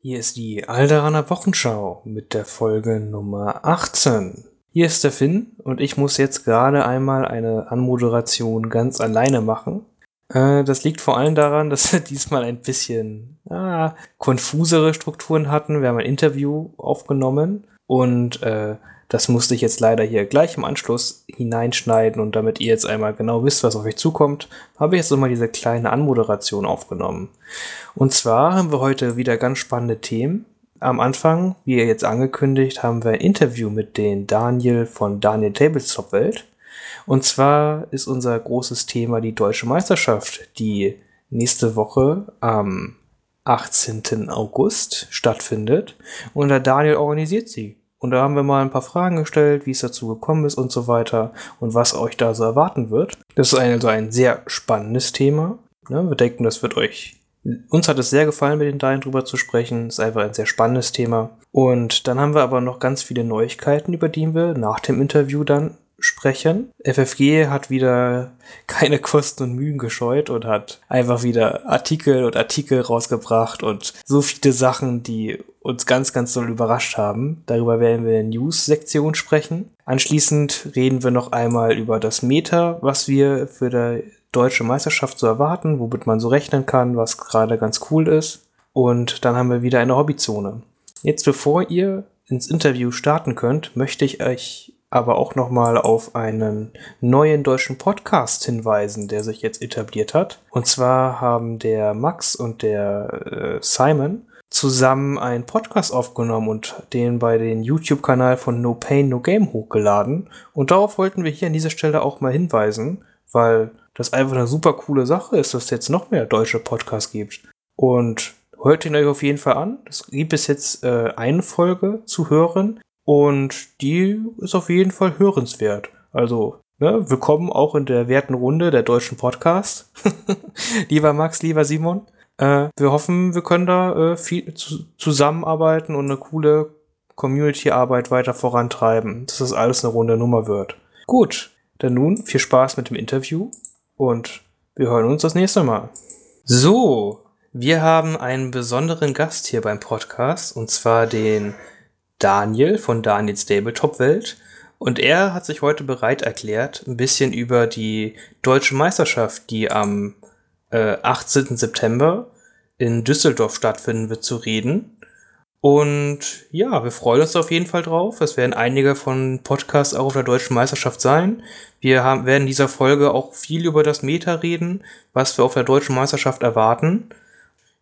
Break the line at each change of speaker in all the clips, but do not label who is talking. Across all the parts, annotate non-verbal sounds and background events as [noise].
Hier ist die Alderaner Wochenschau mit der Folge Nummer 18. Hier ist der Finn und ich muss jetzt gerade einmal eine Anmoderation ganz alleine machen. Äh, das liegt vor allem daran, dass wir [laughs] diesmal ein bisschen ah, konfusere Strukturen hatten. Wir haben ein Interview aufgenommen und äh, das musste ich jetzt leider hier gleich im Anschluss hineinschneiden und damit ihr jetzt einmal genau wisst, was auf euch zukommt, habe ich jetzt nochmal diese kleine Anmoderation aufgenommen. Und zwar haben wir heute wieder ganz spannende Themen. Am Anfang, wie ihr jetzt angekündigt, haben wir ein Interview mit den Daniel von Daniel Tabletop Welt. Und zwar ist unser großes Thema die deutsche Meisterschaft, die nächste Woche am 18. August stattfindet. Und der Daniel organisiert sie. Und da haben wir mal ein paar Fragen gestellt, wie es dazu gekommen ist und so weiter und was euch da so erwarten wird. Das ist also ein sehr spannendes Thema. Ja, wir denken, das wird euch. Uns hat es sehr gefallen, mit den Daten drüber zu sprechen. Ist einfach ein sehr spannendes Thema. Und dann haben wir aber noch ganz viele Neuigkeiten, über die wir nach dem Interview dann sprechen. FFG hat wieder [laughs] keine Kosten und Mühen gescheut und hat einfach wieder Artikel und Artikel rausgebracht und so viele Sachen, die uns ganz, ganz doll überrascht haben. Darüber werden wir in der News-Sektion sprechen. Anschließend reden wir noch einmal über das Meta, was wir für die deutsche Meisterschaft so erwarten, womit man so rechnen kann, was gerade ganz cool ist. Und dann haben wir wieder eine Hobbyzone. Jetzt bevor ihr ins Interview starten könnt, möchte ich euch aber auch nochmal auf einen neuen deutschen Podcast hinweisen, der sich jetzt etabliert hat. Und zwar haben der Max und der äh, Simon zusammen einen Podcast aufgenommen und den bei den YouTube-Kanal von No Pain No Game hochgeladen. Und darauf wollten wir hier an dieser Stelle auch mal hinweisen, weil das einfach eine super coole Sache ist, dass es jetzt noch mehr deutsche Podcasts gibt. Und hört ihn euch auf jeden Fall an. Es gibt bis jetzt äh, eine Folge zu hören. Und die ist auf jeden Fall hörenswert. Also, ne, willkommen auch in der werten Runde der deutschen Podcast. [laughs] lieber Max, lieber Simon. Äh, wir hoffen, wir können da äh, viel zu zusammenarbeiten und eine coole Community-Arbeit weiter vorantreiben, dass das alles eine runde Nummer wird. Gut, dann nun viel Spaß mit dem Interview und wir hören uns das nächste Mal. So, wir haben einen besonderen Gast hier beim Podcast und zwar den Daniel von Daniels Tabletop Welt. Und er hat sich heute bereit erklärt, ein bisschen über die deutsche Meisterschaft, die am äh, 18. September in Düsseldorf stattfinden wird, zu reden. Und ja, wir freuen uns auf jeden Fall drauf. Es werden einige von Podcasts auch auf der deutschen Meisterschaft sein. Wir haben, werden in dieser Folge auch viel über das Meta reden, was wir auf der deutschen Meisterschaft erwarten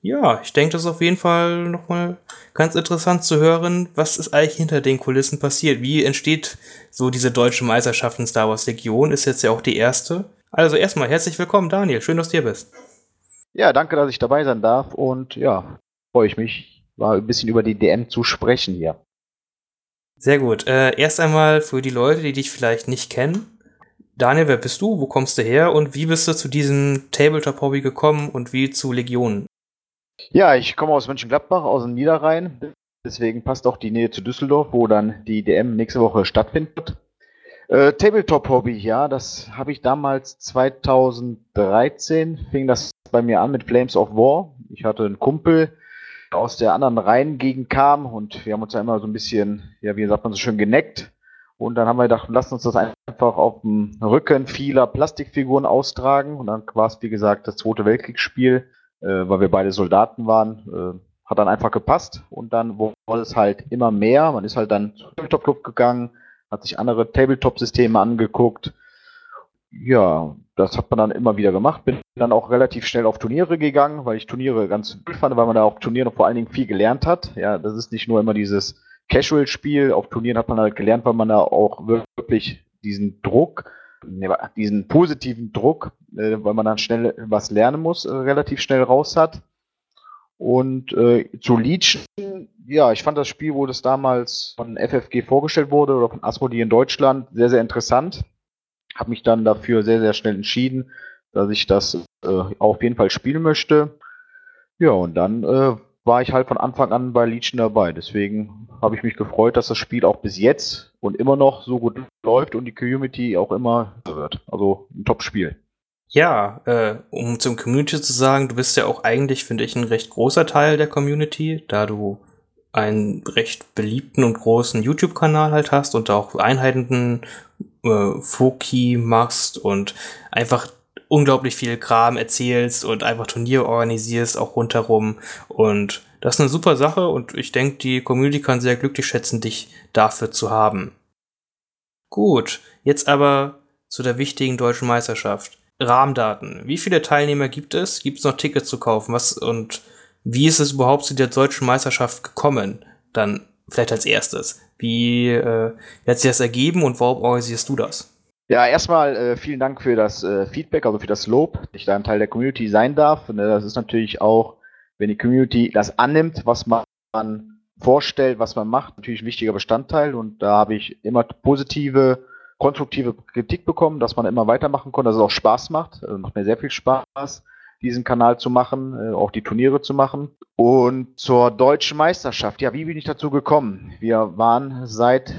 ja, ich denke, das ist auf jeden Fall nochmal ganz interessant zu hören, was ist eigentlich hinter den Kulissen passiert. Wie entsteht so diese deutsche Meisterschaft in Star Wars Legion? Ist jetzt ja auch die erste. Also erstmal herzlich willkommen, Daniel. Schön, dass du hier bist.
Ja, danke, dass ich dabei sein darf und ja, freue ich mich, mal ein bisschen über die DM zu sprechen hier.
Sehr gut. Äh, erst einmal für die Leute, die dich vielleicht nicht kennen. Daniel, wer bist du? Wo kommst du her? Und wie bist du zu diesem Tabletop-Hobby gekommen und wie zu Legionen?
Ja, ich komme aus Mönchengladbach, aus dem Niederrhein. Deswegen passt auch die Nähe zu Düsseldorf, wo dann die DM nächste Woche stattfindet. Äh, Tabletop-Hobby, ja, das habe ich damals 2013, fing das bei mir an mit Flames of War. Ich hatte einen Kumpel, der aus der anderen Rheingegend kam und wir haben uns ja immer so ein bisschen, ja, wie sagt man so schön, geneckt. Und dann haben wir gedacht, lass uns das einfach auf dem Rücken vieler Plastikfiguren austragen. Und dann war es, wie gesagt, das Zweite Weltkriegsspiel weil wir beide Soldaten waren. Äh, hat dann einfach gepasst und dann wurde es halt immer mehr. Man ist halt dann zum Tabletop Club gegangen, hat sich andere Tabletop-Systeme angeguckt. Ja, das hat man dann immer wieder gemacht. Bin dann auch relativ schnell auf Turniere gegangen, weil ich Turniere ganz cool fand, weil man da auf Turnieren vor allen Dingen viel gelernt hat. Ja, das ist nicht nur immer dieses Casual-Spiel. Auf Turnieren hat man halt gelernt, weil man da auch wirklich diesen Druck diesen positiven Druck, äh, weil man dann schnell was lernen muss, äh, relativ schnell raus hat. Und äh, zu Legion, ja, ich fand das Spiel, wo das damals von FFG vorgestellt wurde oder von Asmodee in Deutschland, sehr, sehr interessant. Habe mich dann dafür sehr, sehr schnell entschieden, dass ich das äh, auf jeden Fall spielen möchte. Ja, und dann äh, war ich halt von Anfang an bei Legion dabei. Deswegen habe ich mich gefreut, dass das Spiel auch bis jetzt und immer noch so gut läuft und die Community auch immer wird. Also ein Top-Spiel.
Ja, äh, um zum Community zu sagen, du bist ja auch eigentlich, finde ich, ein recht großer Teil der Community, da du einen recht beliebten und großen YouTube-Kanal halt hast und auch Einheiten äh, Foki machst und einfach unglaublich viel Kram erzählst und einfach Turnier organisierst, auch rundherum. Und das ist eine super Sache und ich denke, die Community kann sehr glücklich schätzen, dich dafür zu haben. Gut, jetzt aber zu der wichtigen deutschen Meisterschaft. Rahmendaten. Wie viele Teilnehmer gibt es? Gibt es noch Tickets zu kaufen? Was und wie ist es überhaupt zu der deutschen Meisterschaft gekommen? Dann vielleicht als erstes. Wie, äh, wie hat sich das ergeben und warum organisierst du das?
Ja, erstmal äh, vielen Dank für das äh, Feedback, also für das Lob, dass ich da ein Teil der Community sein darf. Ne, das ist natürlich auch, wenn die Community das annimmt, was man vorstellt, was man macht, natürlich ein wichtiger Bestandteil. Und da habe ich immer positive, konstruktive Kritik bekommen, dass man immer weitermachen konnte, dass es auch Spaß macht. Also macht mir sehr viel Spaß diesen Kanal zu machen, äh, auch die Turniere zu machen. Und zur deutschen Meisterschaft, ja, wie bin ich dazu gekommen? Wir waren seit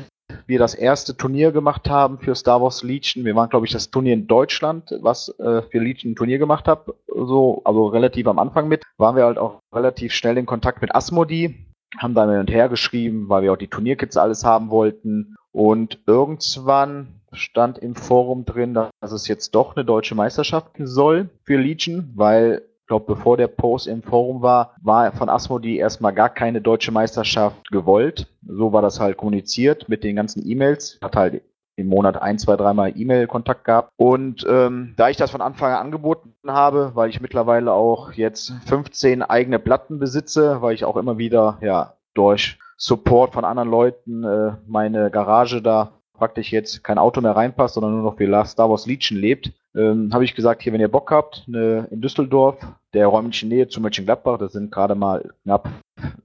wir das erste Turnier gemacht haben für Star Wars Legion. Wir waren, glaube ich, das Turnier in Deutschland, was äh, für Legion ein Turnier gemacht hat. So, also relativ am Anfang mit. Waren wir halt auch relativ schnell in Kontakt mit Asmodi, haben da hin und her geschrieben, weil wir auch die Turnierkits alles haben wollten. Und irgendwann stand im Forum drin, dass es jetzt doch eine deutsche Meisterschaft soll für Legion, weil ich glaube, bevor der Post im Forum war, war von Asmodi erstmal gar keine deutsche Meisterschaft gewollt. So war das halt kommuniziert mit den ganzen E-Mails. Hat halt im Monat ein, zwei, dreimal E-Mail-Kontakt gehabt. Und ähm, da ich das von Anfang an angeboten habe, weil ich mittlerweile auch jetzt 15 eigene Platten besitze, weil ich auch immer wieder ja durch Support von anderen Leuten äh, meine Garage da praktisch jetzt kein Auto mehr reinpasst, sondern nur noch wie Star Wars Legion lebt, ähm, habe ich gesagt, hier, wenn ihr Bock habt, eine, in Düsseldorf, der räumlichen Nähe zu Mönchengladbach, das sind gerade mal knapp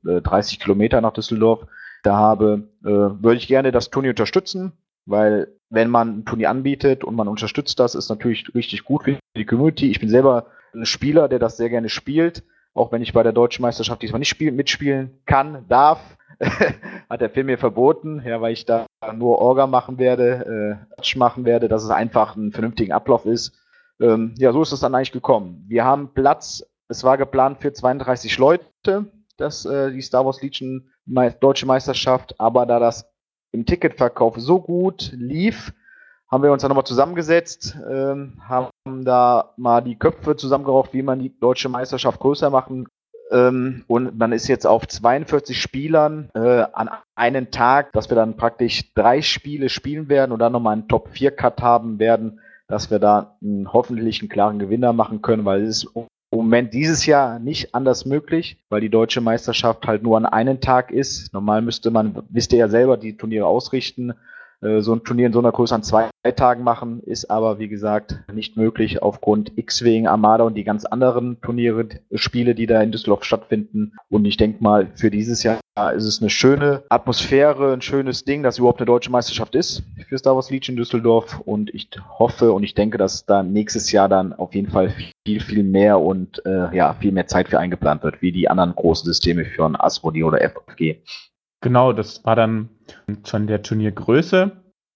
äh, 30 Kilometer nach Düsseldorf, da habe, äh, würde ich gerne das Turnier unterstützen, weil wenn man ein Turnier anbietet und man unterstützt das, ist natürlich richtig gut für die Community. Ich bin selber ein Spieler, der das sehr gerne spielt, auch wenn ich bei der deutschen Meisterschaft diesmal nicht spiel, mitspielen kann, darf. [laughs] hat der Film mir verboten, ja, weil ich da nur Orga machen werde, äh, machen werde, dass es einfach ein vernünftiger Ablauf ist. Ähm, ja, so ist es dann eigentlich gekommen. Wir haben Platz, es war geplant für 32 Leute, das, äh, die Star Wars Legion Me Deutsche Meisterschaft, aber da das im Ticketverkauf so gut lief, haben wir uns dann nochmal zusammengesetzt, ähm, haben da mal die Köpfe zusammengeraucht, wie man die deutsche Meisterschaft größer machen ähm, und man ist jetzt auf 42 Spielern äh, an einen Tag, dass wir dann praktisch drei Spiele spielen werden und dann nochmal einen Top-4-Cut haben werden, dass wir da einen, hoffentlich einen klaren Gewinner machen können, weil es ist im Moment dieses Jahr nicht anders möglich, weil die deutsche Meisterschaft halt nur an einen Tag ist. Normal müsste man, wisst ihr ja selber, die Turniere ausrichten. Äh, so ein Turnier in so einer Größe an zwei Tagen machen, ist aber, wie gesagt, nicht möglich aufgrund X-Wing, Armada und die ganz anderen Turniere, Spiele, die da in Düsseldorf stattfinden. Und ich denke mal, für dieses Jahr ist es eine schöne Atmosphäre, ein schönes Ding, dass überhaupt eine deutsche Meisterschaft ist für Star Wars Legion Düsseldorf. Und ich hoffe und ich denke, dass da nächstes Jahr dann auf jeden Fall viel, viel mehr und äh, ja, viel mehr Zeit für eingeplant wird, wie die anderen großen Systeme für ein Asmodi oder FFG.
Genau, das war dann von der Turniergröße.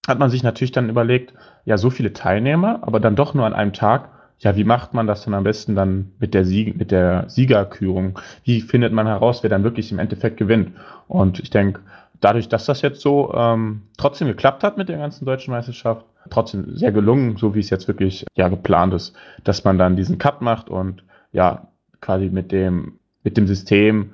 Hat man sich natürlich dann überlegt, ja, so viele Teilnehmer, aber dann doch nur an einem Tag. Ja, wie macht man das dann am besten dann mit der, Sieg mit der Siegerkürung? Wie findet man heraus, wer dann wirklich im Endeffekt gewinnt? Und ich denke, dadurch, dass das jetzt so ähm, trotzdem geklappt hat mit der ganzen deutschen Meisterschaft, trotzdem sehr gelungen, so wie es jetzt wirklich ja geplant ist, dass man dann diesen Cut macht und ja quasi mit dem mit dem System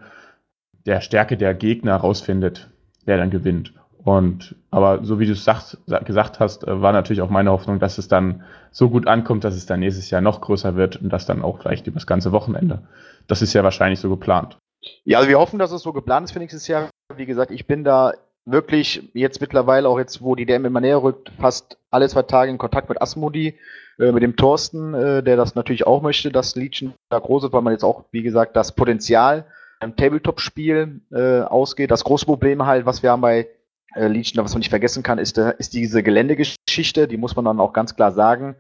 der Stärke der Gegner rausfindet, wer dann gewinnt. Und aber so wie du es gesagt hast, äh, war natürlich auch meine Hoffnung, dass es dann so gut ankommt, dass es dann nächstes Jahr noch größer wird und das dann auch vielleicht über das ganze Wochenende. Das ist ja wahrscheinlich so geplant.
Ja, also wir hoffen, dass es so geplant ist für nächstes Jahr. Wie gesagt, ich bin da wirklich jetzt mittlerweile, auch jetzt, wo die DM immer näher rückt, fast alle zwei Tage in Kontakt mit Asmodi, äh, mit dem Thorsten, äh, der das natürlich auch möchte, dass Legion da groß ist, weil man jetzt auch, wie gesagt, das Potenzial einem Tabletop-Spiel äh, ausgeht. Das große Problem halt, was wir haben bei äh, Legion, was man nicht vergessen kann, ist, äh, ist diese Geländegeschichte. Die muss man dann auch ganz klar sagen.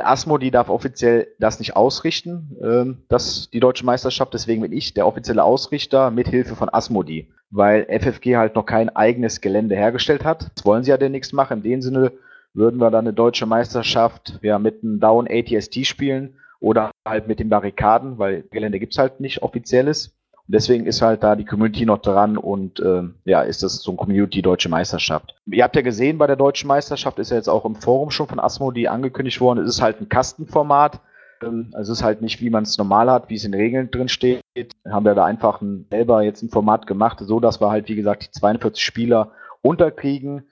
Asmo, die darf offiziell das nicht ausrichten, ähm, das, die deutsche Meisterschaft. Deswegen bin ich der offizielle Ausrichter mit Hilfe von Asmodi, weil FFG halt noch kein eigenes Gelände hergestellt hat. Das wollen sie ja demnächst machen. In dem Sinne würden wir dann eine deutsche Meisterschaft ja, mit einem Down ATST spielen oder halt mit den Barrikaden, weil Gelände gibt es halt nicht offizielles. Deswegen ist halt da die Community noch dran und äh, ja, ist das so eine Community-Deutsche Meisterschaft. Ihr habt ja gesehen, bei der Deutschen Meisterschaft ist ja jetzt auch im Forum schon von Asmodee angekündigt worden, es ist halt ein Kastenformat. Ähm, also es ist halt nicht, wie man es normal hat, wie es in Regeln drin steht. Haben wir da einfach ein, selber jetzt ein Format gemacht, so dass wir halt, wie gesagt, die 42 Spieler unterkriegen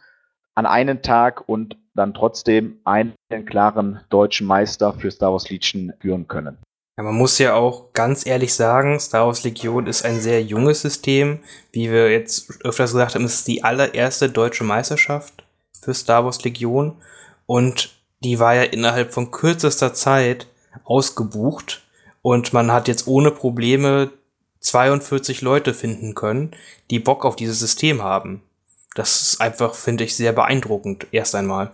an einen Tag und dann trotzdem einen klaren deutschen Meister für Star Wars Legion führen können.
Ja, man muss ja auch ganz ehrlich sagen, Star Wars Legion ist ein sehr junges System. Wie wir jetzt öfters gesagt haben, ist es die allererste deutsche Meisterschaft für Star Wars Legion. Und die war ja innerhalb von kürzester Zeit ausgebucht. Und man hat jetzt ohne Probleme 42 Leute finden können, die Bock auf dieses System haben. Das ist einfach, finde ich, sehr beeindruckend, erst einmal.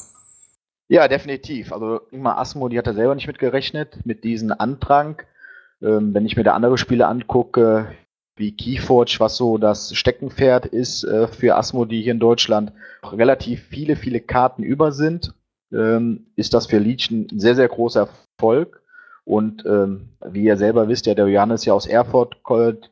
Ja, definitiv. Also Ingmar Asmo, die hat er selber nicht mitgerechnet, mit diesem Antrag. Ähm, wenn ich mir da andere Spiele angucke, wie Keyforge, was so das Steckenpferd ist äh, für Asmo, die hier in Deutschland relativ viele, viele Karten über sind, ähm, ist das für Legion ein sehr, sehr großer Erfolg. Und ähm, wie ihr selber wisst, ja, der Johannes ja aus Erfurt,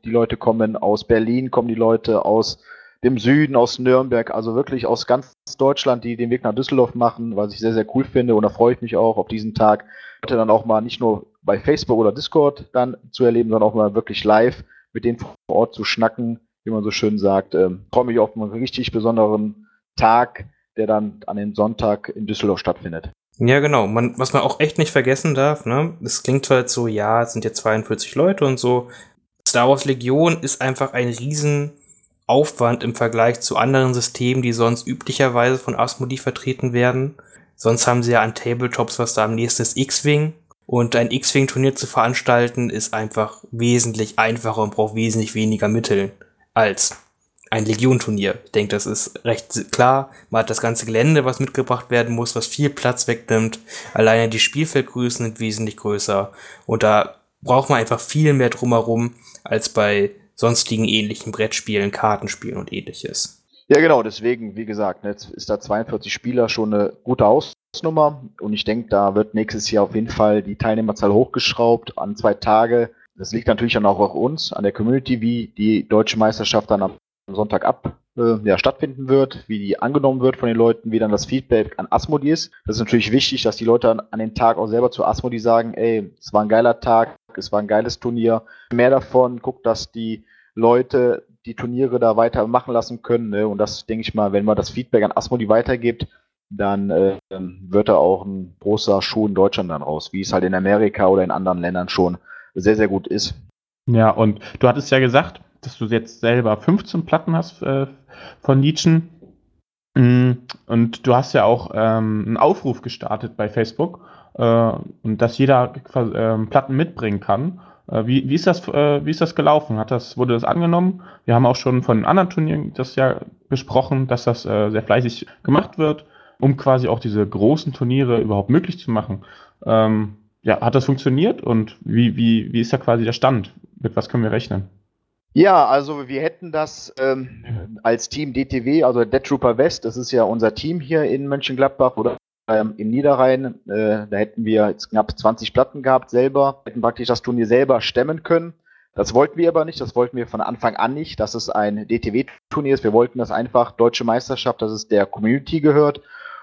die Leute kommen aus Berlin, kommen die Leute aus dem Süden, aus Nürnberg, also wirklich aus ganz Deutschland, die den Weg nach Düsseldorf machen, was ich sehr, sehr cool finde. Und da freue ich mich auch auf diesen Tag, heute dann auch mal nicht nur bei Facebook oder Discord dann zu erleben, sondern auch mal wirklich live mit denen vor Ort zu schnacken, wie man so schön sagt. Ähm, freue mich auf einen richtig besonderen Tag, der dann an dem Sonntag in Düsseldorf stattfindet.
Ja, genau. Man, was man auch echt nicht vergessen darf, ne? Es klingt jetzt so, ja, es sind jetzt 42 Leute und so. Star Wars Legion ist einfach ein riesen Aufwand im Vergleich zu anderen Systemen, die sonst üblicherweise von Asmodee vertreten werden. Sonst haben sie ja an Tabletops, was da am nächsten ist, X-Wing. Und ein X-Wing-Turnier zu veranstalten ist einfach wesentlich einfacher und braucht wesentlich weniger Mittel als ein Legion-Turnier. Ich denke, das ist recht klar. Man hat das ganze Gelände, was mitgebracht werden muss, was viel Platz wegnimmt. Alleine die Spielfeldgrößen sind wesentlich größer. Und da braucht man einfach viel mehr drumherum als bei sonstigen ähnlichen Brettspielen, Kartenspielen und ähnliches.
Ja, genau, deswegen, wie gesagt, jetzt ist da 42 Spieler schon eine gute Hausnummer und ich denke, da wird nächstes Jahr auf jeden Fall die Teilnehmerzahl hochgeschraubt an zwei Tage. Das liegt natürlich dann auch auf uns, an der Community, wie die deutsche Meisterschaft dann am Sonntag ab äh, ja, stattfinden wird, wie die angenommen wird von den Leuten, wie dann das Feedback an Asmodi ist. Das ist natürlich wichtig, dass die Leute an, an den Tag auch selber zu Asmodi sagen, ey, es war ein geiler Tag, es war ein geiles Turnier. Mehr davon, guckt, dass die Leute die Turniere da weiter machen lassen können. Ne? Und das denke ich mal, wenn man das Feedback an Asmodi weitergibt, dann äh, wird da auch ein großer Schuh in Deutschland dann raus, wie es halt in Amerika oder in anderen Ländern schon sehr, sehr gut ist.
Ja, und du hattest ja gesagt, dass du jetzt selber 15 Platten hast äh, von Nietzsche. Mm, und du hast ja auch ähm, einen Aufruf gestartet bei Facebook, und dass jeder äh, Platten mitbringen kann. Äh, wie, wie, ist das, äh, wie ist das gelaufen? Hat das, wurde das angenommen? Wir haben auch schon von anderen Turnieren das ja besprochen, dass das äh, sehr fleißig gemacht wird, um quasi auch diese großen Turniere überhaupt möglich zu machen. Ähm, ja, hat das funktioniert und wie, wie, wie ist da quasi der Stand? Mit was können wir rechnen?
Ja, also wir hätten das ähm, als Team DTW, also Dead Trooper West, das ist ja unser Team hier in Mönchengladbach oder ähm, im Niederrhein. Äh, da hätten wir jetzt knapp 20 Platten gehabt selber, hätten praktisch das Turnier selber stemmen können. Das wollten wir aber nicht, das wollten wir von Anfang an nicht, dass es ein DTW-Turnier ist. Wir wollten das einfach deutsche Meisterschaft, dass es der Community gehört.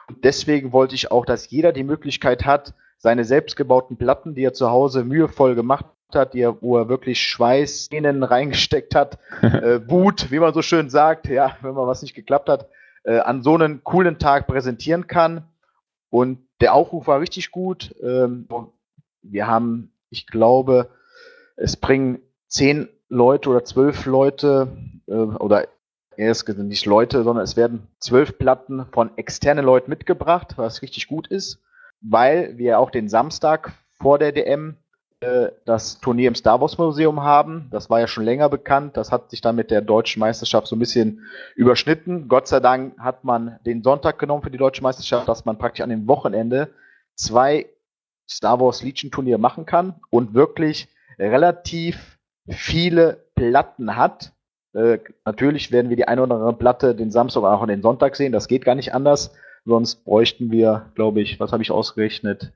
Und deswegen wollte ich auch, dass jeder die Möglichkeit hat, seine selbstgebauten Platten, die er zu Hause mühevoll gemacht hat, die er, wo er wirklich Schweiß innen reingesteckt hat, [laughs] äh, Wut, wie man so schön sagt, ja, wenn mal was nicht geklappt hat, äh, an so einen coolen Tag präsentieren kann. Und der Aufruf war richtig gut. Ähm, wir haben, ich glaube, es bringen zehn Leute oder zwölf Leute äh, oder erst nicht Leute, sondern es werden zwölf Platten von externen Leuten mitgebracht, was richtig gut ist, weil wir auch den Samstag vor der DM das Turnier im Star Wars Museum haben. Das war ja schon länger bekannt. Das hat sich dann mit der deutschen Meisterschaft so ein bisschen überschnitten. Gott sei Dank hat man den Sonntag genommen für die deutsche Meisterschaft, dass man praktisch an dem Wochenende zwei Star Wars Legion Turnier machen kann und wirklich relativ viele Platten hat. Äh, natürlich werden wir die eine oder andere Platte den Samstag oder auch den Sonntag sehen. Das geht gar nicht anders Sonst bräuchten wir, glaube ich, was habe ich ausgerechnet?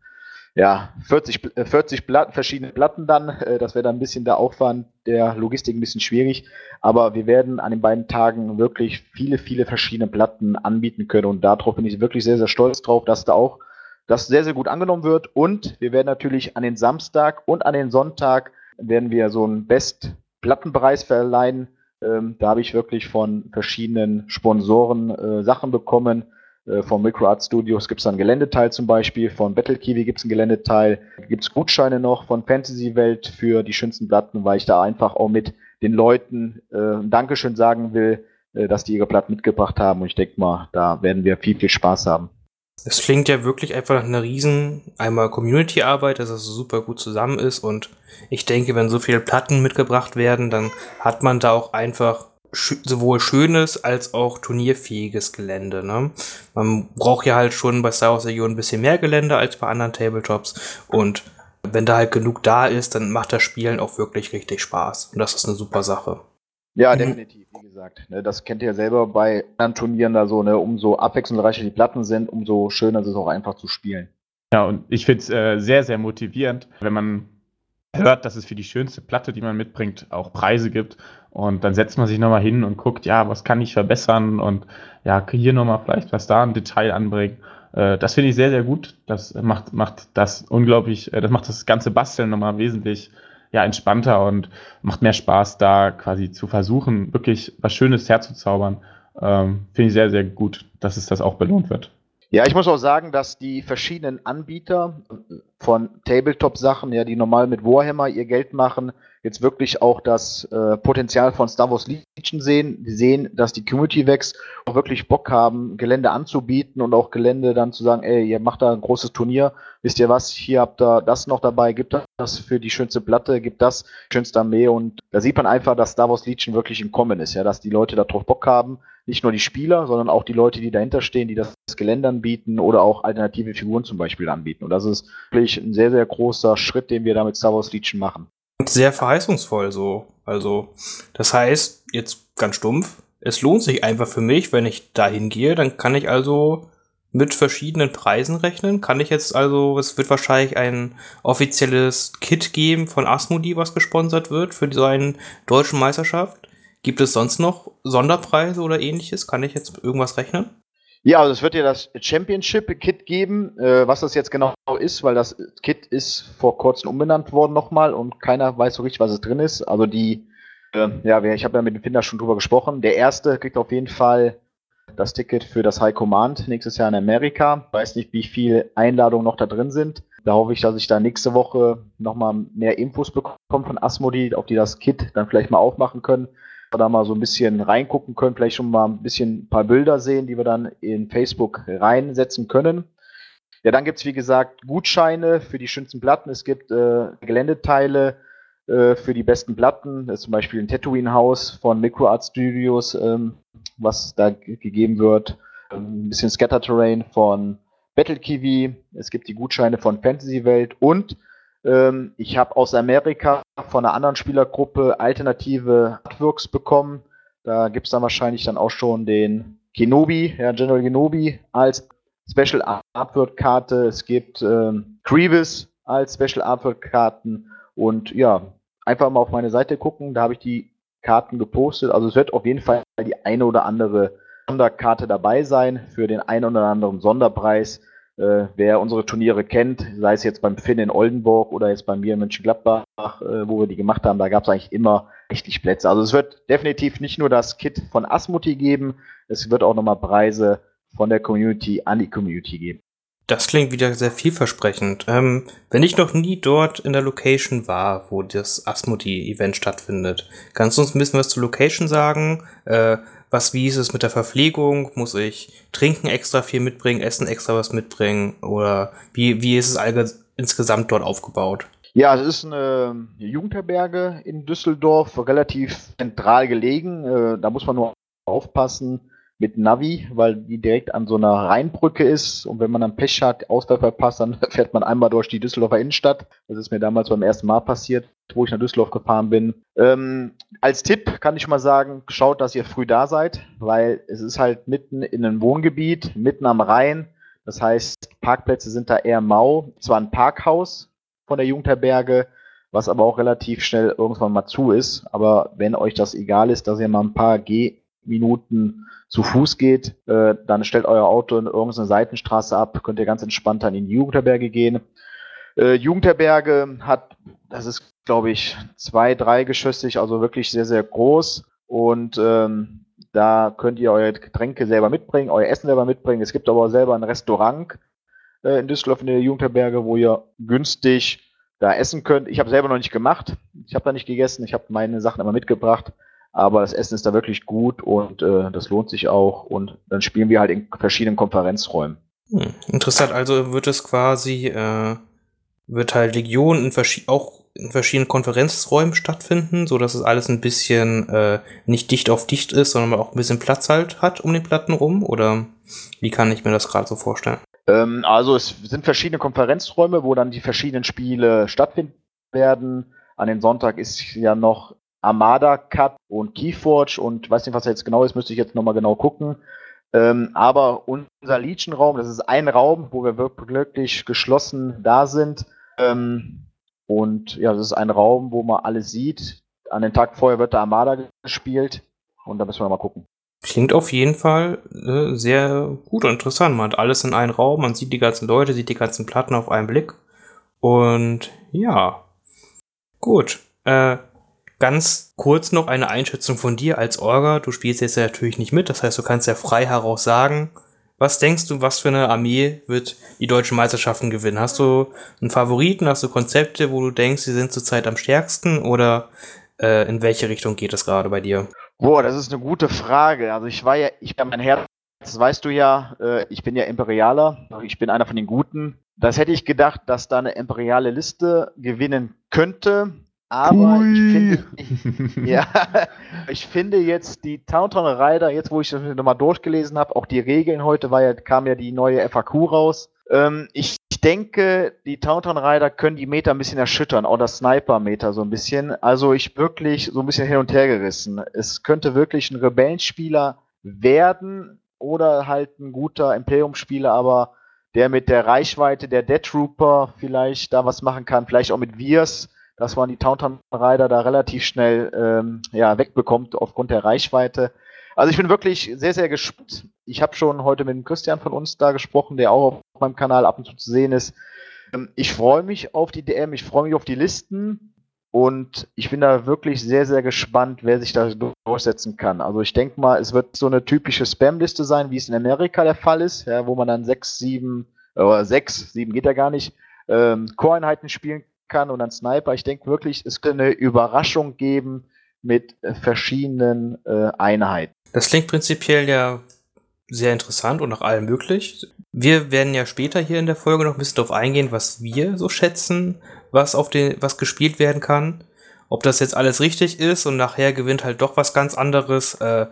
Ja, 40, 40 Platten, verschiedene Platten dann. Äh, das wäre dann ein bisschen der Aufwand der Logistik ein bisschen schwierig. Aber wir werden an den beiden Tagen wirklich viele, viele verschiedene Platten anbieten können. Und darauf bin ich wirklich sehr, sehr stolz drauf, dass da auch das sehr, sehr gut angenommen wird. Und wir werden natürlich an den Samstag und an den Sonntag werden wir so einen Best-Plattenpreis verleihen. Ähm, da habe ich wirklich von verschiedenen Sponsoren äh, Sachen bekommen. Äh, von Microart Studios gibt es ein Geländeteil zum Beispiel, von Battle Kiwi gibt es ein Geländeteil, gibt es Gutscheine noch von Fantasy Welt für die schönsten Platten, weil ich da einfach auch mit den Leuten äh, ein Dankeschön sagen will, äh, dass die ihre Platten mitgebracht haben. Und ich denke mal, da werden wir viel, viel Spaß haben.
Es klingt ja wirklich einfach nach einer riesen einmal Community-Arbeit, dass es super gut zusammen ist und ich denke, wenn so viele Platten mitgebracht werden, dann hat man da auch einfach sowohl schönes als auch turnierfähiges Gelände. Ne? Man braucht ja halt schon bei Star Wars Region ein bisschen mehr Gelände als bei anderen Tabletops und wenn da halt genug da ist, dann macht das Spielen auch wirklich richtig Spaß und das ist eine super Sache.
Ja, mhm. definitiv, wie gesagt. Ne, das kennt ihr ja selber bei anderen Turnieren da so, ne, umso abwechslungsreicher die Platten sind, umso schöner ist es auch einfach zu spielen.
Ja, und ich finde es äh, sehr, sehr motivierend, wenn man hört, dass es für die schönste Platte, die man mitbringt, auch Preise gibt. Und dann setzt man sich nochmal hin und guckt, ja, was kann ich verbessern und ja, hier nochmal vielleicht was da ein Detail anbringen. Äh, das finde ich sehr, sehr gut. Das macht, macht das unglaublich, äh, das macht das ganze Basteln nochmal wesentlich ja, entspannter und macht mehr Spaß, da quasi zu versuchen, wirklich was Schönes herzuzaubern. Ähm, Finde ich sehr, sehr gut, dass es das auch belohnt wird.
Ja, ich muss auch sagen, dass die verschiedenen Anbieter von Tabletop-Sachen, ja, die normal mit Warhammer ihr Geld machen, jetzt wirklich auch das äh, Potenzial von Star Wars Legion sehen. Die sehen, dass die Community wächst, auch wirklich Bock haben, Gelände anzubieten und auch Gelände dann zu sagen, ey, ihr macht da ein großes Turnier, wisst ihr was, hier habt ihr das noch dabei, gibt das für die schönste Platte, gibt das schönste Armee und da sieht man einfach, dass Star Wars Legion wirklich im Kommen ist, ja, dass die Leute darauf Bock haben, nicht nur die Spieler, sondern auch die Leute, die dahinter stehen, die das Gelände anbieten oder auch alternative Figuren zum Beispiel anbieten. Und das ist wirklich ein sehr, sehr großer Schritt, den wir da mit Star Wars Legion machen.
Sehr verheißungsvoll so. Also, das heißt, jetzt ganz stumpf, es lohnt sich einfach für mich, wenn ich dahin gehe, dann kann ich also mit verschiedenen Preisen rechnen. Kann ich jetzt also, es wird wahrscheinlich ein offizielles Kit geben von Asmodi, was gesponsert wird für so eine deutsche Meisterschaft. Gibt es sonst noch Sonderpreise oder ähnliches? Kann ich jetzt irgendwas rechnen?
Ja, also es wird ja das Championship-Kit geben, äh, was das jetzt genau ist, weil das Kit ist vor kurzem umbenannt worden nochmal und keiner weiß so richtig, was es drin ist. Also die, äh, ja, ich habe ja mit dem Finder schon drüber gesprochen. Der erste kriegt auf jeden Fall das Ticket für das High Command nächstes Jahr in Amerika. Weiß nicht, wie viele Einladungen noch da drin sind. Da hoffe ich, dass ich da nächste Woche nochmal mehr Infos bekomme von Asmodi, auf die das Kit dann vielleicht mal aufmachen können da mal so ein bisschen reingucken können, vielleicht schon mal ein bisschen ein paar Bilder sehen, die wir dann in Facebook reinsetzen können. Ja, dann gibt es wie gesagt Gutscheine für die schönsten Platten. Es gibt äh, Geländeteile äh, für die besten Platten. Das ist zum Beispiel ein Tatooine-Haus von MicroArt Studios, ähm, was da gegeben wird. Ähm, ein bisschen Scatter-Terrain von Battle Kiwi. Es gibt die Gutscheine von Fantasy Welt und ähm, ich habe aus Amerika von einer anderen Spielergruppe alternative Artworks bekommen. Da gibt es dann wahrscheinlich dann auch schon den Kenobi, ja, General Kenobi als Special Artwork Karte. Es gibt ähm, Grievous als Special Artwork Karten und ja, einfach mal auf meine Seite gucken, da habe ich die Karten gepostet. Also es wird auf jeden Fall die eine oder andere Sonderkarte dabei sein für den einen oder anderen Sonderpreis. Äh, wer unsere Turniere kennt, sei es jetzt beim Finn in Oldenburg oder jetzt bei mir in Mönchengladbach, äh, wo wir die gemacht haben, da gab es eigentlich immer richtig Plätze. Also es wird definitiv nicht nur das Kit von Asmuti geben, es wird auch nochmal Preise von der Community an die Community geben.
Das klingt wieder sehr vielversprechend. Ähm, wenn ich noch nie dort in der Location war, wo das Asmodi-Event stattfindet, kannst du uns ein bisschen was zur Location sagen? Äh, was, wie ist es mit der Verpflegung? Muss ich trinken extra viel mitbringen, essen extra was mitbringen? Oder wie, wie ist es insgesamt dort aufgebaut?
Ja, es ist eine Jugendherberge in Düsseldorf, relativ zentral gelegen. Äh, da muss man nur aufpassen mit Navi, weil die direkt an so einer Rheinbrücke ist. Und wenn man dann Pech hat, Ausfall verpasst, dann [laughs] fährt man einmal durch die Düsseldorfer Innenstadt. Das ist mir damals beim ersten Mal passiert. wo ich nach Düsseldorf gefahren bin. Ähm, als Tipp kann ich mal sagen, schaut, dass ihr früh da seid, weil es ist halt mitten in einem Wohngebiet, mitten am Rhein. Das heißt, Parkplätze sind da eher mau. Zwar ein Parkhaus von der Jugendherberge, was aber auch relativ schnell irgendwann mal zu ist. Aber wenn euch das egal ist, dass ihr mal ein paar Gehminuten zu Fuß geht, äh, dann stellt euer Auto in irgendeine Seitenstraße ab, könnt ihr ganz entspannt dann in die Jugendherberge gehen. Äh, Jugendherberge hat, das ist glaube ich zwei, drei geschossig, also wirklich sehr, sehr groß und ähm, da könnt ihr eure Getränke selber mitbringen, euer Essen selber mitbringen. Es gibt aber auch selber ein Restaurant äh, in Düsseldorf in der Jugendherberge, wo ihr günstig da essen könnt. Ich habe selber noch nicht gemacht. Ich habe da nicht gegessen. Ich habe meine Sachen immer mitgebracht. Aber das Essen ist da wirklich gut und äh, das lohnt sich auch. Und dann spielen wir halt in verschiedenen Konferenzräumen.
Hm, interessant. Also wird es quasi, äh, wird halt Legion in auch in verschiedenen Konferenzräumen stattfinden, so dass es alles ein bisschen äh, nicht dicht auf dicht ist, sondern man auch ein bisschen Platz halt hat um den Platten rum? Oder wie kann ich mir das gerade so vorstellen?
Ähm, also es sind verschiedene Konferenzräume, wo dann die verschiedenen Spiele stattfinden werden. An den Sonntag ist ja noch Armada Cup und Keyforge und weiß nicht, was da jetzt genau ist, müsste ich jetzt nochmal genau gucken. Ähm, aber unser Legion-Raum, das ist ein Raum, wo wir wirklich geschlossen da sind. Ähm, und ja, das ist ein Raum, wo man alles sieht. An den Tag vorher wird der Armada gespielt und da müssen wir mal gucken.
Klingt auf jeden Fall äh, sehr gut und interessant. Man hat alles in einem Raum, man sieht die ganzen Leute, sieht die ganzen Platten auf einen Blick. Und ja, gut. Äh, ganz kurz noch eine Einschätzung von dir als Orga. Du spielst jetzt ja natürlich nicht mit, das heißt, du kannst ja frei heraus sagen, was denkst du, was für eine Armee wird die deutschen Meisterschaften gewinnen? Hast du einen Favoriten? Hast du Konzepte, wo du denkst, sie sind zurzeit am stärksten? Oder äh, in welche Richtung geht es gerade bei dir?
Boah, das ist eine gute Frage. Also ich war ja, ich bin mein Herz, das weißt du ja, äh, ich bin ja Imperialer, ich bin einer von den Guten. Das hätte ich gedacht, dass da eine imperiale Liste gewinnen könnte. Aber Ui. ich finde, [laughs] ja, ich finde jetzt die Taunton Rider, jetzt wo ich das nochmal durchgelesen habe, auch die Regeln heute, ja, kam ja die neue FAQ raus. Ähm, ich denke, die Taunton Rider können die Meter ein bisschen erschüttern, auch das Sniper-Meter so ein bisschen. Also ich wirklich so ein bisschen hin und her gerissen. Es könnte wirklich ein Rebellenspieler werden oder halt ein guter Imperium-Spieler, aber der mit der Reichweite der Dead Trooper vielleicht da was machen kann, vielleicht auch mit Virs dass man die Taunton Rider da relativ schnell ähm, ja, wegbekommt aufgrund der Reichweite. Also ich bin wirklich sehr, sehr gespannt. Ich habe schon heute mit dem Christian von uns da gesprochen, der auch auf meinem Kanal ab und zu zu sehen ist. Ähm, ich freue mich auf die DM, ich freue mich auf die Listen und ich bin da wirklich sehr, sehr gespannt, wer sich da durchsetzen kann. Also ich denke mal, es wird so eine typische Spam-Liste sein, wie es in Amerika der Fall ist, ja, wo man dann sechs, sieben, oder sechs, sieben geht ja gar nicht, ähm, Core-Einheiten spielen kann und ein Sniper. Ich denke wirklich, es könnte eine Überraschung geben mit verschiedenen äh, Einheiten.
Das klingt prinzipiell ja sehr interessant und nach allem möglich. Wir werden ja später hier in der Folge noch ein bisschen darauf eingehen, was wir so schätzen, was auf den, was gespielt werden kann. Ob das jetzt alles richtig ist und nachher gewinnt halt doch was ganz anderes, äh,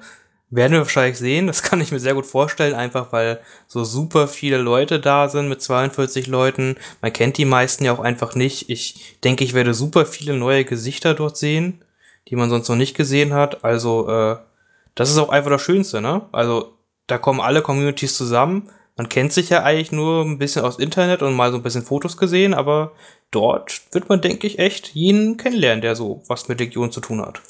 werden wir wahrscheinlich sehen. Das [laughs] kann ich mir sehr gut vorstellen, einfach weil so super viele Leute da sind mit 42 Leuten. Man kennt die meisten ja auch einfach nicht. Ich denke, ich werde super viele neue Gesichter dort sehen, die man sonst noch nicht gesehen hat. Also, äh, das ist auch einfach das Schönste, ne? Also, da kommen alle Communities zusammen. Man kennt sich ja eigentlich nur ein bisschen aus Internet und mal so ein bisschen Fotos gesehen, aber dort wird man, denke ich, echt jeden kennenlernen, der so was mit Legion zu tun hat.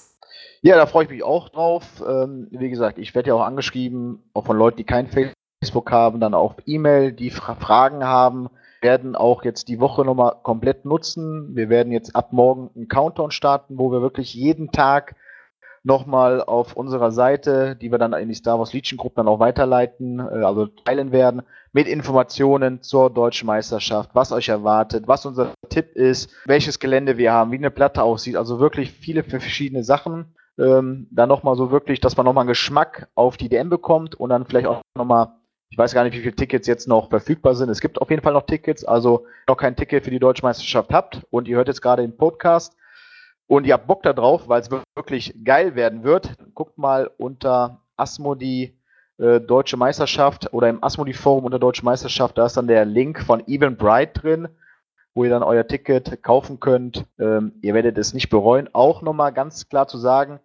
Ja, da freue ich mich auch drauf. Ähm, wie gesagt, ich werde ja auch angeschrieben, auch von Leuten, die kein Facebook haben, dann auf E-Mail, die Fra Fragen haben, werden auch jetzt die Woche nochmal komplett nutzen. Wir werden jetzt ab morgen einen Countdown starten, wo wir wirklich jeden Tag nochmal auf unserer Seite, die wir dann in die Star Wars Legion Group dann auch weiterleiten, äh, also teilen werden, mit Informationen zur deutschen Meisterschaft, was euch erwartet, was unser Tipp ist, welches Gelände wir haben, wie eine Platte aussieht, also wirklich viele verschiedene Sachen ähm, dann nochmal so wirklich, dass man nochmal einen Geschmack auf die DM bekommt und dann vielleicht auch nochmal, ich weiß gar nicht, wie viele Tickets jetzt noch verfügbar sind. Es gibt auf jeden Fall noch Tickets, also noch kein Ticket für die Deutsche Meisterschaft habt und ihr hört jetzt gerade den Podcast und ihr habt Bock da drauf, weil es wirklich geil werden wird, guckt mal unter Asmodi äh, Deutsche Meisterschaft oder im Asmodi Forum unter Deutsche Meisterschaft, da ist dann der Link von Even Bright drin wo ihr dann euer Ticket kaufen könnt. Ähm, ihr werdet es nicht bereuen. Auch nochmal ganz klar zu sagen,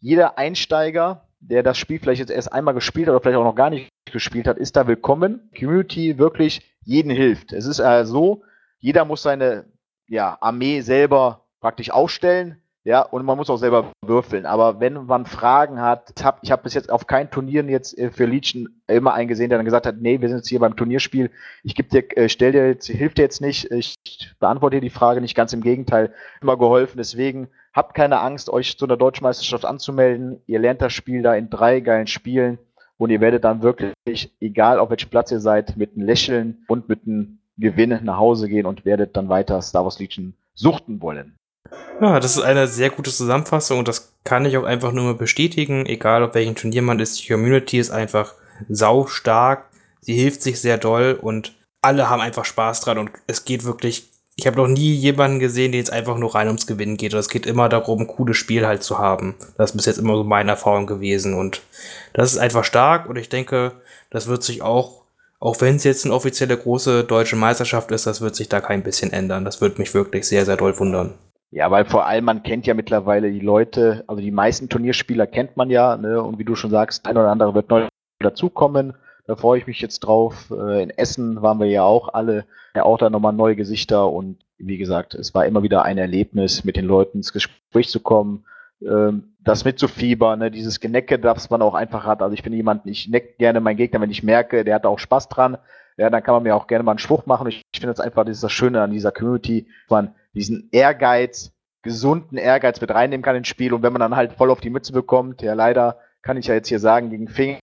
jeder Einsteiger, der das Spiel vielleicht jetzt erst einmal gespielt hat oder vielleicht auch noch gar nicht gespielt hat, ist da willkommen. Community wirklich jeden hilft. Es ist äh, so, jeder muss seine ja, Armee selber praktisch aufstellen. Ja, und man muss auch selber würfeln. Aber wenn man Fragen hat, ich habe bis jetzt auf keinen Turnieren jetzt äh, für Legion immer eingesehen, der dann gesagt hat, nee, wir sind jetzt hier beim Turnierspiel, ich gebe dir, äh, stell dir jetzt, hilf dir jetzt nicht, ich beantworte dir die Frage nicht, ganz im Gegenteil, immer geholfen. Deswegen habt keine Angst, euch zu einer deutschen Meisterschaft anzumelden. Ihr lernt das Spiel da in drei geilen Spielen und ihr werdet dann wirklich, egal auf welchem Platz ihr seid, mit einem Lächeln und mit einem Gewinn nach Hause gehen und werdet dann weiter Star Wars Legion suchten wollen.
Ja, das ist eine sehr gute Zusammenfassung und das kann ich auch einfach nur bestätigen, egal auf welchem Turnier man ist. Die Community ist einfach sau stark, sie hilft sich sehr doll und alle haben einfach Spaß dran und es geht wirklich. Ich habe noch nie jemanden gesehen, der jetzt einfach nur rein ums Gewinnen geht. Es geht immer darum, ein cooles Spiel halt zu haben. Das ist bis jetzt immer so meine Erfahrung gewesen. Und das ist einfach stark und ich denke, das wird sich auch, auch wenn es jetzt eine offizielle große deutsche Meisterschaft ist, das wird sich da kein bisschen ändern. Das wird mich wirklich sehr, sehr doll wundern.
Ja, weil vor allem man kennt ja mittlerweile die Leute, also die meisten Turnierspieler kennt man ja, ne? Und wie du schon sagst, ein oder andere wird neu dazukommen. Da freue ich mich jetzt drauf. Äh, in Essen waren wir ja auch alle, ja auch da nochmal neue Gesichter und wie gesagt, es war immer wieder ein Erlebnis, mit den Leuten ins Gespräch zu kommen, ähm, das mitzufiebern, ne? dieses Genecke, das man auch einfach hat. Also ich bin jemand, ich neck gerne meinen Gegner, wenn ich merke, der hat auch Spaß dran. Ja, dann kann man mir auch gerne mal einen Spruch machen. Ich, ich finde das einfach, das ist das Schöne an dieser Community, man diesen Ehrgeiz, gesunden Ehrgeiz mit reinnehmen kann ins Spiel. Und wenn man dann halt voll auf die Mütze bekommt, ja leider kann ich ja jetzt hier sagen, gegen Fingen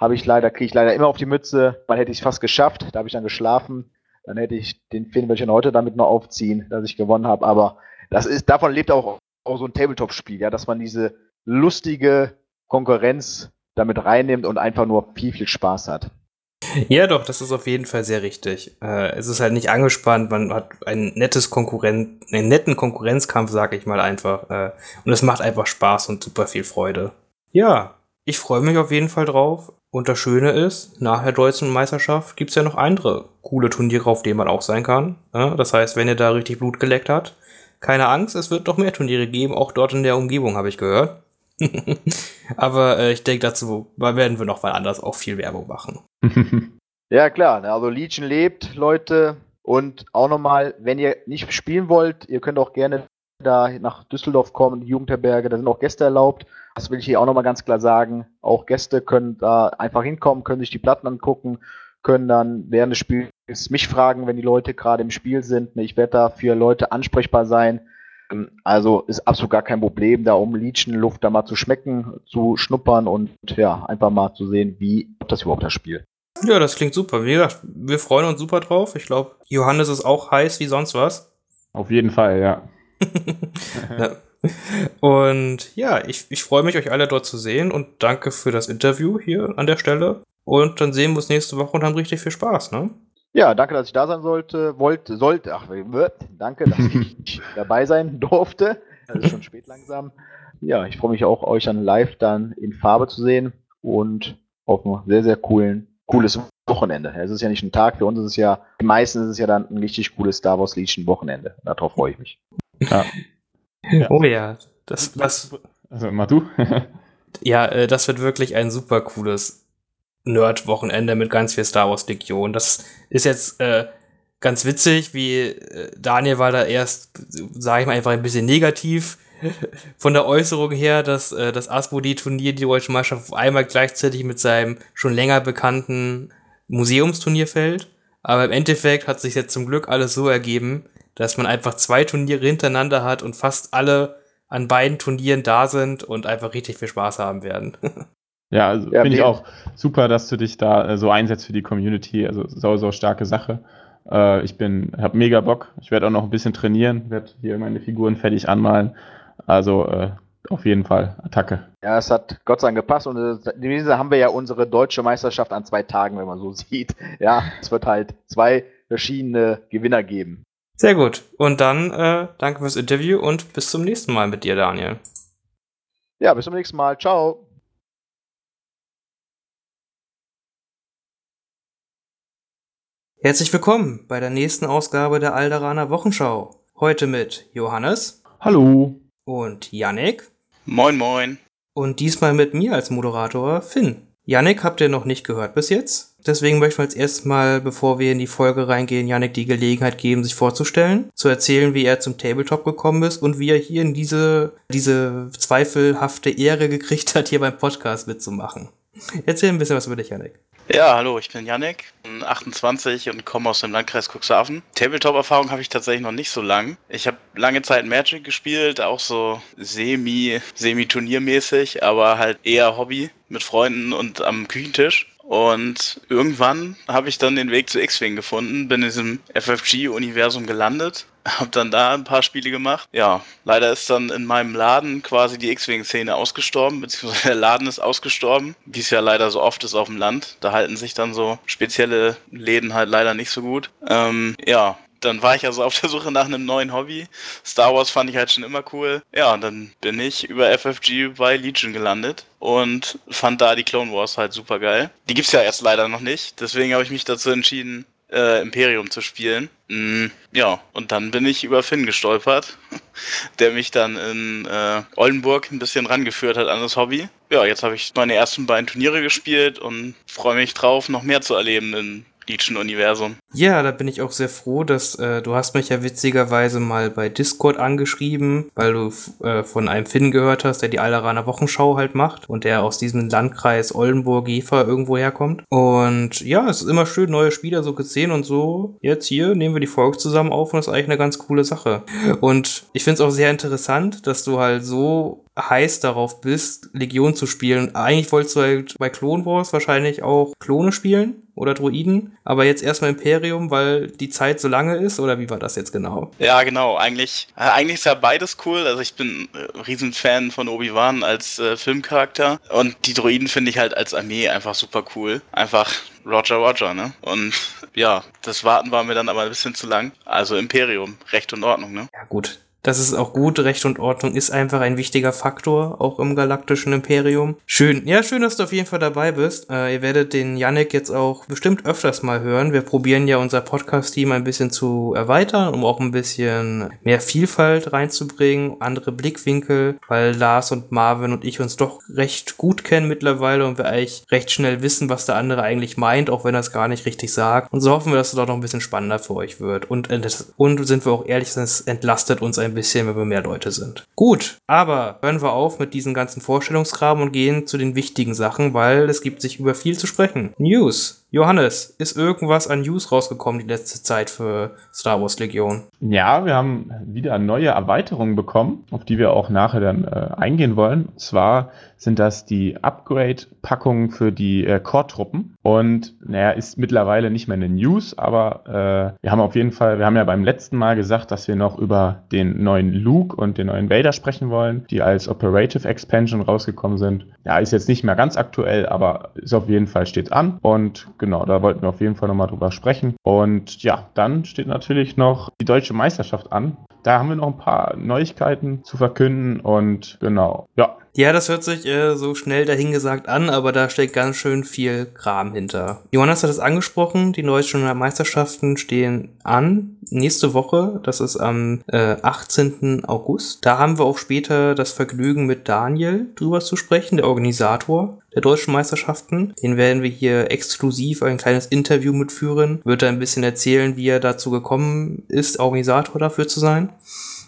habe ich leider, kriege ich leider immer auf die Mütze. Mal hätte ich es fast geschafft, da habe ich dann geschlafen. Dann hätte ich den Finn, welchen heute damit noch aufziehen, dass ich gewonnen habe. Aber das ist, davon lebt auch, auch so ein Tabletop-Spiel, ja, dass man diese lustige Konkurrenz damit reinnimmt und einfach nur viel, viel Spaß hat.
Ja, doch, das ist auf jeden Fall sehr richtig. Äh, es ist halt nicht angespannt, man hat ein nettes Konkurrent, einen netten Konkurrenzkampf, sag ich mal einfach. Äh, und es macht einfach Spaß und super viel Freude. Ja, ich freue mich auf jeden Fall drauf. Und das Schöne ist, nach der deutschen Meisterschaft gibt's ja noch andere coole Turniere, auf denen man auch sein kann. Ja, das heißt, wenn ihr da richtig Blut geleckt habt, keine Angst, es wird noch mehr Turniere geben, auch dort in der Umgebung, habe ich gehört. [laughs] Aber äh, ich denke, dazu werden wir noch mal anders auch viel Werbung machen. [laughs]
ja, klar. Ne, also Legion lebt, Leute. Und auch nochmal, wenn ihr nicht spielen wollt, ihr könnt auch gerne da nach Düsseldorf kommen, die Jugendherberge, da sind auch Gäste erlaubt. Das will ich hier auch nochmal ganz klar sagen. Auch Gäste können da einfach hinkommen, können sich die Platten angucken, können dann während des Spiels mich fragen, wenn die Leute gerade im Spiel sind. Ich werde da für Leute ansprechbar sein. Ähm, also ist absolut gar kein Problem, da um Legion-Luft da mal zu schmecken, zu schnuppern und ja, einfach mal zu sehen, wie das überhaupt das Spiel.
Ja, das klingt super. Wie gesagt, wir freuen uns super drauf. Ich glaube, Johannes ist auch heiß wie sonst was.
Auf jeden Fall, ja.
Ja. Und ja, ich, ich freue mich, euch alle dort zu sehen und danke für das Interview hier an der Stelle. Und dann sehen wir uns nächste Woche und haben richtig viel Spaß, ne?
Ja, danke, dass ich da sein sollte, wollte, sollte, ach, danke, dass ich [laughs] dabei sein durfte. Es ist schon spät langsam. Ja, ich freue mich auch, euch dann live dann in Farbe zu sehen und auf ein sehr, sehr coolen, cooles Wochenende. Es ist ja nicht ein Tag, für uns ist es ja, meistens ist es ja dann ein richtig cooles Star Wars Legion Wochenende. Darauf freue ich mich.
Ja. ja. Oh ja, das, das.
Also, mach du. [laughs]
ja, äh, das wird wirklich ein super cooles Nerd-Wochenende mit ganz viel Star Wars Legion. Das ist jetzt äh, ganz witzig, wie äh, Daniel war da erst, sage ich mal, einfach ein bisschen negativ [laughs] von der Äußerung her, dass äh, das Asmodee-Turnier die deutsche Meisterschaft auf einmal gleichzeitig mit seinem schon länger bekannten Museumsturnier fällt. Aber im Endeffekt hat sich jetzt zum Glück alles so ergeben, dass man einfach zwei Turniere hintereinander hat und fast alle an beiden Turnieren da sind und einfach richtig viel Spaß haben werden. [laughs]
Ja, also ja, finde ich auch super, dass du dich da äh, so einsetzt für die Community. Also sau, sau starke Sache. Äh, ich bin, habe mega Bock. Ich werde auch noch ein bisschen trainieren, werde hier meine Figuren fertig anmalen. Also äh, auf jeden Fall Attacke.
Ja, es hat Gott sei Dank gepasst und äh, diese haben wir ja unsere deutsche Meisterschaft an zwei Tagen, wenn man so [laughs] sieht. Ja, es wird halt zwei verschiedene Gewinner geben.
Sehr gut. Und dann äh, danke fürs Interview und bis zum nächsten Mal mit dir, Daniel.
Ja, bis zum nächsten Mal. Ciao.
Herzlich willkommen bei der nächsten Ausgabe der Alderaner Wochenschau. Heute mit Johannes.
Hallo.
Und Yannick.
Moin, moin.
Und diesmal mit mir als Moderator Finn. Yannick habt ihr noch nicht gehört bis jetzt. Deswegen möchten wir jetzt erstmal, bevor wir in die Folge reingehen, Yannick die Gelegenheit geben, sich vorzustellen, zu erzählen, wie er zum Tabletop gekommen ist und wie er hier in diese, diese zweifelhafte Ehre gekriegt hat, hier beim Podcast mitzumachen. Erzähl ein bisschen was über dich, Yannick.
Ja, hallo, ich bin Yannick, bin 28 und komme aus dem Landkreis Cuxhaven. Tabletop-Erfahrung habe ich tatsächlich noch nicht so lang. Ich habe lange Zeit Magic gespielt, auch so semi, semi-turniermäßig, aber halt eher Hobby mit Freunden und am Küchentisch. Und irgendwann habe ich dann den Weg zu X-Wing gefunden, bin in diesem FFG-Universum gelandet, [laughs] habe dann da ein paar Spiele gemacht. Ja, leider ist dann in meinem Laden quasi die X-Wing-Szene ausgestorben, beziehungsweise der Laden ist ausgestorben, wie es ja leider so oft ist auf dem Land. Da halten sich dann so spezielle Läden halt leider nicht so gut. Ähm, ja, dann war ich also auf der Suche nach einem neuen Hobby. Star Wars fand ich halt schon immer cool. Ja, und dann bin ich über FFG bei Legion gelandet und fand da die Clone Wars halt super geil. Die gibt's ja erst leider noch nicht, deswegen habe ich mich dazu entschieden, äh, Imperium zu spielen. Mm, ja, und dann bin ich über Finn gestolpert, [laughs] der mich dann in äh, Oldenburg ein bisschen rangeführt hat an das Hobby. Ja, jetzt habe ich meine ersten beiden Turniere gespielt und freue mich drauf, noch mehr zu erleben in Legion-Universum.
Ja, da bin ich auch sehr froh, dass äh, du hast mich ja witzigerweise mal bei Discord angeschrieben, weil du äh, von einem Finn gehört hast, der die Alderaner Wochenschau halt macht und der aus diesem Landkreis Oldenburg-Jever irgendwo herkommt. Und ja, es ist immer schön, neue Spieler so gesehen und so. Jetzt hier nehmen wir die Folge zusammen auf und das ist eigentlich eine ganz coole Sache. Und ich finde es auch sehr interessant, dass du halt so heiß darauf bist, Legion zu spielen. Eigentlich wolltest du halt bei Clone Wars wahrscheinlich auch Klone spielen oder Druiden, aber jetzt erstmal Imperium, weil die Zeit so lange ist oder wie war das jetzt genau?
Ja, genau. Eigentlich, äh, eigentlich ist ja beides cool. Also ich bin äh, Riesenfan von Obi-Wan als äh, Filmcharakter und die Druiden finde ich halt als Armee einfach super cool. Einfach Roger Roger, ne? Und [laughs] ja, das Warten war mir dann aber ein bisschen zu lang. Also Imperium, Recht und Ordnung, ne?
Ja, gut. Das ist auch gut. Recht und Ordnung ist einfach ein wichtiger Faktor, auch im galaktischen Imperium. Schön. Ja, schön, dass du auf jeden Fall dabei bist. Äh, ihr werdet den Yannick jetzt auch bestimmt öfters mal hören. Wir probieren ja unser Podcast-Team ein bisschen zu erweitern, um auch ein bisschen mehr Vielfalt reinzubringen, andere Blickwinkel, weil Lars und Marvin und ich uns doch recht gut kennen mittlerweile und wir eigentlich recht schnell wissen, was der andere eigentlich meint, auch wenn er es gar nicht richtig sagt. Und so hoffen wir, dass es doch noch ein bisschen spannender für euch wird. Und, und sind wir auch ehrlich, es entlastet uns ein ein bisschen, wenn wir mehr Leute sind. Gut, aber hören wir auf mit diesem ganzen Vorstellungskram und gehen zu den wichtigen Sachen, weil es gibt sich über viel zu sprechen. News. Johannes, ist irgendwas an News rausgekommen die letzte Zeit für Star Wars Legion?
Ja, wir haben wieder neue Erweiterungen bekommen, auf die wir auch nachher dann äh, eingehen wollen. Und zwar sind das die Upgrade-Packungen für die äh, Core-Truppen. Und naja, ist mittlerweile nicht mehr eine News, aber äh, wir haben auf jeden Fall, wir haben ja beim letzten Mal gesagt, dass wir noch über den neuen Luke und den neuen Vader sprechen wollen, die als Operative Expansion rausgekommen sind. Ja, ist jetzt nicht mehr ganz aktuell, aber ist auf jeden Fall steht an. Und genau, da wollten wir auf jeden Fall nochmal drüber sprechen. Und ja, dann steht natürlich noch die deutsche Meisterschaft an. Da haben wir noch ein paar Neuigkeiten zu verkünden und genau, ja,
ja, das hört sich äh, so schnell dahingesagt an, aber da steckt ganz schön viel Kram hinter. Johannes hat es angesprochen, die deutschen Meisterschaften stehen an. Nächste Woche, das ist am äh, 18. August. Da haben wir auch später das Vergnügen mit Daniel drüber zu sprechen, der Organisator der deutschen Meisterschaften. Den werden wir hier exklusiv ein kleines Interview mitführen. Wird er ein bisschen erzählen, wie er dazu gekommen ist, Organisator dafür zu sein.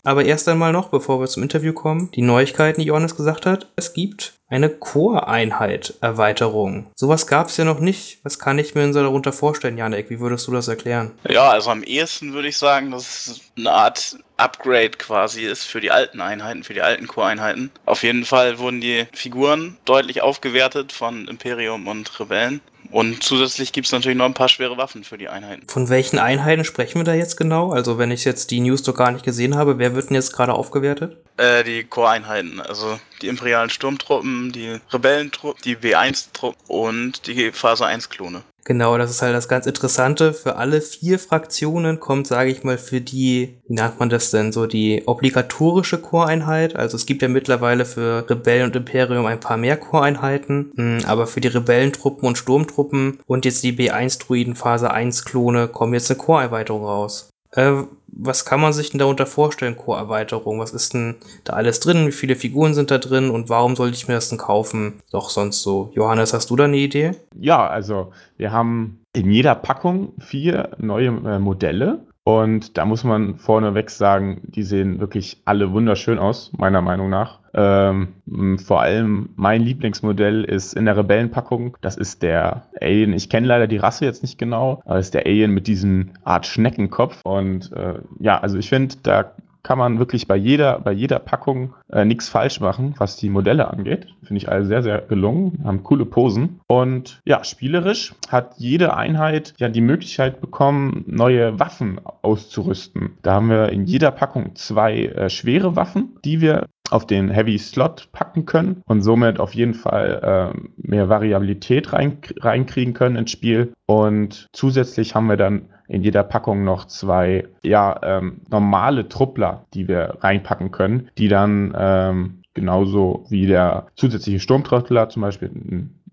Aber erst einmal noch, bevor wir zum Interview kommen, die Neuigkeiten, die Johannes gesagt hat. Es gibt eine Core-Einheit Erweiterung. Sowas gab es ja noch nicht. Was kann ich mir denn so darunter vorstellen, Janek? Wie würdest du das erklären?
Ja, also am ehesten würde ich sagen, dass es eine Art Upgrade quasi ist für die alten Einheiten, für die alten Core-Einheiten. Auf jeden Fall wurden die Figuren deutlich aufgewertet von Imperium und Rebellen. Und zusätzlich gibt es natürlich noch ein paar schwere Waffen für die Einheiten.
Von welchen Einheiten sprechen wir da jetzt genau? Also wenn ich jetzt die News doch gar nicht gesehen habe, wer wird denn jetzt gerade aufgewertet?
Äh, die Core-Einheiten, also die imperialen Sturmtruppen, die Rebellentruppen, die B1-Truppen und die Phase 1-Klone.
Genau, das ist halt das ganz Interessante. Für alle vier Fraktionen kommt, sage ich mal, für die, wie nennt man das denn, so die obligatorische Choreinheit. Also es gibt ja mittlerweile für Rebellen und Imperium ein paar mehr Choreinheiten, hm, aber für die Rebellentruppen und Sturmtruppen und jetzt die B1-Druiden Phase 1 Klone kommen jetzt eine Chorerweiterung raus. Äh, was kann man sich denn darunter vorstellen, Core-Erweiterung? Was ist denn da alles drin? Wie viele Figuren sind da drin? Und warum sollte ich mir das denn kaufen? Doch sonst so. Johannes, hast du da eine Idee?
Ja, also wir haben in jeder Packung vier neue äh, Modelle. Und da muss man vorneweg sagen, die sehen wirklich alle wunderschön aus, meiner Meinung nach. Ähm, vor allem mein Lieblingsmodell ist in der Rebellenpackung. Das ist der Alien. Ich kenne leider die Rasse jetzt nicht genau, aber es ist der Alien mit diesem Art Schneckenkopf. Und äh, ja, also ich finde, da kann man wirklich bei jeder, bei jeder Packung äh, nichts falsch machen, was die Modelle angeht. Finde ich alle sehr, sehr gelungen, haben coole Posen. Und ja, spielerisch hat jede Einheit ja die Möglichkeit bekommen, neue Waffen auszurüsten. Da haben wir in jeder Packung zwei äh, schwere Waffen, die wir auf den Heavy Slot packen können und somit auf jeden Fall äh, mehr Variabilität rein, reinkriegen können ins Spiel. Und zusätzlich haben wir dann in jeder Packung noch zwei ja, ähm, normale Truppler, die wir reinpacken können, die dann ähm, genauso wie der zusätzliche Sturmtruppler zum Beispiel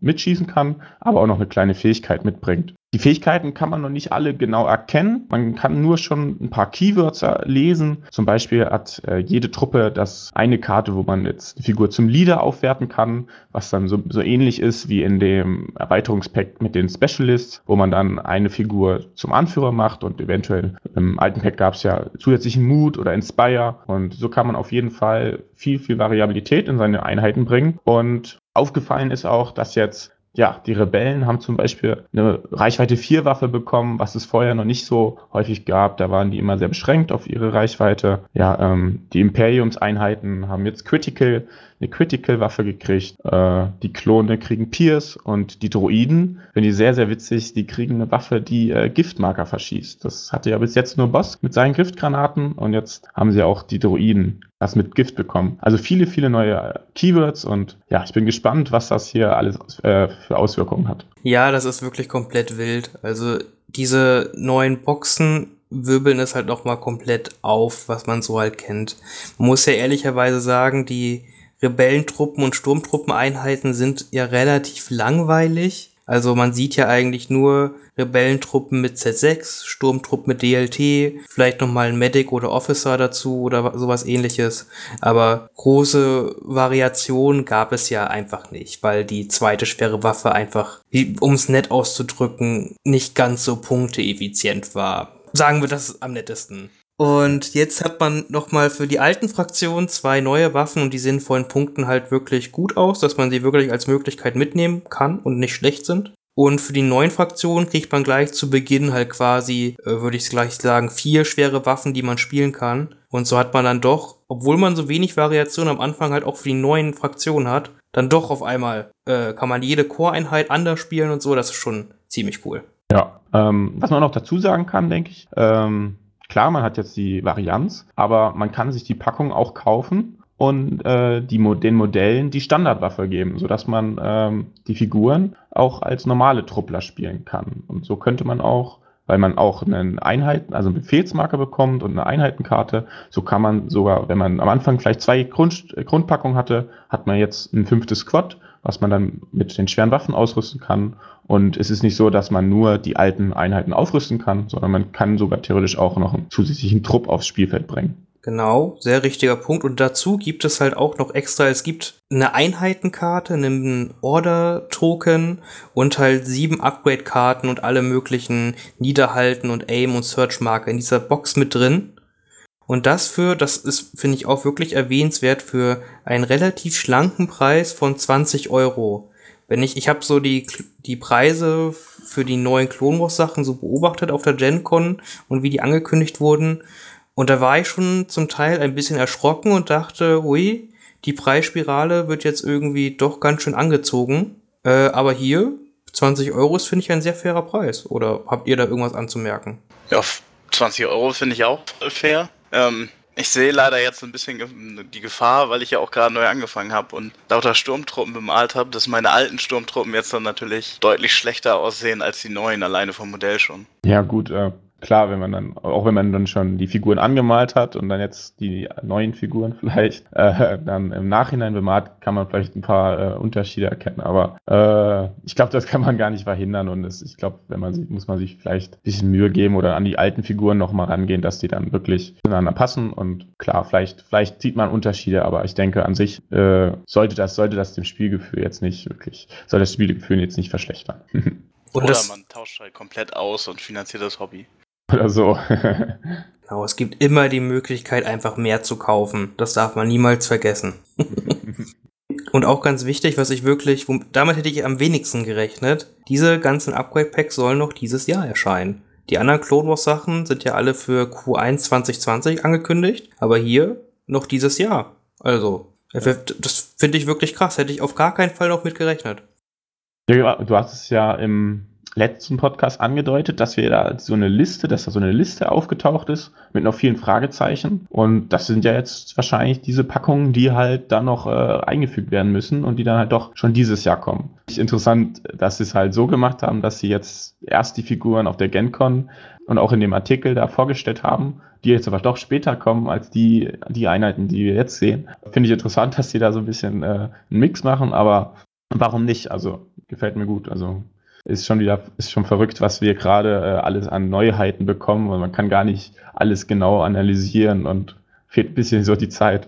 mitschießen kann, aber auch noch eine kleine Fähigkeit mitbringt. Die Fähigkeiten kann man noch nicht alle genau erkennen. Man kann nur schon ein paar Keywords lesen. Zum Beispiel hat äh, jede Truppe das eine Karte, wo man jetzt eine Figur zum Leader aufwerten kann, was dann so, so ähnlich ist wie in dem Erweiterungspack mit den Specialists, wo man dann eine Figur zum Anführer macht und eventuell im alten Pack gab es ja zusätzlichen Mut oder Inspire und so kann man auf jeden Fall viel, viel Variabilität in seine Einheiten bringen. Und aufgefallen ist auch, dass jetzt ja, die Rebellen haben zum Beispiel eine Reichweite 4 Waffe bekommen, was es vorher noch nicht so häufig gab. Da waren die immer sehr beschränkt auf ihre Reichweite. Ja, ähm, die Imperiumseinheiten haben jetzt Critical eine Critical-Waffe gekriegt. Äh, die Klone kriegen Pierce und die Droiden, wenn die sehr, sehr witzig, die kriegen eine Waffe, die äh, Giftmarker verschießt. Das hatte ja bis jetzt nur Boss mit seinen Giftgranaten und jetzt haben sie auch die Droiden das mit Gift bekommen. Also viele, viele neue Keywords und ja, ich bin gespannt, was das hier alles äh, für Auswirkungen hat.
Ja, das ist wirklich komplett wild. Also diese neuen Boxen wirbeln es halt noch mal komplett auf, was man so halt kennt. Man muss ja ehrlicherweise sagen, die Rebellentruppen und Sturmtruppeneinheiten sind ja relativ langweilig. Also man sieht ja eigentlich nur Rebellentruppen mit Z6, Sturmtruppen mit DLT, vielleicht nochmal ein Medic oder Officer dazu oder sowas ähnliches. Aber große Variationen gab es ja einfach nicht, weil die zweite schwere Waffe einfach, um es nett auszudrücken, nicht ganz so punkteeffizient war. Sagen wir das am nettesten. Und jetzt hat man nochmal für die alten Fraktionen zwei neue Waffen und die sehen von Punkten halt wirklich gut aus, dass man sie wirklich als Möglichkeit mitnehmen kann und nicht schlecht sind. Und für die neuen Fraktionen kriegt man gleich zu Beginn halt quasi, äh, würde ich gleich sagen, vier schwere Waffen, die man spielen kann. Und so hat man dann doch, obwohl man so wenig Variation am Anfang halt auch für die neuen Fraktionen hat, dann doch auf einmal äh, kann man jede Core-Einheit anders spielen und so. Das ist schon ziemlich cool.
Ja, ähm, was man noch dazu sagen kann, denke ich, ähm, Klar, man hat jetzt die Varianz, aber man kann sich die Packung auch kaufen und äh, die, den Modellen die Standardwaffe geben, sodass man ähm, die Figuren auch als normale Truppler spielen kann. Und so könnte man auch, weil man auch einen Einheiten, also einen Befehlsmarker bekommt und eine Einheitenkarte, so kann man sogar, wenn man am Anfang vielleicht zwei Grund, Grundpackungen hatte, hat man jetzt ein fünftes Squad, was man dann mit den schweren Waffen ausrüsten kann und es ist nicht so, dass man nur die alten Einheiten aufrüsten kann, sondern man kann sogar theoretisch auch noch einen zusätzlichen Trupp aufs Spielfeld bringen.
Genau, sehr richtiger Punkt. Und dazu gibt es halt auch noch extra, es gibt eine Einheitenkarte, einen Order-Token und halt sieben Upgrade-Karten und alle möglichen Niederhalten und Aim- und Search-Marker in dieser Box mit drin. Und das für, das ist, finde ich auch wirklich erwähnenswert, für einen relativ schlanken Preis von 20 Euro. Wenn ich, ich habe so die, die Preise für die neuen Clone Wars Sachen so beobachtet auf der Gen Con und wie die angekündigt wurden. Und da war ich schon zum Teil ein bisschen erschrocken und dachte, hui, die Preisspirale wird jetzt irgendwie doch ganz schön angezogen. Äh, aber hier, 20 Euro ist, finde ich, ein sehr fairer Preis. Oder habt ihr da irgendwas anzumerken?
Ja, 20 Euro finde ich auch fair. Ähm, Ich sehe leider jetzt ein bisschen die Gefahr, weil ich ja auch gerade neu angefangen habe und lauter Sturmtruppen bemalt habe, dass meine alten Sturmtruppen jetzt dann natürlich deutlich schlechter aussehen als die neuen, alleine vom Modell schon.
Ja, gut, äh, klar, wenn man dann, auch wenn man dann schon die Figuren angemalt hat und dann jetzt die neuen Figuren [laughs] vielleicht äh, dann im Nachhinein bemalt, kann man vielleicht ein paar äh, Unterschiede erkennen. Aber äh, ich glaube, das kann man gar nicht verhindern und es, ich glaube, wenn man sich, muss man sich vielleicht ein bisschen Mühe geben oder an die alten Figuren nochmal rangehen, dass die dann wirklich zueinander passen. Und klar, vielleicht, vielleicht sieht man Unterschiede, aber ich denke an sich äh, sollte das, sollte das dem Spielgefühl jetzt nicht wirklich, soll das Spielgefühl jetzt nicht verschlechtern.
Und [laughs] Oder man tauscht halt komplett aus und finanziert das Hobby. [laughs]
Oder so.
genau, es gibt immer die Möglichkeit, einfach mehr zu kaufen. Das darf man niemals vergessen. [laughs] Und auch ganz wichtig, was ich wirklich, damit hätte ich am wenigsten gerechnet, diese ganzen Upgrade-Packs sollen noch dieses Jahr erscheinen. Die anderen Clone Wars Sachen sind ja alle für Q1 2020 angekündigt, aber hier noch dieses Jahr. Also, das finde ich wirklich krass. Hätte ich auf gar keinen Fall noch mit gerechnet.
Ja, du hast es ja im letzten Podcast angedeutet, dass wir da so eine Liste, dass da so eine Liste aufgetaucht ist mit noch vielen Fragezeichen. Und das sind ja jetzt wahrscheinlich diese Packungen, die halt dann noch äh, eingefügt werden müssen und die dann halt doch schon dieses Jahr kommen. Interessant, dass sie es halt so gemacht haben, dass sie jetzt erst die Figuren auf der GenCon und auch in dem Artikel da vorgestellt haben, die jetzt aber doch später kommen als die, die Einheiten, die wir jetzt sehen. Finde ich interessant, dass sie da so ein bisschen äh, einen Mix machen, aber warum nicht? Also gefällt mir gut. Also ist schon wieder, ist schon verrückt, was wir gerade äh, alles an Neuheiten bekommen und man kann gar nicht alles genau analysieren und fehlt ein bisschen so die Zeit,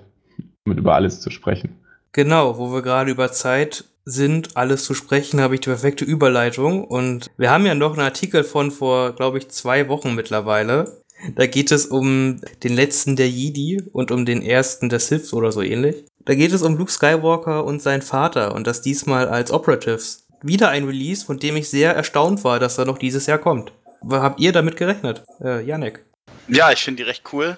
um über alles zu sprechen.
Genau, wo wir gerade über Zeit sind, alles zu sprechen, habe ich die perfekte Überleitung und wir haben ja noch einen Artikel von vor, glaube ich, zwei Wochen mittlerweile. Da geht es um den letzten der Jedi und um den ersten der Siths oder so ähnlich. Da geht es um Luke Skywalker und seinen Vater und das diesmal als Operatives wieder ein Release, von dem ich sehr erstaunt war, dass er noch dieses Jahr kommt. Habt ihr damit gerechnet, äh, Janek?
Ja, ich finde die recht cool.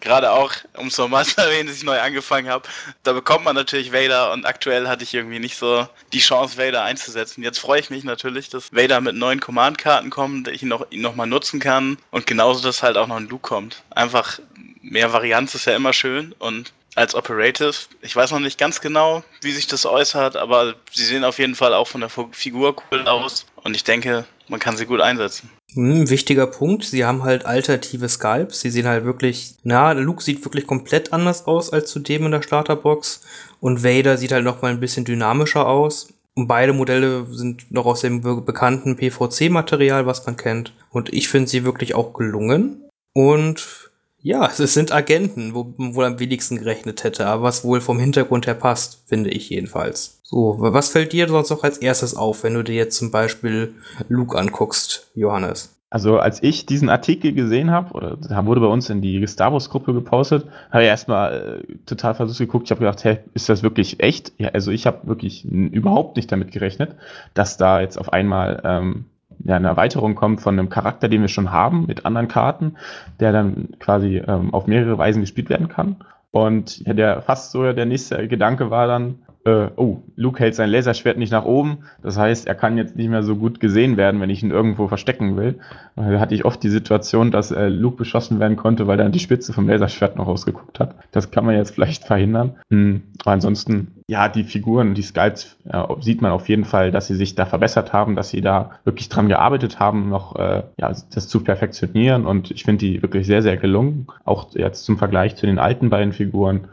Gerade auch, um es nochmal [laughs] zu erwähnen, dass ich neu angefangen habe. Da bekommt man natürlich Vader und aktuell hatte ich irgendwie nicht so die Chance, Vader einzusetzen. Jetzt freue ich mich natürlich, dass Vader mit neuen Command-Karten kommt, dass ich ihn, noch, ihn nochmal nutzen kann und genauso, dass halt auch noch ein Luke kommt. Einfach mehr Varianz ist ja immer schön und als Operative. Ich weiß noch nicht ganz genau, wie sich das äußert, aber sie sehen auf jeden Fall auch von der Figur cool aus und ich denke, man kann sie gut einsetzen.
Hm, wichtiger Punkt, sie haben halt alternative Sculpts. Sie sehen halt wirklich, na, Luke sieht wirklich komplett anders aus als zu dem in der Starterbox und Vader sieht halt noch mal ein bisschen dynamischer aus. Und beide Modelle sind noch aus dem bekannten PVC-Material, was man kennt. Und ich finde sie wirklich auch gelungen. Und ja, es sind Agenten, wo man wohl am wenigsten gerechnet hätte, aber was wohl vom Hintergrund her passt, finde ich jedenfalls. So, was fällt dir sonst noch als erstes auf, wenn du dir jetzt zum Beispiel Luke anguckst, Johannes?
Also als ich diesen Artikel gesehen habe, oder da wurde bei uns in die Star Wars Gruppe gepostet, habe ich erstmal äh, total versucht geguckt. Ich habe gedacht, hey, ist das wirklich echt? Ja, also ich habe wirklich überhaupt nicht damit gerechnet, dass da jetzt auf einmal ähm, ja, eine Erweiterung kommt von einem Charakter, den wir schon haben, mit anderen Karten, der dann quasi ähm, auf mehrere Weisen gespielt werden kann. Und ja, der fast so der nächste Gedanke war dann, äh, oh, Luke hält sein Laserschwert nicht nach oben. Das heißt, er kann jetzt nicht mehr so gut gesehen werden, wenn ich ihn irgendwo verstecken will. Da hatte ich oft die Situation, dass äh, Luke beschossen werden konnte, weil dann die Spitze vom Laserschwert noch rausgeguckt hat. Das kann man jetzt vielleicht verhindern. Hm, ansonsten, ja, die Figuren, die Skulls, ja, sieht man auf jeden Fall, dass sie sich da verbessert haben, dass sie da wirklich dran gearbeitet haben, noch äh, ja, das zu perfektionieren. Und ich finde die wirklich sehr, sehr gelungen. Auch jetzt zum Vergleich zu den alten beiden Figuren.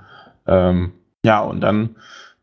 Ähm, ja, und dann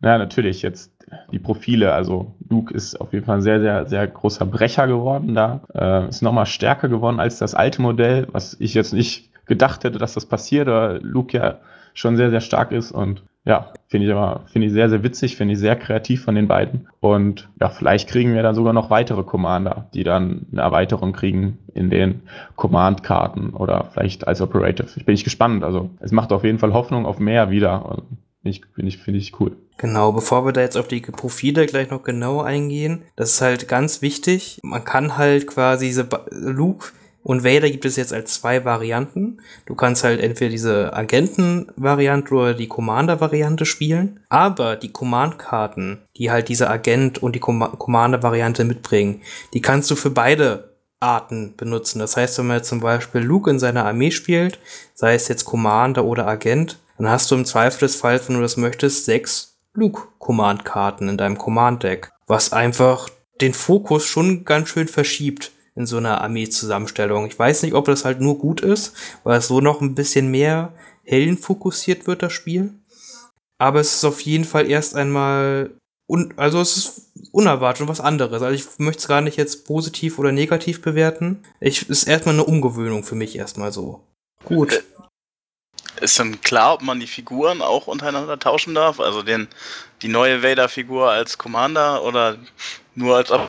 ja, natürlich jetzt die Profile. Also Luke ist auf jeden Fall ein sehr, sehr, sehr großer Brecher geworden da. Äh, ist nochmal stärker geworden als das alte Modell, was ich jetzt nicht gedacht hätte, dass das passiert, aber Luke ja schon sehr, sehr stark ist und ja, finde ich aber, finde ich sehr, sehr witzig, finde ich sehr kreativ von den beiden. Und ja, vielleicht kriegen wir dann sogar noch weitere Commander, die dann eine Erweiterung kriegen in den Command-Karten oder vielleicht als Operative. Ich bin ich gespannt. Also es macht auf jeden Fall Hoffnung auf mehr wieder. Finde ich, finde ich, finde ich cool.
Genau, bevor wir da jetzt auf die Profile gleich noch genauer eingehen, das ist halt ganz wichtig. Man kann halt quasi diese Luke und Vader gibt es jetzt als zwei Varianten. Du kannst halt entweder diese Agenten-Variante oder die Commander-Variante spielen. Aber die Command-Karten, die halt diese Agent- und die Com Commander-Variante mitbringen, die kannst du für beide Arten benutzen. Das heißt, wenn man jetzt zum Beispiel Luke in seiner Armee spielt, sei es jetzt Commander oder Agent, dann hast du im Zweifel des Falls, wenn du das möchtest, sechs Luke-Command-Karten in deinem Command-Deck, was einfach den Fokus schon ganz schön verschiebt in so einer Armee-Zusammenstellung. Ich weiß nicht, ob das halt nur gut ist, weil es so noch ein bisschen mehr Helden fokussiert wird, das Spiel. Aber es ist auf jeden Fall erst einmal un also es ist unerwartet und was anderes. Also ich möchte es gar nicht jetzt positiv oder negativ bewerten. Ich es ist erstmal eine Umgewöhnung für mich erstmal so. Gut.
Ist dann klar, ob man die Figuren auch untereinander tauschen darf? Also den, die neue Vader-Figur als Commander oder nur als Ab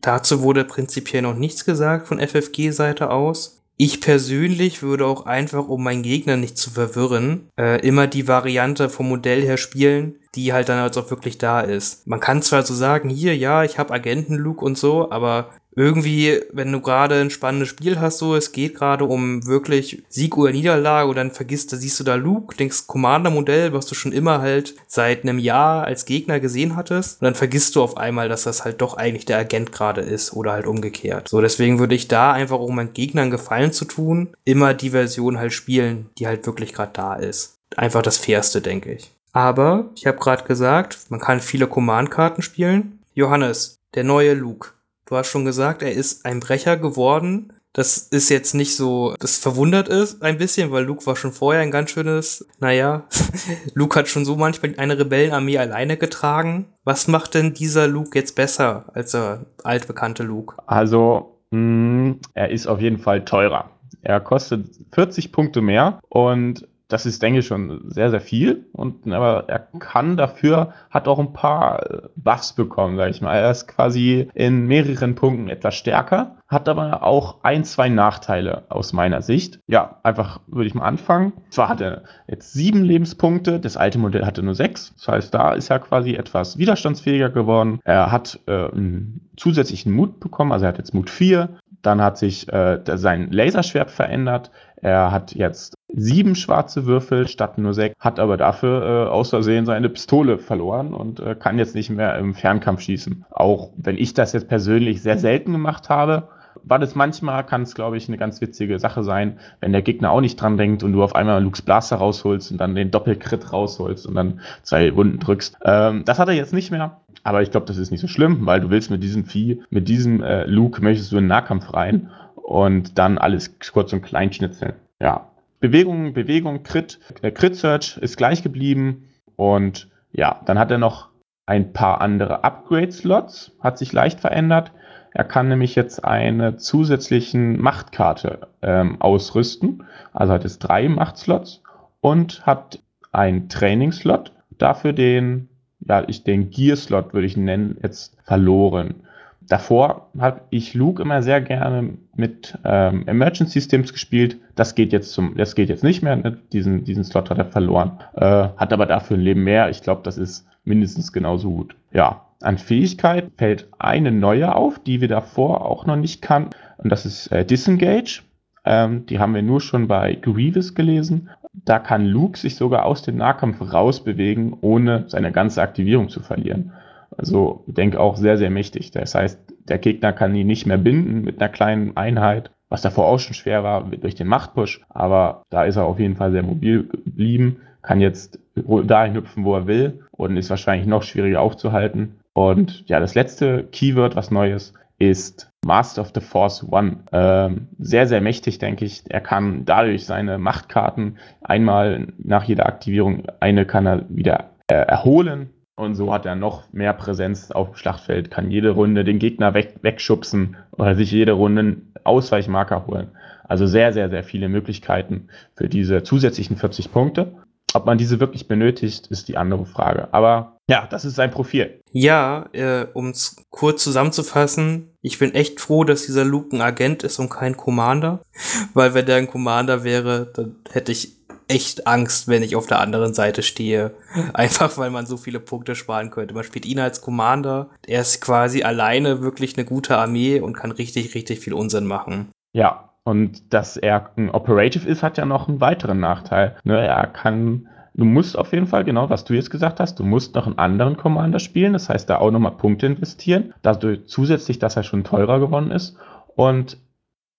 Dazu wurde prinzipiell noch nichts gesagt von FFG-Seite aus. Ich persönlich würde auch einfach, um meinen Gegner nicht zu verwirren, äh, immer die Variante vom Modell her spielen, die halt dann also auch wirklich da ist. Man kann zwar so sagen, hier, ja, ich habe Agenten-Look und so, aber irgendwie, wenn du gerade ein spannendes Spiel hast, so, es geht gerade um wirklich Sieg oder Niederlage und dann vergisst, da siehst du da Luke, denkst Commander-Modell, was du schon immer halt seit einem Jahr als Gegner gesehen hattest und dann vergisst du auf einmal, dass das halt doch eigentlich der Agent gerade ist oder halt umgekehrt. So, deswegen würde ich da einfach, um meinen Gegnern Gefallen zu tun, immer die Version halt spielen, die halt wirklich gerade da ist. Einfach das Fairste, denke ich. Aber, ich habe gerade gesagt, man kann viele Command-Karten spielen. Johannes, der neue Luke. Du hast schon gesagt, er ist ein Brecher geworden. Das ist jetzt nicht so, das verwundert ist ein bisschen, weil Luke war schon vorher ein ganz schönes, naja, [laughs] Luke hat schon so manchmal eine Rebellenarmee alleine getragen. Was macht denn dieser Luke jetzt besser als der altbekannte Luke?
Also, mh, mm, er ist auf jeden Fall teurer. Er kostet 40 Punkte mehr und das ist, denke ich, schon sehr, sehr viel. Und, aber er kann dafür, hat auch ein paar äh, Buffs bekommen, sage ich mal. Er ist quasi in mehreren Punkten etwas stärker, hat aber auch ein, zwei Nachteile aus meiner Sicht. Ja, einfach würde ich mal anfangen. Zwar hat er jetzt sieben Lebenspunkte, das alte Modell hatte nur sechs. Das heißt, da ist er quasi etwas widerstandsfähiger geworden. Er hat äh, einen zusätzlichen Mut bekommen, also er hat jetzt Mut 4. Dann hat sich äh, sein Laserschwert verändert. Er hat jetzt sieben schwarze Würfel statt nur sechs, hat aber dafür äh, aus Versehen seine Pistole verloren und äh, kann jetzt nicht mehr im Fernkampf schießen. Auch wenn ich das jetzt persönlich sehr selten gemacht habe, war das manchmal, kann es, glaube ich, eine ganz witzige Sache sein, wenn der Gegner auch nicht dran denkt und du auf einmal Luke's Blaster rausholst und dann den Doppelkrit rausholst und dann zwei Wunden drückst. Ähm, das hat er jetzt nicht mehr, aber ich glaube, das ist nicht so schlimm, weil du willst mit diesem Vieh, mit diesem äh, Luke möchtest du in den Nahkampf rein und dann alles kurz und klein schnitzeln. Ja. Bewegung, Bewegung, Crit, äh, Crit Search ist gleich geblieben und ja, dann hat er noch ein paar andere Upgrade-Slots, hat sich leicht verändert. Er kann nämlich jetzt eine zusätzlichen Machtkarte ähm, ausrüsten, also hat es drei Machtslots und hat einen Trainingslot, dafür den, ja, ich den Gear-Slot würde ich nennen, jetzt verloren davor habe ich Luke immer sehr gerne mit ähm, Emergent Systems gespielt. Das geht jetzt zum, das geht jetzt nicht mehr. Ne? Diesen, diesen Slot hat er verloren. Äh, hat aber dafür ein Leben mehr. Ich glaube, das ist mindestens genauso gut. Ja, an Fähigkeit fällt eine neue auf, die wir davor auch noch nicht kannten. Und das ist äh, Disengage. Ähm, die haben wir nur schon bei Grievous gelesen. Da kann Luke sich sogar aus dem Nahkampf rausbewegen, ohne seine ganze Aktivierung zu verlieren. Also ich denke auch sehr, sehr mächtig. Das heißt, der Gegner kann ihn nicht mehr binden mit einer kleinen Einheit, was davor auch schon schwer war durch den Machtpush. Aber da ist er auf jeden Fall sehr mobil geblieben, kann jetzt dahin hüpfen, wo er will und ist wahrscheinlich noch schwieriger aufzuhalten. Und ja, das letzte Keyword, was Neues, ist Master of the Force One. Ähm, sehr, sehr mächtig, denke ich. Er kann dadurch seine Machtkarten einmal nach jeder Aktivierung, eine kann er wieder äh, erholen und so hat er noch mehr Präsenz auf dem Schlachtfeld, kann jede Runde den Gegner weg, wegschubsen oder sich jede Runde einen Ausweichmarker holen. Also sehr, sehr, sehr viele Möglichkeiten für diese zusätzlichen 40 Punkte. Ob man diese wirklich benötigt, ist die andere Frage. Aber ja, das ist sein Profil.
Ja, äh, um es kurz zusammenzufassen, ich bin echt froh, dass dieser Luke ein Agent ist und kein Commander. [laughs] Weil wenn der ein Commander wäre, dann hätte ich echt Angst, wenn ich auf der anderen Seite stehe. [laughs] Einfach weil man so viele Punkte sparen könnte. Man spielt ihn als Commander. Er ist quasi alleine wirklich eine gute Armee und kann richtig, richtig viel Unsinn machen.
Ja, und dass er ein Operative ist, hat ja noch einen weiteren Nachteil. Ne, er kann, du musst auf jeden Fall, genau was du jetzt gesagt hast, du musst noch einen anderen Commander spielen. Das heißt, da auch nochmal Punkte investieren. Dadurch zusätzlich, dass er schon teurer geworden ist. Und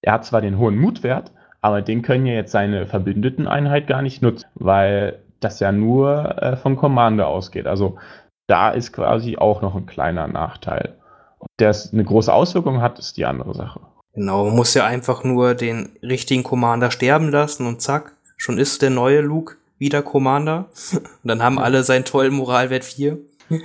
er hat zwar den hohen Mutwert, aber den können ja jetzt seine verbündeten Einheit gar nicht nutzen, weil das ja nur äh, vom Commander ausgeht. Also da ist quasi auch noch ein kleiner Nachteil. Ob der eine große Auswirkung hat, ist die andere Sache.
Genau, man muss ja einfach nur den richtigen Commander sterben lassen und zack, schon ist der neue Luke wieder Commander. Und [laughs] dann haben alle seinen tollen Moralwert 4. [laughs]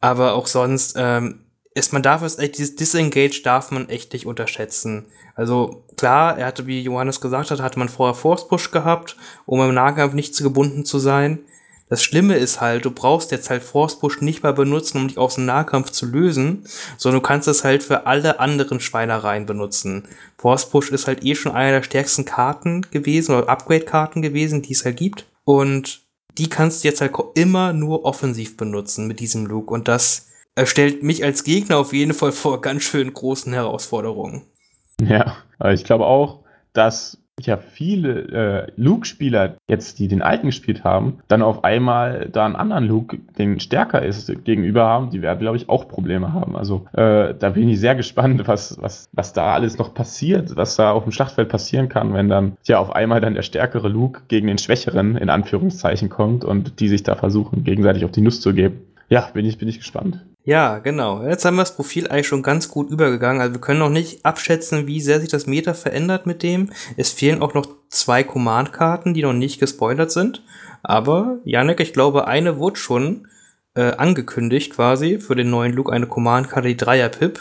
Aber auch sonst, ähm, ist, man darf es echt, dieses Disengage darf man echt nicht unterschätzen. Also klar, er hatte, wie Johannes gesagt hat, hatte man vorher Force Push gehabt, um im Nahkampf nicht zu gebunden zu sein. Das Schlimme ist halt, du brauchst jetzt halt Force Push nicht mal benutzen, um dich aus dem Nahkampf zu lösen, sondern du kannst es halt für alle anderen Schweinereien benutzen. Force Push ist halt eh schon eine der stärksten Karten gewesen oder Upgrade-Karten gewesen, die es halt gibt. Und die kannst du jetzt halt immer nur offensiv benutzen mit diesem Look. Und das stellt mich als Gegner auf jeden Fall vor ganz schön großen Herausforderungen.
Ja, ich glaube auch, dass ja viele äh, Luke-Spieler jetzt, die den alten gespielt haben, dann auf einmal da einen anderen Luke, den stärker ist, gegenüber haben, die werden, glaube ich, auch Probleme haben. Also äh, da bin ich sehr gespannt, was, was, was da alles noch passiert, was da auf dem Schlachtfeld passieren kann, wenn dann ja auf einmal dann der stärkere Luke gegen den schwächeren in Anführungszeichen kommt und die sich da versuchen, gegenseitig auf die Nuss zu geben. Ja, bin ich, bin ich gespannt.
Ja, genau. Jetzt haben wir das Profil eigentlich schon ganz gut übergegangen. Also wir können noch nicht abschätzen, wie sehr sich das Meta verändert mit dem. Es fehlen auch noch zwei Command-Karten, die noch nicht gespoilert sind. Aber, Janek, ich glaube, eine wurde schon äh, angekündigt quasi für den neuen Look, eine Command-Karte, die Dreier-Pip.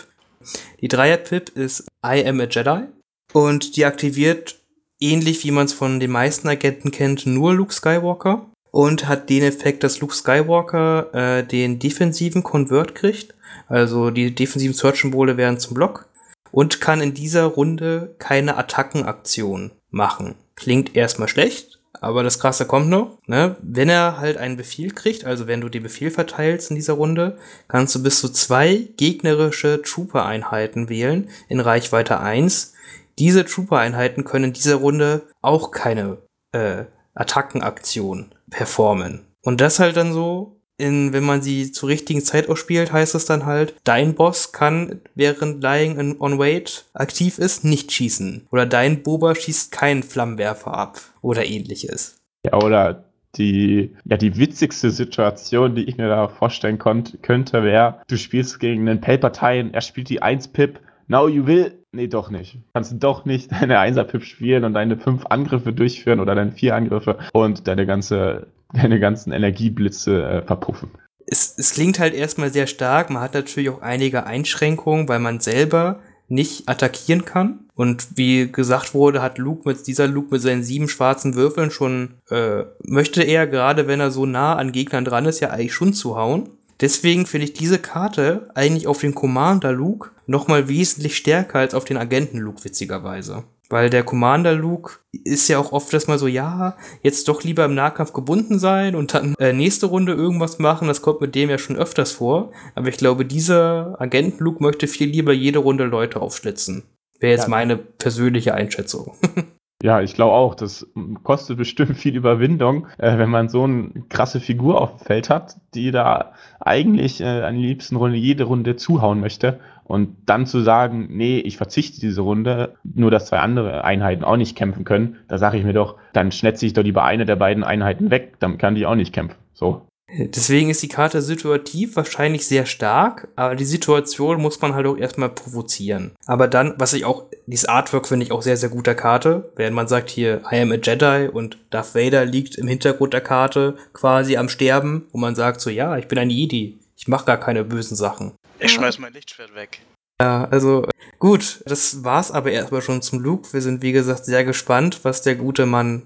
Die Dreier-Pip ist I am a Jedi und die aktiviert ähnlich wie man es von den meisten Agenten kennt, nur Luke Skywalker und hat den Effekt, dass Luke Skywalker äh, den defensiven Convert kriegt. Also die defensiven Search-Symbole werden zum Block und kann in dieser Runde keine Attackenaktion machen. Klingt erstmal schlecht, aber das Krasse kommt noch. Ne? Wenn er halt einen Befehl kriegt, also wenn du den Befehl verteilst in dieser Runde, kannst du bis zu zwei gegnerische Trooper-Einheiten wählen in Reichweite 1. Diese Trooper-Einheiten können in dieser Runde auch keine äh, Attackenaktion performen. Und das halt dann so, in, wenn man sie zur richtigen Zeit ausspielt, heißt es dann halt, dein Boss kann, während Lying on Wait aktiv ist, nicht schießen. Oder dein Boba schießt keinen Flammenwerfer ab. Oder ähnliches.
Ja, oder die, ja, die witzigste Situation, die ich mir da vorstellen konnt, könnte, wäre, du spielst gegen einen Palpatine, er spielt die 1-Pip, now you will, nee, doch nicht. Kannst du doch nicht [laughs] deine 1er-Pip spielen und deine 5 Angriffe durchführen oder deine 4 Angriffe und deine ganze, [laughs] deine ganzen Energieblitze äh, verpuffen.
Es, es klingt halt erstmal sehr stark, man hat natürlich auch einige Einschränkungen, weil man selber nicht attackieren kann. Und wie gesagt wurde, hat Luke mit dieser Luke mit seinen sieben schwarzen Würfeln schon, äh, möchte er, gerade wenn er so nah an Gegnern dran ist, ja eigentlich schon zuhauen. Deswegen finde ich diese Karte eigentlich auf den Commander Luke nochmal wesentlich stärker als auf den Agenten Luke, witzigerweise. Weil der Commander Luke ist ja auch oft erstmal so, ja, jetzt doch lieber im Nahkampf gebunden sein und dann äh, nächste Runde irgendwas machen. Das kommt mit dem ja schon öfters vor. Aber ich glaube, dieser Agenten Luke möchte viel lieber jede Runde Leute aufschlitzen. Wäre jetzt ja. meine persönliche Einschätzung. [laughs]
Ja, ich glaube auch, das kostet bestimmt [laughs] viel Überwindung, äh, wenn man so eine krasse Figur auf dem Feld hat, die da eigentlich äh, an die liebsten Runde jede Runde zuhauen möchte. Und dann zu sagen, nee, ich verzichte diese Runde, nur dass zwei andere Einheiten auch nicht kämpfen können, da sage ich mir doch, dann schnetze ich doch lieber eine der beiden Einheiten weg, dann kann die auch nicht kämpfen. So.
Deswegen ist die Karte situativ wahrscheinlich sehr stark, aber die Situation muss man halt auch erstmal provozieren. Aber dann, was ich auch, dieses Artwork finde ich auch sehr, sehr guter Karte. Wenn man sagt hier, I am a Jedi und Darth Vader liegt im Hintergrund der Karte quasi am Sterben und man sagt so, ja, ich bin ein Jedi. Ich mache gar keine bösen Sachen.
Ich schmeiß mein Lichtschwert weg.
Ja, also gut, das war's aber erstmal schon zum Luke. Wir sind wie gesagt sehr gespannt, was der gute Mann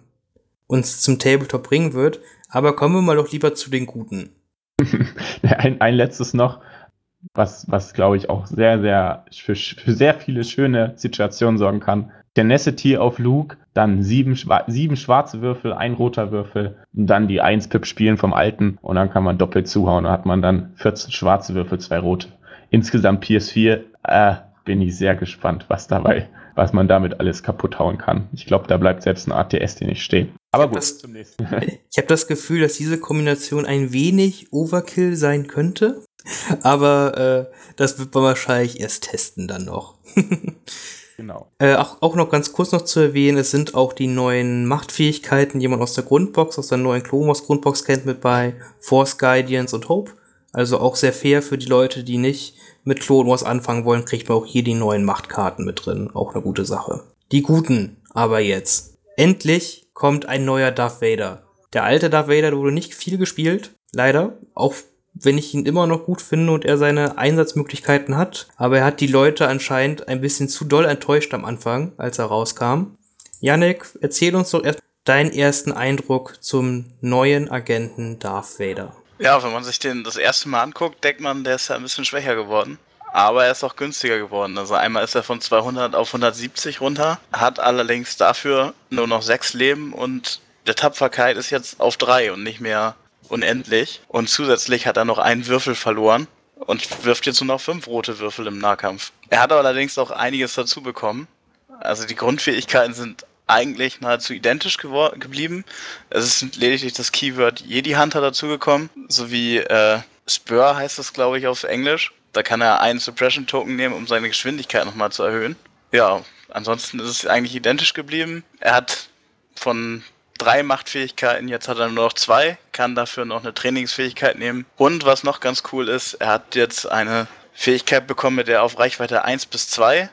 uns zum Tabletop bringen wird. Aber kommen wir mal doch lieber zu den Guten. [laughs]
ein, ein letztes noch, was, was glaube ich auch sehr, sehr für, für sehr viele schöne Situationen sorgen kann. Tenacity auf Luke, dann sieben, sieben schwarze Würfel, ein roter Würfel und dann die 1-Pip spielen vom alten und dann kann man doppelt zuhauen. Da hat man dann 14 schwarze Würfel, zwei rote. Insgesamt PS4, äh, bin ich sehr gespannt, was dabei, was man damit alles kaputt hauen kann. Ich glaube, da bleibt selbst ein ATS, den nicht stehen. Aber gut,
das, zum nächsten. [laughs] ich habe das Gefühl, dass diese Kombination ein wenig Overkill sein könnte. Aber äh, das wird man wahrscheinlich erst testen dann noch. [laughs]
Genau.
Äh, auch, auch noch ganz kurz noch zu erwähnen, es sind auch die neuen Machtfähigkeiten, die man aus der Grundbox, aus der neuen Klomos Grundbox kennt, mit bei Force, Guardians und Hope. Also auch sehr fair für die Leute, die nicht mit Clone Wars anfangen wollen, kriegt man auch hier die neuen Machtkarten mit drin. Auch eine gute Sache. Die guten aber jetzt. Endlich kommt ein neuer Darth Vader. Der alte Darth Vader wurde nicht viel gespielt, leider. Auch wenn ich ihn immer noch gut finde und er seine Einsatzmöglichkeiten hat. Aber er hat die Leute anscheinend ein bisschen zu doll enttäuscht am Anfang, als er rauskam. Yannick, erzähl uns doch erst deinen ersten Eindruck zum neuen Agenten Darth Vader.
Ja, wenn man sich den das erste Mal anguckt, denkt man, der ist ja ein bisschen schwächer geworden. Aber er ist auch günstiger geworden. Also einmal ist er von 200 auf 170 runter, hat allerdings dafür nur noch sechs Leben und der Tapferkeit ist jetzt auf drei und nicht mehr unendlich. Und zusätzlich hat er noch einen Würfel verloren und wirft jetzt nur noch fünf rote Würfel im Nahkampf. Er hat allerdings auch einiges dazu bekommen. Also die Grundfähigkeiten sind eigentlich nahezu identisch geblieben. Es ist lediglich das Keyword Jedi Hunter dazugekommen, sowie äh, Spur heißt das, glaube ich, auf Englisch. Da kann er einen Suppression Token nehmen, um seine Geschwindigkeit nochmal zu erhöhen. Ja, ansonsten ist es eigentlich identisch geblieben. Er hat von drei Machtfähigkeiten, jetzt hat er nur noch zwei, kann dafür noch eine Trainingsfähigkeit nehmen. Und was noch ganz cool ist, er hat jetzt eine Fähigkeit bekommen, mit der er auf Reichweite 1 bis 2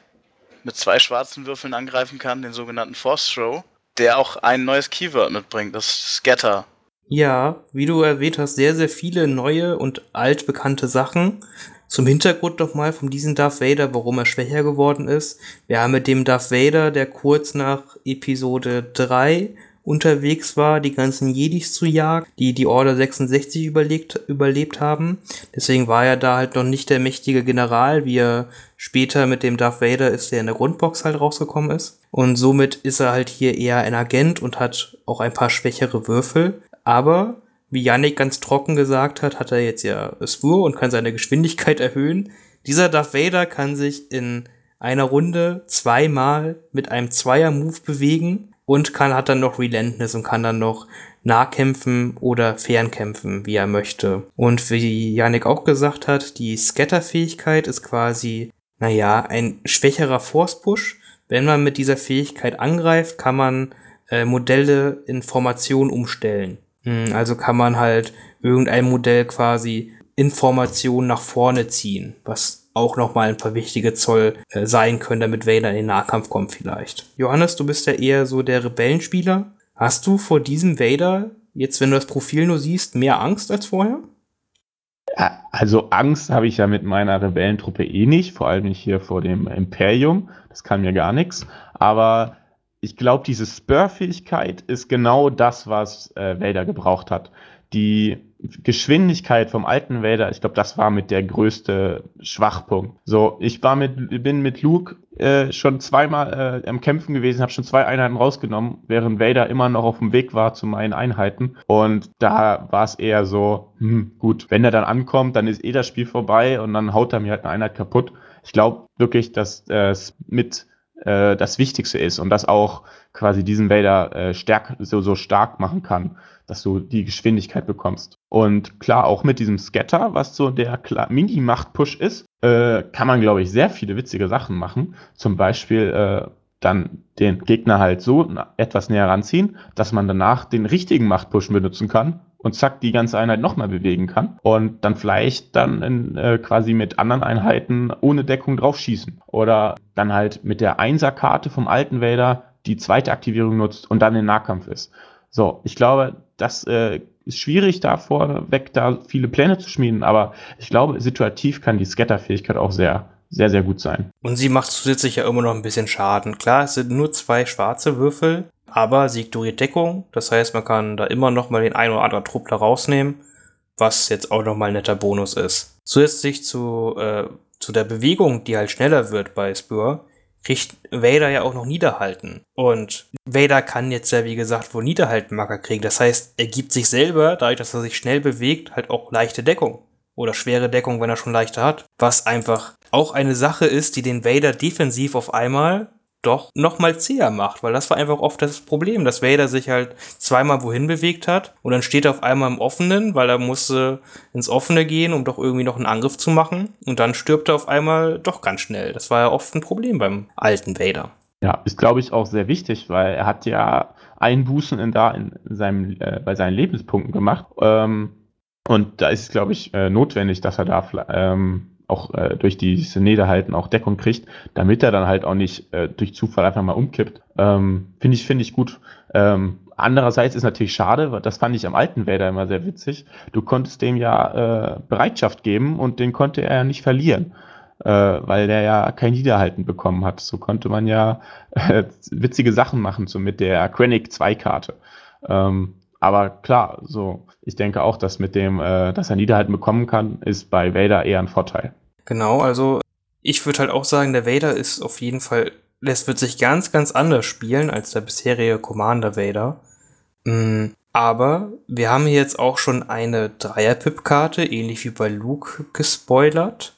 mit zwei schwarzen Würfeln angreifen kann, den sogenannten Force Throw, der auch ein neues Keyword mitbringt, das Scatter.
Ja, wie du erwähnt hast, sehr, sehr viele neue und altbekannte Sachen. Zum Hintergrund nochmal von diesem Darth Vader, warum er schwächer geworden ist. Wir haben mit dem Darth Vader, der kurz nach Episode 3 unterwegs war, die ganzen Jedis zu jagen, die die Order 66 überlegt, überlebt haben. Deswegen war er da halt noch nicht der mächtige General, wie er später mit dem Darth Vader ist, der in der Grundbox halt rausgekommen ist. Und somit ist er halt hier eher ein Agent und hat auch ein paar schwächere Würfel. Aber, wie Yannick ganz trocken gesagt hat, hat er jetzt ja Spur und kann seine Geschwindigkeit erhöhen. Dieser Darth Vader kann sich in einer Runde zweimal mit einem Zweier-Move bewegen und kann, hat dann noch Relentless und kann dann noch Nahkämpfen oder Fernkämpfen, wie er möchte. Und wie Yannick auch gesagt hat, die Scatter-Fähigkeit ist quasi, naja, ein schwächerer Force-Push. Wenn man mit dieser Fähigkeit angreift, kann man äh, Modelle in Formation umstellen. Hm, also kann man halt irgendein Modell quasi Information nach vorne ziehen, was auch nochmal ein paar wichtige Zoll äh, sein können, damit Vader in den Nahkampf kommt vielleicht. Johannes, du bist ja eher so der Rebellenspieler. Hast du vor diesem Vader, jetzt wenn du das Profil nur siehst, mehr Angst als vorher?
Also Angst habe ich ja mit meiner Rebellentruppe eh nicht, vor allem nicht hier vor dem Imperium. Das kann mir gar nichts. Aber ich glaube, diese Spur-Fähigkeit ist genau das, was äh, Vader gebraucht hat. Die Geschwindigkeit vom alten Vader, ich glaube, das war mit der größte Schwachpunkt. So, ich war mit, bin mit Luke äh, schon zweimal äh, am Kämpfen gewesen, habe schon zwei Einheiten rausgenommen, während Vader immer noch auf dem Weg war zu meinen Einheiten. Und da war es eher so, hm, gut, wenn er dann ankommt, dann ist eh das Spiel vorbei und dann haut er mir halt eine Einheit kaputt. Ich glaube wirklich, dass es mit äh, das Wichtigste ist und das auch quasi diesen Vader äh, stärk, so, so stark machen kann dass du die Geschwindigkeit bekommst. Und klar, auch mit diesem Scatter, was so der Mini-Macht-Push ist, äh, kann man, glaube ich, sehr viele witzige Sachen machen. Zum Beispiel äh, dann den Gegner halt so etwas näher ranziehen, dass man danach den richtigen Macht-Push benutzen kann und zack, die ganze Einheit nochmal bewegen kann und dann vielleicht dann in, äh, quasi mit anderen Einheiten ohne Deckung drauf schießen. Oder dann halt mit der Einser-Karte vom alten Vader die zweite Aktivierung nutzt und dann in Nahkampf ist. So, ich glaube, das äh, ist schwierig, da vorweg da viele Pläne zu schmieden, aber ich glaube, situativ kann die Scatter-Fähigkeit auch sehr, sehr, sehr gut sein.
Und sie macht zusätzlich ja immer noch ein bisschen Schaden. Klar, es sind nur zwei schwarze Würfel, aber sie ignoriert Deckung. Das heißt, man kann da immer noch mal den ein oder anderen Trupp da rausnehmen, was jetzt auch noch mal ein netter Bonus ist. Zusätzlich zu, äh, zu der Bewegung, die halt schneller wird bei Spur, Vader ja auch noch Niederhalten. Und Vader kann jetzt ja, wie gesagt, wohl Niederhaltenmarker kriegen. Das heißt, er gibt sich selber, dadurch, dass er sich schnell bewegt, halt auch leichte Deckung. Oder schwere Deckung, wenn er schon leichte hat. Was einfach auch eine Sache ist, die den Vader defensiv auf einmal doch noch mal zäher macht, weil das war einfach oft das Problem, dass Vader sich halt zweimal wohin bewegt hat und dann steht er auf einmal im Offenen, weil er musste ins Offene gehen, um doch irgendwie noch einen Angriff zu machen und dann stirbt er auf einmal doch ganz schnell. Das war ja oft ein Problem beim alten Vader.
Ja, ist glaube ich auch sehr wichtig, weil er hat ja Einbußen in da in seinem, äh, bei seinen Lebenspunkten gemacht. Ähm, und da ist es, glaube ich, äh, notwendig, dass er da ähm, auch äh, durch diese Niederhalten auch Deckung kriegt, damit er dann halt auch nicht äh, durch Zufall einfach mal umkippt. Ähm, Finde ich, finde ich gut. Ähm, andererseits ist natürlich schade, das fand ich am alten Vader immer sehr witzig. Du konntest dem ja äh, Bereitschaft geben und den konnte er ja nicht verlieren. Äh, weil der ja kein Niederhalten bekommen hat. So konnte man ja äh, witzige Sachen machen, so mit der Krennic 2 Karte. Ähm, aber klar, so, ich denke auch, dass mit dem, äh, dass er Niederhalten bekommen kann, ist bei Vader eher ein Vorteil.
Genau, also ich würde halt auch sagen, der Vader ist auf jeden Fall, das wird sich ganz, ganz anders spielen als der bisherige Commander Vader. Mm, aber wir haben hier jetzt auch schon eine Dreier-Pip-Karte, ähnlich wie bei Luke, gespoilert.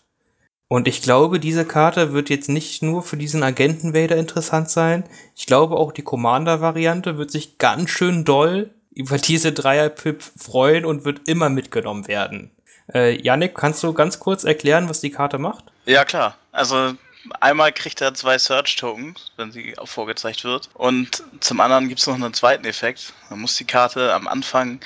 Und ich glaube, diese Karte wird jetzt nicht nur für diesen Agenten Vader interessant sein. Ich glaube auch die Commander-Variante wird sich ganz schön doll über diese Dreier-Pip freuen und wird immer mitgenommen werden. Äh, Yannick, kannst du ganz kurz erklären, was die Karte macht?
Ja, klar. Also einmal kriegt er zwei Search-Tokens, wenn sie vorgezeigt wird. Und zum anderen gibt es noch einen zweiten Effekt. Man muss die Karte am Anfang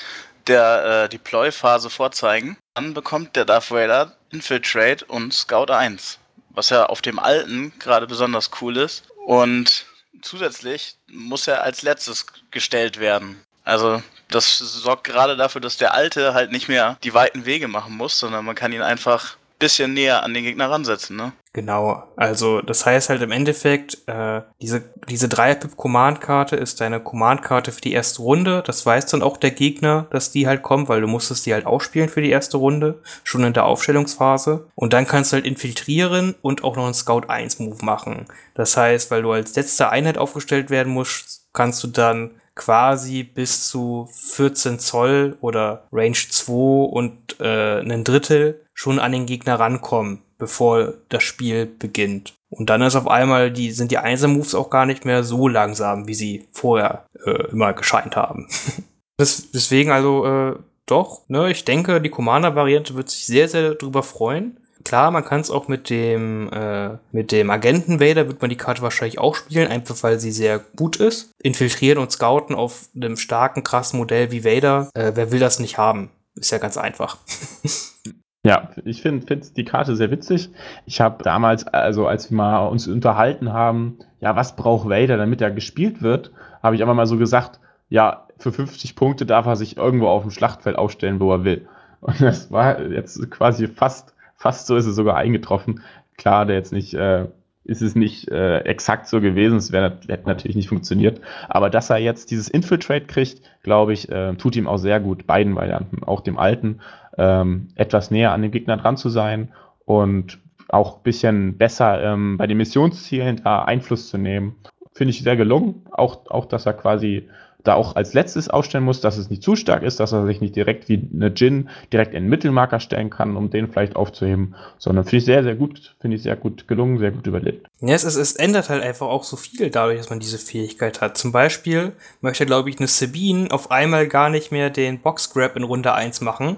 der äh, Deploy-Phase vorzeigen. Dann bekommt der Darth Vader Infiltrate und Scout 1. Was ja auf dem alten gerade besonders cool ist. Und zusätzlich muss er als letztes gestellt werden. Also das sorgt gerade dafür, dass der Alte halt nicht mehr die weiten Wege machen muss, sondern man kann ihn einfach ein bisschen näher an den Gegner ransetzen, ne?
Genau, also das heißt halt im Endeffekt, äh, diese, diese Dreier-Pip-Command-Karte ist deine Command-Karte für die erste Runde. Das weiß dann auch der Gegner, dass die halt kommt, weil du musstest die halt ausspielen für die erste Runde, schon in der Aufstellungsphase. Und dann kannst du halt infiltrieren und auch noch einen Scout 1-Move machen. Das heißt, weil du als letzte Einheit aufgestellt werden musst, kannst du dann quasi bis zu 14 Zoll oder Range 2 und äh, ein Drittel schon an den Gegner rankommen, bevor das Spiel beginnt. Und dann ist auf einmal die, sind die Einzelmoves auch gar nicht mehr so langsam, wie sie vorher äh, immer gescheint haben. [laughs] das, deswegen also äh, doch, ne, ich denke, die Commander-Variante wird sich sehr, sehr drüber freuen. Klar, man kann es auch mit dem, äh, mit dem Agenten Vader wird man die Karte wahrscheinlich auch spielen, einfach weil sie sehr gut ist. Infiltrieren und scouten auf einem starken, krassen Modell wie Vader. Äh, wer will das nicht haben? Ist ja ganz einfach. [laughs]
Ja, ich finde find die Karte sehr witzig. Ich habe damals, also als wir mal uns unterhalten haben, ja, was braucht Vader, damit er gespielt wird, habe ich einfach mal so gesagt, ja, für 50 Punkte darf er sich irgendwo auf dem Schlachtfeld aufstellen, wo er will. Und das war jetzt quasi fast Fast so ist es sogar eingetroffen. Klar, der jetzt nicht, äh, ist es nicht äh, exakt so gewesen, es hätte natürlich nicht funktioniert. Aber dass er jetzt dieses Infiltrate kriegt, glaube ich, äh, tut ihm auch sehr gut, beiden Varianten, auch dem alten, ähm, etwas näher an den Gegner dran zu sein und auch ein bisschen besser ähm, bei den Missionszielen da Einfluss zu nehmen. Finde ich sehr gelungen. Auch, auch, dass er quasi da auch als letztes aufstellen muss, dass es nicht zu stark ist, dass er sich nicht direkt wie eine Jin direkt in den Mittelmarker stellen kann, um den vielleicht aufzuheben, sondern finde ich sehr, sehr gut, finde ich sehr gut gelungen, sehr gut überlebt.
Ja, es, ist, es ändert halt einfach auch so viel dadurch, dass man diese Fähigkeit hat. Zum Beispiel möchte, glaube ich, eine Sabine auf einmal gar nicht mehr den Boxgrab in Runde 1 machen,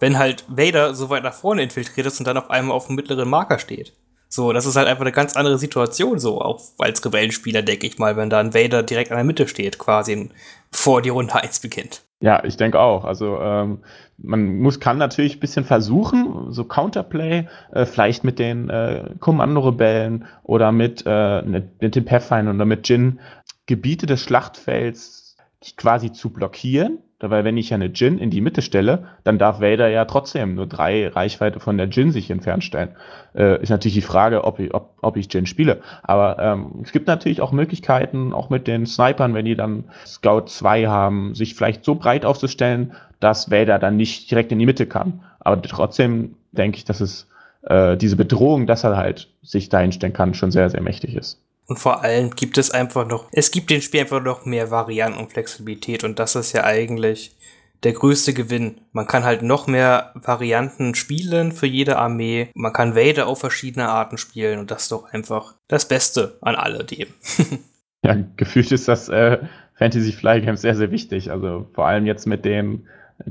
wenn halt Vader so weit nach vorne infiltriert ist und dann auf einmal auf dem mittleren Marker steht. So, das ist halt einfach eine ganz andere Situation, so, auch als Rebellenspieler, denke ich mal, wenn da ein Vader direkt an der Mitte steht, quasi, bevor die Runde 1 beginnt.
Ja, ich denke auch. Also ähm, man muss kann natürlich ein bisschen versuchen, so Counterplay, äh, vielleicht mit den äh, Kommandorebellen oder mit, äh, mit dem Pathfinder oder mit Jin Gebiete des Schlachtfelds quasi zu blockieren weil wenn ich ja eine Jin in die Mitte stelle, dann darf Vader ja trotzdem nur drei Reichweite von der Jin sich entfernt stellen. Äh, ist natürlich die Frage, ob ich, ob, ob ich Jin spiele. Aber ähm, es gibt natürlich auch Möglichkeiten, auch mit den Snipern, wenn die dann Scout 2 haben, sich vielleicht so breit aufzustellen, dass Vader dann nicht direkt in die Mitte kann. Aber trotzdem denke ich, dass es äh, diese Bedrohung, dass er halt sich dahin stellen kann, schon sehr, sehr mächtig ist.
Und vor allem gibt es einfach noch, es gibt dem Spiel einfach noch mehr Varianten und Flexibilität und das ist ja eigentlich der größte Gewinn. Man kann halt noch mehr Varianten spielen für jede Armee. Man kann Vader auf verschiedene Arten spielen und das ist doch einfach das Beste an alledem. [laughs]
ja, gefühlt ist das äh, Fantasy Fly Games sehr, sehr wichtig. Also vor allem jetzt mit den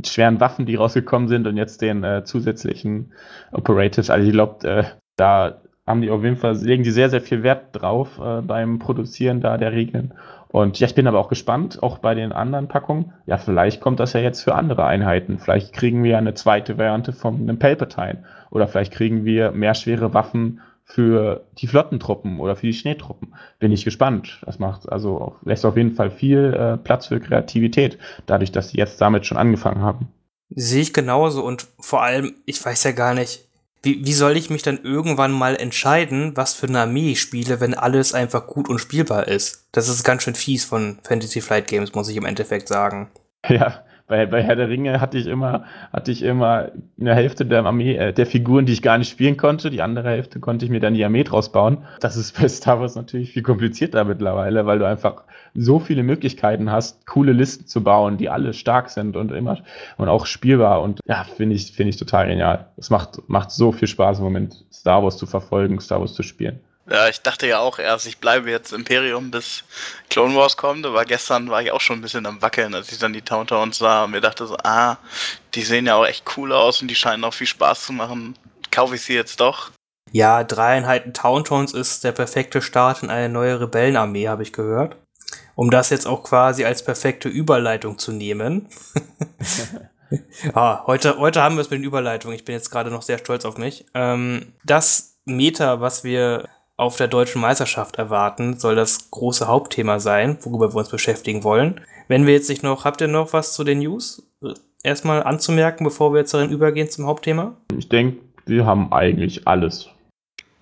schweren Waffen, die rausgekommen sind und jetzt den äh, zusätzlichen Operatives. Also ich glaube, äh, da haben die auf jeden Fall, legen die sehr, sehr viel Wert drauf äh, beim Produzieren da der Regeln. Und ja, ich bin aber auch gespannt, auch bei den anderen Packungen. Ja, vielleicht kommt das ja jetzt für andere Einheiten. Vielleicht kriegen wir eine zweite Variante von einem Palpatine. Oder vielleicht kriegen wir mehr schwere Waffen für die Flottentruppen oder für die Schneetruppen. Bin ich gespannt. Das macht also lässt auf jeden Fall viel äh, Platz für Kreativität, dadurch, dass sie jetzt damit schon angefangen haben.
Sehe ich genauso und vor allem, ich weiß ja gar nicht, wie, wie soll ich mich dann irgendwann mal entscheiden, was für eine Armee ich spiele, wenn alles einfach gut und spielbar ist? Das ist ganz schön fies von Fantasy Flight Games, muss ich im Endeffekt sagen.
Ja, bei, bei Herr der Ringe hatte ich immer, hatte ich immer eine Hälfte der Armee, äh, der Figuren, die ich gar nicht spielen konnte. Die andere Hälfte konnte ich mir dann die Armee draus bauen. Das ist bei Star Wars natürlich viel komplizierter mittlerweile, weil du einfach so viele Möglichkeiten hast, coole Listen zu bauen, die alle stark sind und immer und auch spielbar. Und ja, finde ich, finde ich total genial. Es macht, macht so viel Spaß im Moment, Star Wars zu verfolgen, Star Wars zu spielen.
Ja, ich dachte ja auch erst, ich bleibe jetzt Imperium bis Clone Wars kommt, aber gestern war ich auch schon ein bisschen am Wackeln, als ich dann die Towntowns sah und mir dachte so, ah, die sehen ja auch echt cool aus und die scheinen auch viel Spaß zu machen. Kaufe ich sie jetzt doch?
Ja, dreieinhalb Towntowns ist der perfekte Start in eine neue Rebellenarmee, habe ich gehört. Um das jetzt auch quasi als perfekte Überleitung zu nehmen. [laughs] ah, heute, heute haben wir es mit den Überleitungen. Ich bin jetzt gerade noch sehr stolz auf mich. Ähm, das Meta, was wir auf der deutschen Meisterschaft erwarten, soll das große Hauptthema sein, worüber wir uns beschäftigen wollen. Wenn wir jetzt nicht noch, habt ihr noch was zu den News erstmal anzumerken, bevor wir jetzt darin übergehen zum Hauptthema?
Ich denke, wir haben eigentlich alles.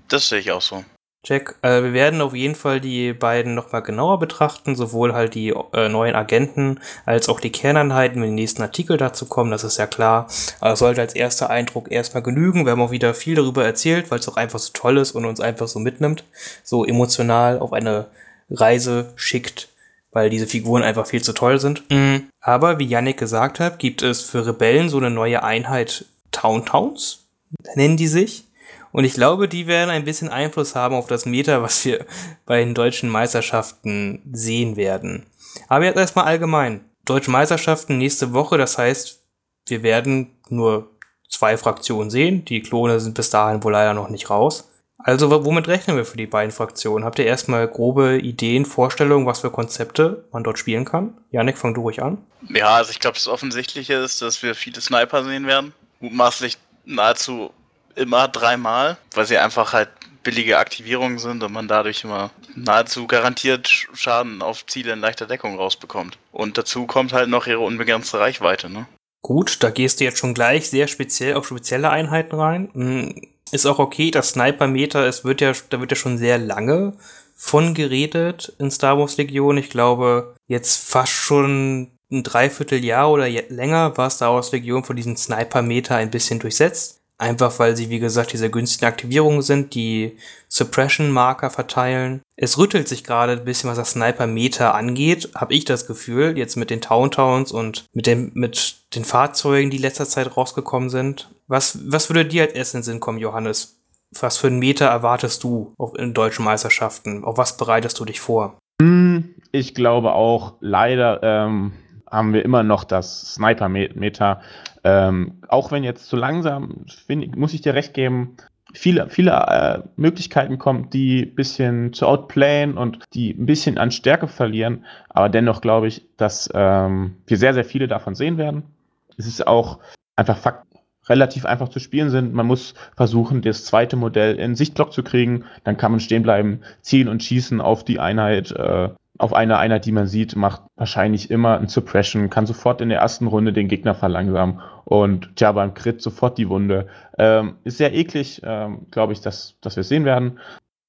Das sehe ich auch so.
Check. Äh, wir werden auf jeden Fall die beiden nochmal genauer betrachten, sowohl halt die äh, neuen Agenten als auch die Kerneinheiten, wenn die nächsten Artikel dazu kommen, das ist ja klar. Aber es sollte als erster Eindruck erstmal genügen. Wir haben auch wieder viel darüber erzählt, weil es auch einfach so toll ist und uns einfach so mitnimmt, so emotional auf eine Reise schickt, weil diese Figuren einfach viel zu toll sind. Mhm. Aber wie Yannick gesagt hat, gibt es für Rebellen so eine neue Einheit Town Towns, nennen die sich. Und ich glaube, die werden ein bisschen Einfluss haben auf das Meta, was wir bei den deutschen Meisterschaften sehen werden. Aber jetzt erstmal allgemein. Deutsche Meisterschaften nächste Woche, das heißt, wir werden nur zwei Fraktionen sehen. Die Klone sind bis dahin wohl leider noch nicht raus. Also womit rechnen wir für die beiden Fraktionen? Habt ihr erstmal grobe Ideen, Vorstellungen, was für Konzepte man dort spielen kann? Janik, fang du ruhig an.
Ja, also ich glaube, das Offensichtliche ist, dass wir viele Sniper sehen werden. Mutmaßlich nahezu immer dreimal, weil sie einfach halt billige Aktivierungen sind und man dadurch immer nahezu garantiert Schaden auf Ziele in leichter Deckung rausbekommt. Und dazu kommt halt noch ihre unbegrenzte Reichweite, ne?
Gut, da gehst du jetzt schon gleich sehr speziell auf spezielle Einheiten rein. Hm, ist auch okay, das Sniper-Meter, es wird ja, da wird ja schon sehr lange von geredet in Star Wars Legion. Ich glaube, jetzt fast schon ein Dreivierteljahr oder länger war Star Wars Legion von diesem Sniper-Meter ein bisschen durchsetzt. Einfach weil sie, wie gesagt, diese günstigen Aktivierungen sind, die Suppression-Marker verteilen. Es rüttelt sich gerade ein bisschen, was das Sniper-Meter angeht, habe ich das Gefühl, jetzt mit den Town-Towns und mit, dem, mit den Fahrzeugen, die letzter Zeit rausgekommen sind. Was, was würde dir als erstes in den Sinn kommen, Johannes? Was für ein Meter erwartest du auf, in deutschen Meisterschaften? Auf was bereitest du dich vor?
Hm, ich glaube auch, leider ähm, haben wir immer noch das Sniper-Meter. Ähm, auch wenn jetzt zu langsam, find, muss ich dir recht geben, viele, viele äh, Möglichkeiten kommen, die ein bisschen zu outplayen und die ein bisschen an Stärke verlieren. Aber dennoch glaube ich, dass ähm, wir sehr, sehr viele davon sehen werden. Es ist auch einfach Fakt, relativ einfach zu spielen sind. Man muss versuchen, das zweite Modell in Sichtblock zu kriegen. Dann kann man stehen bleiben, zielen und schießen auf die Einheit. Äh, auf eine Einheit, die man sieht, macht wahrscheinlich immer ein Suppression, kann sofort in der ersten Runde den Gegner verlangsamen und ja, beim Crit sofort die Wunde. Ähm, ist sehr eklig, ähm, glaube ich, dass, dass wir es sehen werden.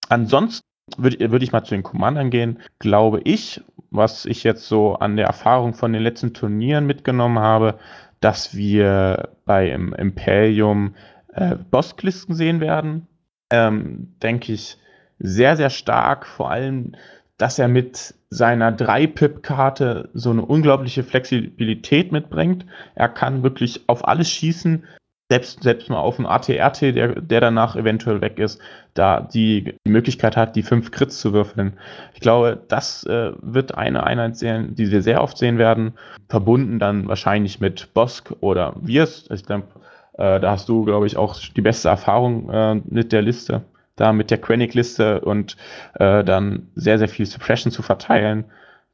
Ansonsten würde würd ich mal zu den Commandern gehen. Glaube ich, was ich jetzt so an der Erfahrung von den letzten Turnieren mitgenommen habe, dass wir bei im Imperium äh, Bosklisten sehen werden. Ähm, denke ich, sehr, sehr stark, vor allem dass er mit seiner 3-Pip-Karte so eine unglaubliche Flexibilität mitbringt. Er kann wirklich auf alles schießen, selbst, selbst mal auf einen ATRT, der, der danach eventuell weg ist, da die, die Möglichkeit hat, die fünf Crits zu würfeln. Ich glaube, das äh, wird eine Einheit sehen, die wir sehr oft sehen werden, verbunden dann wahrscheinlich mit Bosk oder Wirs. Ich glaube, äh, da hast du, glaube ich, auch die beste Erfahrung äh, mit der Liste, da mit der Quenic-Liste und äh, dann sehr, sehr viel Suppression zu verteilen.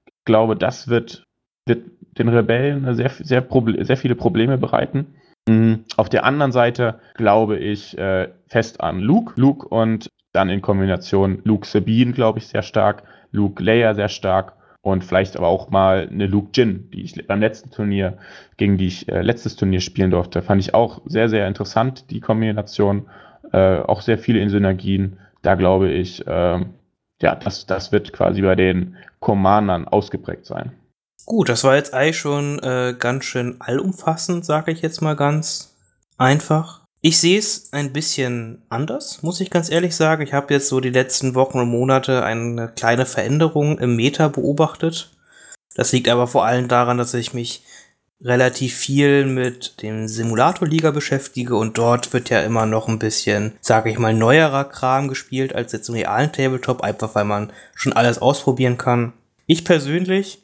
Ich glaube, das wird, wird den Rebellen sehr, sehr, sehr viele Probleme bereiten. Mhm. Auf der anderen Seite glaube ich äh, fest an Luke. Luke und dann in Kombination Luke Sabine, glaube ich, sehr stark. Luke Leia sehr stark. Und vielleicht aber auch mal eine Luke Jin, die ich beim letzten Turnier, gegen die ich äh, letztes Turnier spielen durfte. Fand ich auch sehr, sehr interessant, die Kombination. Äh, auch sehr viele in Synergien. Da glaube ich, äh, ja, das, das wird quasi bei den Commandern ausgeprägt sein.
Gut, das war jetzt eigentlich schon äh, ganz schön allumfassend, sage ich jetzt mal ganz einfach. Ich sehe es ein bisschen anders, muss ich ganz ehrlich sagen. Ich habe jetzt so die letzten Wochen und Monate eine kleine Veränderung im Meta beobachtet. Das liegt aber vor allem daran, dass ich mich relativ viel mit dem Simulator-Liga beschäftige und dort wird ja immer noch ein bisschen, sage ich mal, neuerer Kram gespielt als jetzt im realen Tabletop, einfach weil man schon alles ausprobieren kann. Ich persönlich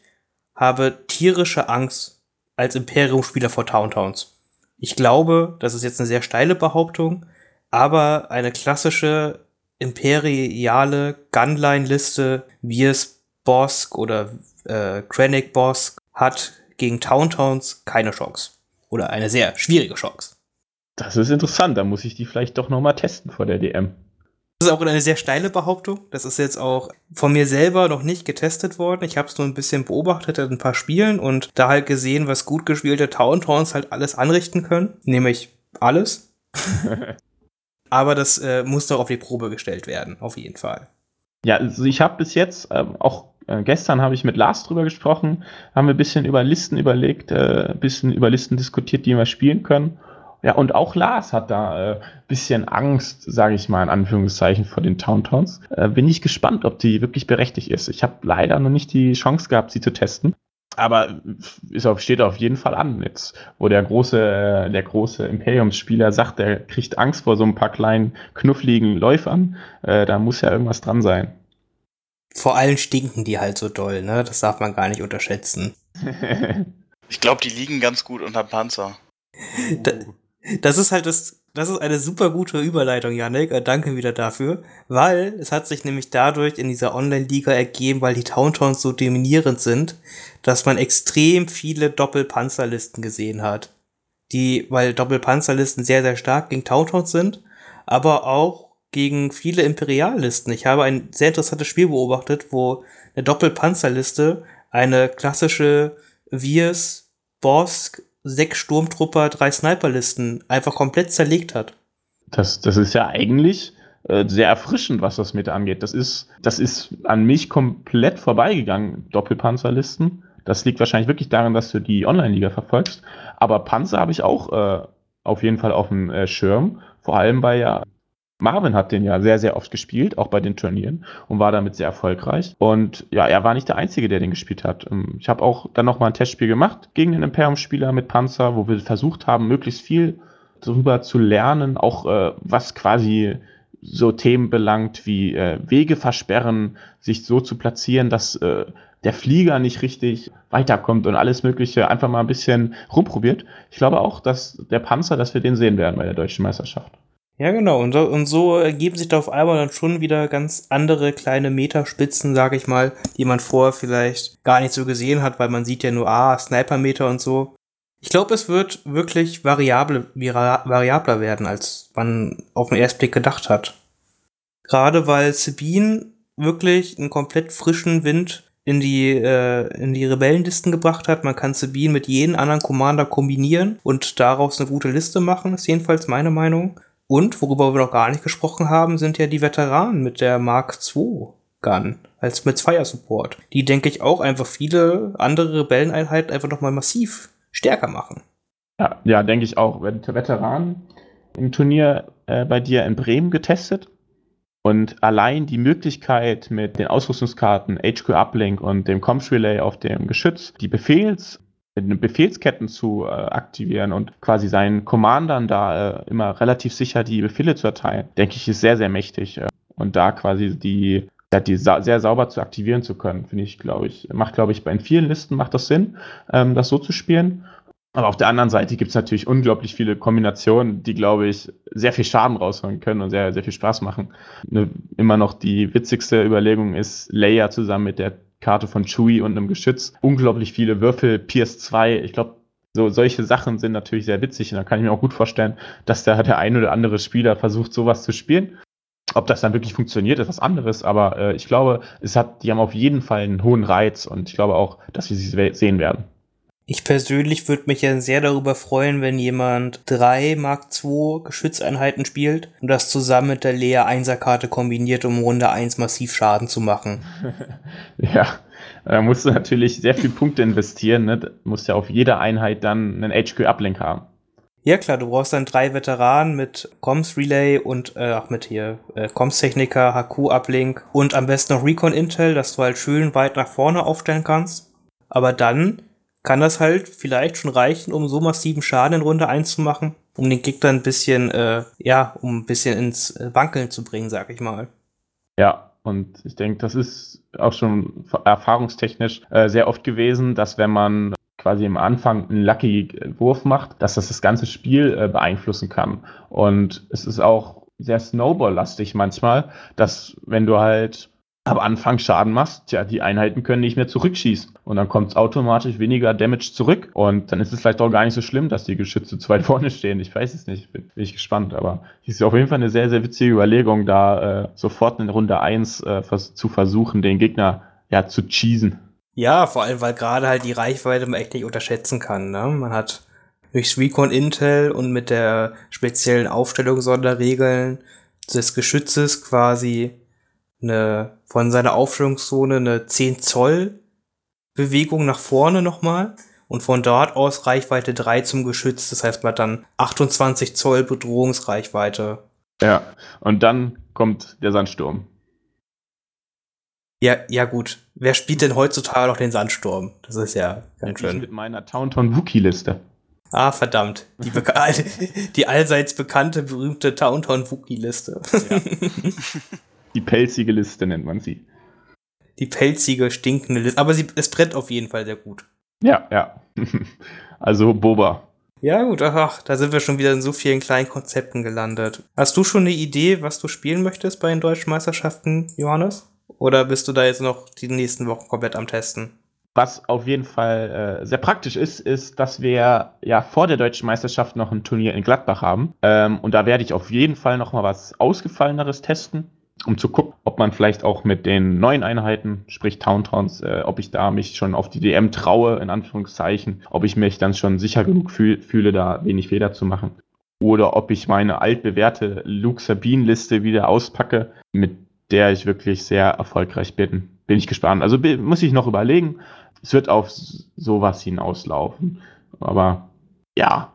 habe tierische Angst als Imperium-Spieler vor Towntowns. Ich glaube, das ist jetzt eine sehr steile Behauptung, aber eine klassische imperiale Gunline-Liste, wie es Bosk oder äh, Krennic Bosk hat gegen Towntowns keine Chance. Oder eine sehr schwierige Chance.
Das ist interessant, da muss ich die vielleicht doch nochmal testen vor der DM.
Das ist auch eine sehr steile Behauptung. Das ist jetzt auch von mir selber noch nicht getestet worden. Ich habe es nur ein bisschen beobachtet in ein paar Spielen und da halt gesehen, was gut gespielte Towntowns halt alles anrichten können. Nämlich alles. [laughs] Aber das äh, muss doch auf die Probe gestellt werden, auf jeden Fall.
Ja, also ich habe bis jetzt äh, auch äh, gestern habe ich mit Lars drüber gesprochen, haben wir ein bisschen über Listen überlegt, äh, ein bisschen über Listen diskutiert, die wir spielen können. Ja, und auch Lars hat da äh, bisschen Angst, sage ich mal in Anführungszeichen, vor den Towntowns. Äh, bin ich gespannt, ob die wirklich berechtigt ist. Ich habe leider noch nicht die Chance gehabt, sie zu testen. Aber ist auf, steht auf jeden Fall an, jetzt, wo der große, äh, der große Imperiumsspieler sagt, er kriegt Angst vor so ein paar kleinen, knuffligen Läufern. Äh, da muss ja irgendwas dran sein.
Vor allem stinken die halt so doll, ne? Das darf man gar nicht unterschätzen. [laughs]
ich glaube, die liegen ganz gut unter Panzer.
Da, das ist halt das, das ist eine super gute Überleitung, Janik. Äh, danke wieder dafür. Weil es hat sich nämlich dadurch in dieser Online-Liga ergeben, weil die Towntowns so dominierend sind, dass man extrem viele Doppelpanzerlisten gesehen hat. Die, weil Doppelpanzerlisten sehr, sehr stark gegen Towntowns sind, aber auch gegen viele Imperiallisten. Ich habe ein sehr interessantes Spiel beobachtet, wo eine Doppelpanzerliste eine klassische Viers, Bosk, sechs Sturmtrupper, drei Sniperlisten einfach komplett zerlegt hat.
Das, das ist ja eigentlich äh, sehr erfrischend, was das mit angeht. Das ist, das ist an mich komplett vorbeigegangen, Doppelpanzerlisten. Das liegt wahrscheinlich wirklich daran, dass du die Online-Liga verfolgst. Aber Panzer habe ich auch äh, auf jeden Fall auf dem äh, Schirm. Vor allem bei ja Marvin hat den ja sehr, sehr oft gespielt, auch bei den Turnieren und war damit sehr erfolgreich. Und ja, er war nicht der Einzige, der den gespielt hat. Ähm, ich habe auch dann nochmal ein Testspiel gemacht gegen den Imperium-Spieler mit Panzer, wo wir versucht haben, möglichst viel darüber zu lernen, auch äh, was quasi so Themen belangt wie äh, Wege versperren, sich so zu platzieren, dass äh, der Flieger nicht richtig weiterkommt und alles Mögliche einfach mal ein bisschen rumprobiert. Ich glaube auch, dass der Panzer, dass wir den sehen werden bei der deutschen Meisterschaft.
Ja, genau. Und so, und so ergeben sich da auf einmal dann schon wieder ganz andere kleine Meterspitzen, sag ich mal, die man vorher vielleicht gar nicht so gesehen hat, weil man sieht ja nur, ah, Sniper-Meter und so. Ich glaube, es wird wirklich variable, variabler werden, als man auf den ersten Blick gedacht hat. Gerade weil Sabine wirklich einen komplett frischen Wind in die, äh, in die Rebellenlisten gebracht hat. Man kann Sabine mit jedem anderen Commander kombinieren und daraus eine gute Liste machen, ist jedenfalls meine Meinung. Und worüber wir noch gar nicht gesprochen haben, sind ja die Veteranen mit der Mark II Gun als mit Fire Support. Die denke ich auch einfach viele andere Rebelleneinheiten einfach noch mal massiv stärker machen.
Ja, ja, denke ich auch. Veteranen im Turnier äh, bei dir in Bremen getestet. Und allein die Möglichkeit mit den Ausrüstungskarten HQ Uplink und dem Comms Relay auf dem Geschütz, die Befehls Befehlsketten zu äh, aktivieren und quasi seinen Commandern da äh, immer relativ sicher die Befehle zu erteilen, denke ich, ist sehr, sehr mächtig. Äh, und da quasi die, ja, die sa sehr sauber zu aktivieren zu können, finde ich, glaube ich, macht, glaube ich, bei vielen Listen macht das Sinn, ähm, das so zu spielen. Aber auf der anderen Seite gibt es natürlich unglaublich viele Kombinationen, die, glaube ich, sehr viel Schaden rausholen können und sehr, sehr viel Spaß machen. Ne, immer noch die witzigste Überlegung ist Leia zusammen mit der Karte von Chewie und einem Geschütz. Unglaublich viele Würfel, PS2. Ich glaube, so solche Sachen sind natürlich sehr witzig und da kann ich mir auch gut vorstellen, dass da der ein oder andere Spieler versucht, sowas zu spielen. Ob das dann wirklich funktioniert, ist was anderes, aber äh, ich glaube, es hat, die haben auf jeden Fall einen hohen Reiz und ich glaube auch, dass wir sie sehen werden.
Ich persönlich würde mich ja sehr darüber freuen, wenn jemand drei Mark II Geschützeinheiten spielt und das zusammen mit der Lea 1er Karte kombiniert, um Runde 1 massiv Schaden zu machen. [laughs]
ja, da musst du natürlich sehr viel Punkte investieren. Ne? Du musst ja auf jeder Einheit dann einen HQ-Uplink haben.
Ja klar, du brauchst dann drei Veteranen mit Comms Relay und äh, auch mit hier äh, Comms Techniker, HQ Uplink und am besten noch Recon Intel, dass du halt schön weit nach vorne aufstellen kannst. Aber dann kann das halt vielleicht schon reichen, um so massiven Schaden in Runde 1 zu machen, um den Gegner ein bisschen, äh, ja, um ein bisschen ins äh, Wankeln zu bringen, sag ich mal.
Ja, und ich denke, das ist auch schon erfahrungstechnisch äh, sehr oft gewesen, dass wenn man quasi am Anfang einen Lucky Wurf macht, dass das das ganze Spiel äh, beeinflussen kann. Und es ist auch sehr Snowball-lastig manchmal, dass wenn du halt am Anfang Schaden machst, ja, die Einheiten können nicht mehr zurückschießen. Und dann kommt es automatisch weniger Damage zurück. Und dann ist es vielleicht auch gar nicht so schlimm, dass die Geschütze zu weit [laughs] vorne stehen. Ich weiß es nicht, bin, bin ich gespannt. Aber es ist auf jeden Fall eine sehr, sehr witzige Überlegung, da äh, sofort in Runde 1 äh, zu versuchen, den Gegner ja zu cheesen.
Ja, vor allem, weil gerade halt die Reichweite man echt nicht unterschätzen kann. Ne? Man hat durchs Recon Intel und mit der speziellen Aufstellung Sonderregeln des Geschützes quasi eine, von seiner Aufstellungszone eine 10 Zoll Bewegung nach vorne nochmal und von dort aus Reichweite 3 zum Geschütz. Das heißt, man hat dann 28 Zoll Bedrohungsreichweite.
Ja, und dann kommt der Sandsturm.
Ja, ja gut. Wer spielt denn heutzutage noch den Sandsturm? Das ist ja ganz schön.
mit meiner Taunton Wookie-Liste.
Ah, verdammt. Die, [laughs] die allseits bekannte, berühmte Taunton Wookie-Liste. Ja. [laughs]
Die pelzige Liste nennt man sie.
Die pelzige, stinkende Liste. Aber sie, es brennt auf jeden Fall sehr gut.
Ja, ja. [laughs] also Boba.
Ja, gut, ach, da sind wir schon wieder in so vielen kleinen Konzepten gelandet. Hast du schon eine Idee, was du spielen möchtest bei den deutschen Meisterschaften, Johannes? Oder bist du da jetzt noch die nächsten Wochen komplett am Testen?
Was auf jeden Fall äh, sehr praktisch ist, ist, dass wir ja vor der deutschen Meisterschaft noch ein Turnier in Gladbach haben. Ähm, und da werde ich auf jeden Fall noch mal was Ausgefalleneres testen um zu gucken, ob man vielleicht auch mit den neuen Einheiten, sprich Towntowns, äh, ob ich da mich schon auf die DM traue, in Anführungszeichen, ob ich mich dann schon sicher genug fühl, fühle, da wenig Fehler zu machen. Oder ob ich meine altbewährte Luke Sabine-Liste wieder auspacke, mit der ich wirklich sehr erfolgreich bin. Bin ich gespannt. Also muss ich noch überlegen. Es wird auf sowas hinauslaufen. Aber ja,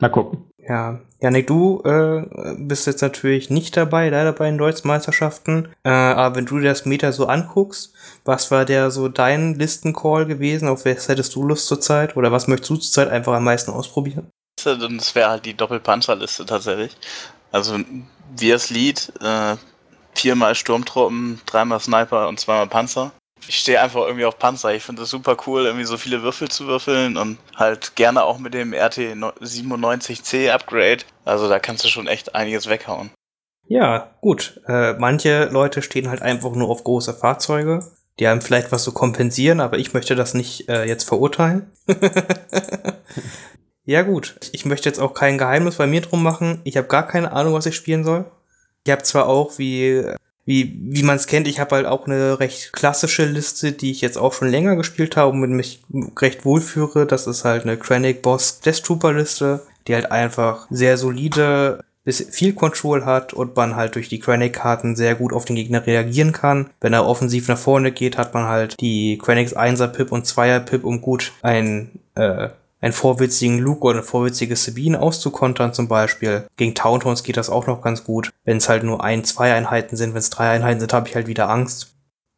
mal gucken.
Ja, Janik, du äh, bist jetzt natürlich nicht dabei, leider bei den deutschen Meisterschaften. Äh, aber wenn du dir das Meta so anguckst, was war der so dein Listencall gewesen? Auf welches hättest du Lust zurzeit? Oder was möchtest du zurzeit einfach am meisten ausprobieren?
Das wäre halt die Doppelpanzerliste tatsächlich. Also wir als Lead, äh, viermal Sturmtruppen, dreimal Sniper und zweimal Panzer ich stehe einfach irgendwie auf Panzer. Ich finde es super cool, irgendwie so viele Würfel zu würfeln und halt gerne auch mit dem RT97C Upgrade. Also da kannst du schon echt einiges weghauen.
Ja, gut. Äh, manche Leute stehen halt einfach nur auf große Fahrzeuge. Die haben vielleicht was zu kompensieren, aber ich möchte das nicht äh, jetzt verurteilen. [laughs] ja, gut. Ich möchte jetzt auch kein Geheimnis bei mir drum machen. Ich habe gar keine Ahnung, was ich spielen soll. Ich habe zwar auch, wie wie, wie man es kennt, ich habe halt auch eine recht klassische Liste, die ich jetzt auch schon länger gespielt habe und mit mich recht wohlführe. Das ist halt eine Krennic Boss Death Trooper Liste, die halt einfach sehr solide bis viel Control hat und man halt durch die Krennic-Karten sehr gut auf den Gegner reagieren kann. Wenn er offensiv nach vorne geht, hat man halt die Krennics 1er Pip und 2er Pip, um gut ein äh, einen vorwitzigen Luke oder eine vorwitzige Sabine auszukontern zum Beispiel. Gegen Towntowns geht das auch noch ganz gut. Wenn es halt nur ein, zwei Einheiten sind, wenn es drei Einheiten sind, habe ich halt wieder Angst.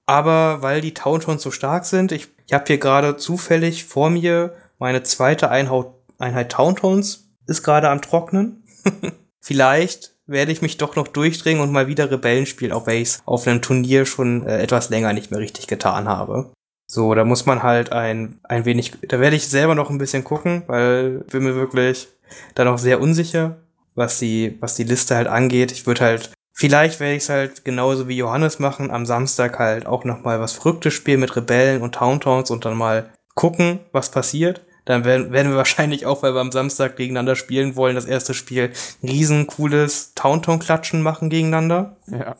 Aber weil die Towntowns so stark sind, ich, ich habe hier gerade zufällig vor mir meine zweite Einheit, Einheit Towntowns ist gerade am Trocknen. [laughs] Vielleicht werde ich mich doch noch durchdringen und mal wieder Rebellen spielen, auch wenn ich es auf einem Turnier schon äh, etwas länger nicht mehr richtig getan habe. So, da muss man halt ein, ein wenig, da werde ich selber noch ein bisschen gucken, weil ich bin mir wirklich da noch sehr unsicher, was die, was die Liste halt angeht. Ich würde halt, vielleicht werde ich es halt genauso wie Johannes machen, am Samstag halt auch nochmal was Verrücktes spielen mit Rebellen und Towntowns und dann mal gucken, was passiert. Dann werden, werden wir [laughs] wahrscheinlich auch, weil wir am Samstag gegeneinander spielen wollen, das erste Spiel ein riesen cooles Towntown-Klatschen machen gegeneinander.
Ja.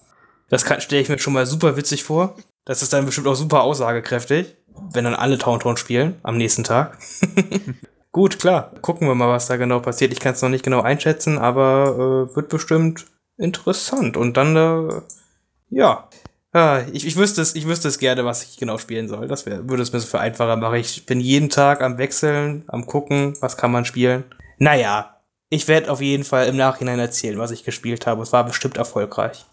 Das stelle ich mir schon mal super witzig vor. Das ist dann bestimmt auch super aussagekräftig, wenn dann alle Towntown spielen am nächsten Tag. [laughs] Gut, klar. Gucken wir mal, was da genau passiert. Ich kann es noch nicht genau einschätzen, aber äh, wird bestimmt interessant. Und dann, äh, ja, Ah, ich, ich, wüsste es, ich wüsste es gerne, was ich genau spielen soll. Das würde es mir so für einfacher machen. Ich bin jeden Tag am Wechseln, am Gucken, was kann man spielen. Naja, ich werde auf jeden Fall im Nachhinein erzählen, was ich gespielt habe. Es war bestimmt erfolgreich.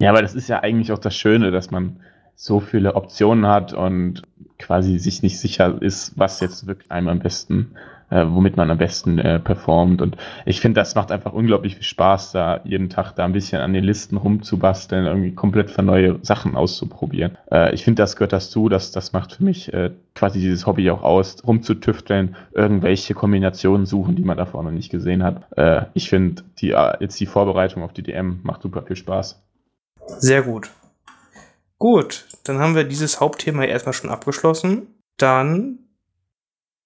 Ja, aber das ist ja eigentlich auch das Schöne, dass man so viele Optionen hat und quasi sich nicht sicher ist, was jetzt wirklich einem am besten äh, womit man am besten äh, performt. Und ich finde, das macht einfach unglaublich viel Spaß, da jeden Tag da ein bisschen an den Listen rumzubasteln, irgendwie komplett für neue Sachen auszuprobieren. Äh, ich finde, das gehört dazu, dass das macht für mich äh, quasi dieses Hobby auch aus, rumzutüfteln, irgendwelche Kombinationen suchen, die man davor noch nicht gesehen hat. Äh, ich finde, die, äh, jetzt die Vorbereitung auf die DM macht super viel Spaß.
Sehr gut. Gut, dann haben wir dieses Hauptthema erstmal schon abgeschlossen. Dann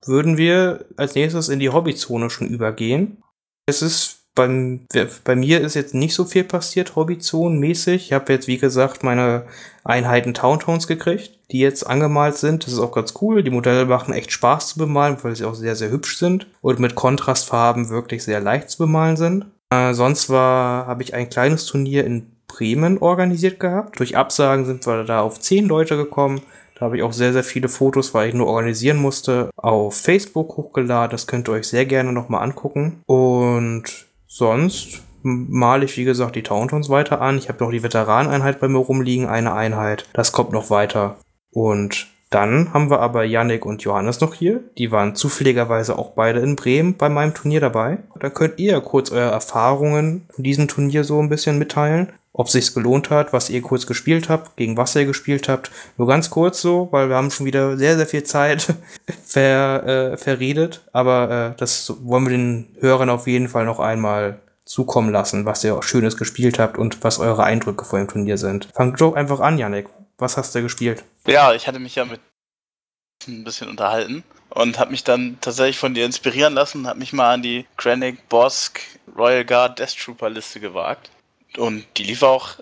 würden wir als nächstes in die Hobbyzone schon übergehen. Es ist bei, bei mir ist jetzt nicht so viel passiert, Hobbyzone-mäßig. Ich habe jetzt, wie gesagt, meine Einheiten Towntones gekriegt, die jetzt angemalt sind. Das ist auch ganz cool. Die Modelle machen echt Spaß zu bemalen, weil sie auch sehr, sehr hübsch sind und mit Kontrastfarben wirklich sehr leicht zu bemalen sind. Äh, sonst war, habe ich ein kleines Turnier in Bremen organisiert gehabt. Durch Absagen sind wir da auf zehn Leute gekommen. Da habe ich auch sehr, sehr viele Fotos, weil ich nur organisieren musste, auf Facebook hochgeladen. Das könnt ihr euch sehr gerne nochmal angucken. Und sonst male ich, wie gesagt, die Towntons weiter an. Ich habe noch die Veteraneinheit bei mir rumliegen, eine Einheit. Das kommt noch weiter. Und dann haben wir aber Yannick und Johannes noch hier. Die waren zufälligerweise auch beide in Bremen bei meinem Turnier dabei. Da könnt ihr kurz eure Erfahrungen von diesem Turnier so ein bisschen mitteilen ob sich's gelohnt hat, was ihr kurz gespielt habt, gegen was ihr gespielt habt. Nur ganz kurz so, weil wir haben schon wieder sehr, sehr viel Zeit [laughs] ver, äh, verredet. Aber äh, das wollen wir den Hörern auf jeden Fall noch einmal zukommen lassen, was ihr auch Schönes gespielt habt und was eure Eindrücke vor dem Turnier sind. Fangt doch einfach an, Janik. Was hast du gespielt?
Ja, ich hatte mich ja mit ein bisschen unterhalten und habe mich dann tatsächlich von dir inspirieren lassen, habe mich mal an die Krennic Bosk Royal Guard Death Trooper Liste gewagt. Und die lief auch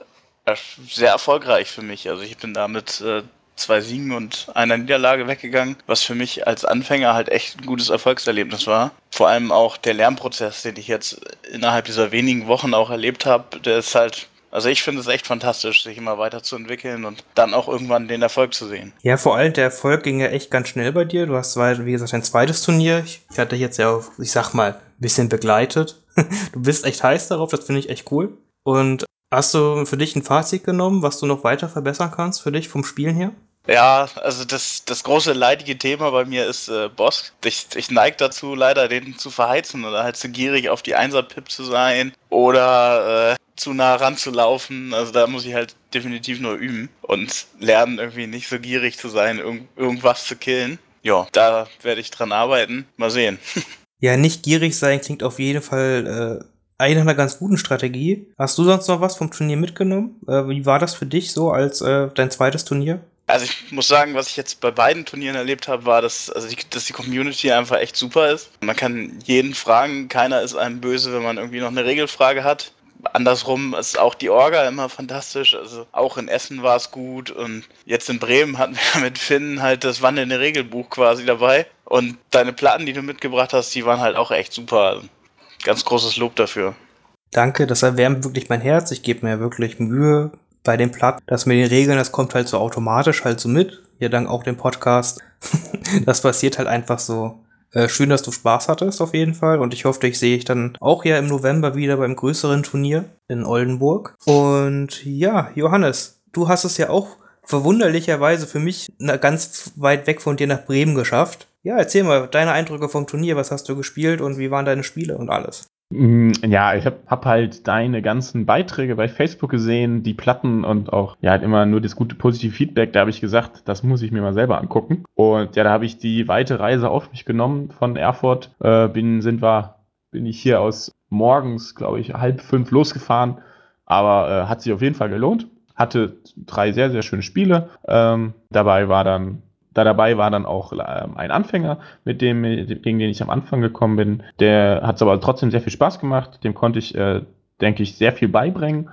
sehr erfolgreich für mich. Also ich bin damit äh, zwei Siegen und einer Niederlage weggegangen, was für mich als Anfänger halt echt ein gutes Erfolgserlebnis war. Vor allem auch der Lernprozess, den ich jetzt innerhalb dieser wenigen Wochen auch erlebt habe, der ist halt also ich finde es echt fantastisch, sich immer weiterzuentwickeln und dann auch irgendwann den Erfolg zu sehen.
Ja, vor allem der Erfolg ging ja echt ganz schnell bei dir. Du hast, wie gesagt, ein zweites Turnier. Ich hatte jetzt ja, ich sag mal, ein bisschen begleitet. [laughs] Du bist echt heiß darauf, das finde ich echt cool. Und hast du für dich ein Fazit genommen, was du noch weiter verbessern kannst für dich vom Spielen her?
Ja, also das, das große leidige Thema bei mir ist äh, Boss. Ich, ich neige dazu, leider den zu verheizen oder halt zu gierig auf die Einser-Pip zu sein oder äh, zu nah ranzulaufen. Also da muss ich halt definitiv nur üben und lernen, irgendwie nicht so gierig zu sein, irg irgendwas zu killen. Ja, da werde ich dran arbeiten. Mal sehen. [laughs]
Ja, nicht gierig sein klingt auf jeden Fall äh, eigentlich einer ganz guten Strategie. Hast du sonst noch was vom Turnier mitgenommen? Äh, wie war das für dich so als äh, dein zweites Turnier?
Also ich muss sagen, was ich jetzt bei beiden Turnieren erlebt habe, war, dass, also die, dass die Community einfach echt super ist. Man kann jeden fragen, keiner ist einem böse, wenn man irgendwie noch eine Regelfrage hat. Andersrum ist auch die Orga immer fantastisch. Also auch in Essen war es gut und jetzt in Bremen hatten wir [laughs] mit Finn halt das wandelnde Regelbuch quasi dabei. Und deine Platten, die du mitgebracht hast, die waren halt auch echt super. Ganz großes Lob dafür.
Danke, das erwärmt wirklich mein Herz. Ich gebe mir wirklich Mühe bei dem Platt. Das mit den Regeln, das kommt halt so automatisch halt so mit. Ja, dank auch dem Podcast. [laughs] das passiert halt einfach so. Äh, schön, dass du Spaß hattest auf jeden Fall und ich hoffe, dich sehe ich dann auch ja im November wieder beim größeren Turnier in Oldenburg. Und ja, Johannes, du hast es ja auch verwunderlicherweise für mich ganz weit weg von dir nach Bremen geschafft. Ja, erzähl mal deine Eindrücke vom Turnier, was hast du gespielt und wie waren deine Spiele und alles?
Mm, ja, ich habe hab halt deine ganzen Beiträge bei Facebook gesehen, die Platten und auch ja halt immer nur das gute positive Feedback. Da habe ich gesagt, das muss ich mir mal selber angucken. Und ja, da habe ich die weite Reise auf mich genommen von Erfurt. Äh, bin sind wir bin ich hier aus morgens, glaube ich, halb fünf losgefahren. Aber äh, hat sich auf jeden Fall gelohnt. Hatte drei sehr, sehr schöne Spiele. Ähm, dabei war dann da dabei war dann auch ähm, ein Anfänger, mit dem, gegen den ich am Anfang gekommen bin. Der hat es aber trotzdem sehr viel Spaß gemacht. Dem konnte ich, äh, denke ich, sehr viel beibringen.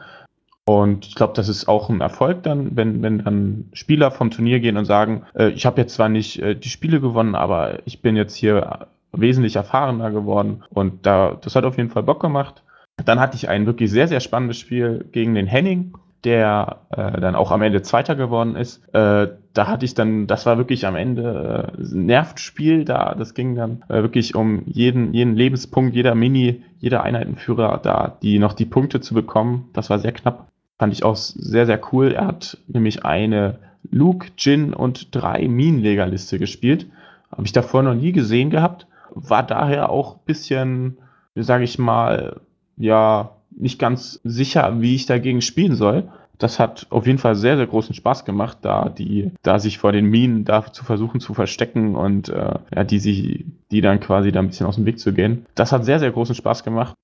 Und ich glaube, das ist auch ein Erfolg dann, wenn, wenn dann Spieler vom Turnier gehen und sagen, äh, ich habe jetzt zwar nicht äh, die Spiele gewonnen, aber ich bin jetzt hier wesentlich erfahrener geworden. Und da, das hat auf jeden Fall Bock gemacht. Dann hatte ich ein wirklich sehr, sehr spannendes Spiel gegen den Henning der äh, dann auch am Ende Zweiter geworden ist. Äh, da hatte ich dann, das war wirklich am Ende äh, ein Nervenspiel, da das ging dann äh, wirklich um jeden, jeden Lebenspunkt, jeder Mini, jeder Einheitenführer da, die noch die Punkte zu bekommen. Das war sehr knapp. Fand ich auch sehr, sehr cool. Er hat nämlich eine Luke, Jin und drei Minenlegerliste gespielt. Habe ich davor noch nie gesehen gehabt. War daher auch ein bisschen, wie sage ich mal, ja, nicht ganz sicher, wie ich dagegen spielen soll. Das hat auf jeden Fall sehr, sehr großen Spaß gemacht, da die, da sich vor den Minen da zu versuchen zu verstecken und äh, ja, die sich, die dann quasi da ein bisschen aus dem Weg zu gehen. Das hat sehr, sehr großen Spaß gemacht.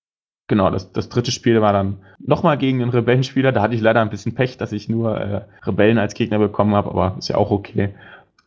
Genau, das, das dritte Spiel war dann nochmal gegen einen Rebellenspieler. Da hatte ich leider ein bisschen Pech, dass ich nur äh, Rebellen als Gegner bekommen habe, aber ist ja auch okay.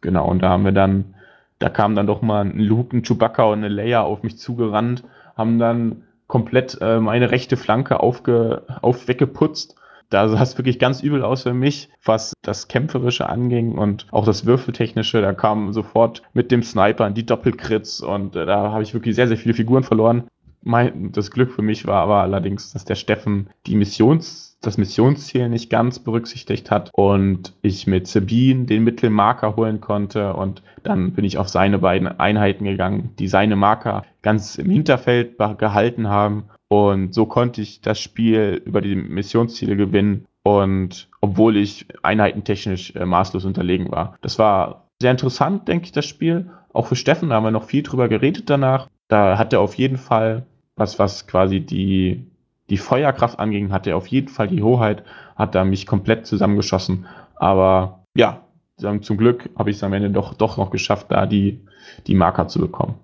Genau, und da haben wir dann, da kam dann doch mal ein Luke, ein Chewbacca und eine Leia auf mich zugerannt, haben dann komplett äh, meine rechte Flanke aufge, auf weggeputzt. Da sah es wirklich ganz übel aus für mich, was das Kämpferische anging und auch das Würfeltechnische. Da kam sofort mit dem Sniper die Doppelkrits und äh, da habe ich wirklich sehr, sehr viele Figuren verloren. Mein, das Glück für mich war aber allerdings, dass der Steffen die Missions das Missionsziel nicht ganz berücksichtigt hat und ich mit Sabine den Mittelmarker holen konnte und dann bin ich auf seine beiden Einheiten gegangen, die seine Marker ganz im Hinterfeld gehalten haben und so konnte ich das Spiel über die Missionsziele gewinnen und obwohl ich einheitentechnisch äh, maßlos unterlegen war. Das war sehr interessant, denke ich, das Spiel. Auch für Steffen haben wir noch viel drüber geredet danach. Da hat er auf jeden Fall was, was quasi die die Feuerkraft anging, hatte er auf jeden Fall die Hoheit, hat er mich komplett zusammengeschossen. Aber ja, zum Glück habe ich es am Ende doch, doch noch geschafft, da die, die Marker zu bekommen.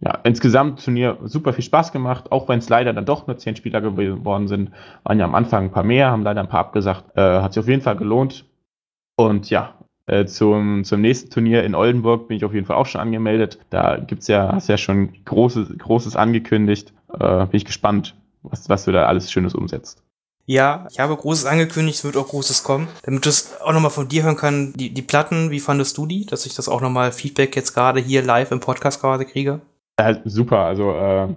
Ja, insgesamt Turnier super viel Spaß gemacht, auch wenn es leider dann doch nur zehn Spieler geworden sind. Waren ja am Anfang ein paar mehr, haben leider ein paar abgesagt. Äh, hat sich auf jeden Fall gelohnt. Und ja, äh, zum, zum nächsten Turnier in Oldenburg bin ich auf jeden Fall auch schon angemeldet. Da gibt's ja, hast ja schon Großes, Großes angekündigt. Äh, bin ich gespannt, was, was du da alles Schönes umsetzt.
Ja, ich habe Großes angekündigt, es wird auch Großes kommen. Damit du es auch nochmal von dir hören kann, die, die Platten, wie fandest du die? Dass ich das auch nochmal Feedback jetzt gerade hier live im Podcast gerade kriege?
Ja, super, also äh,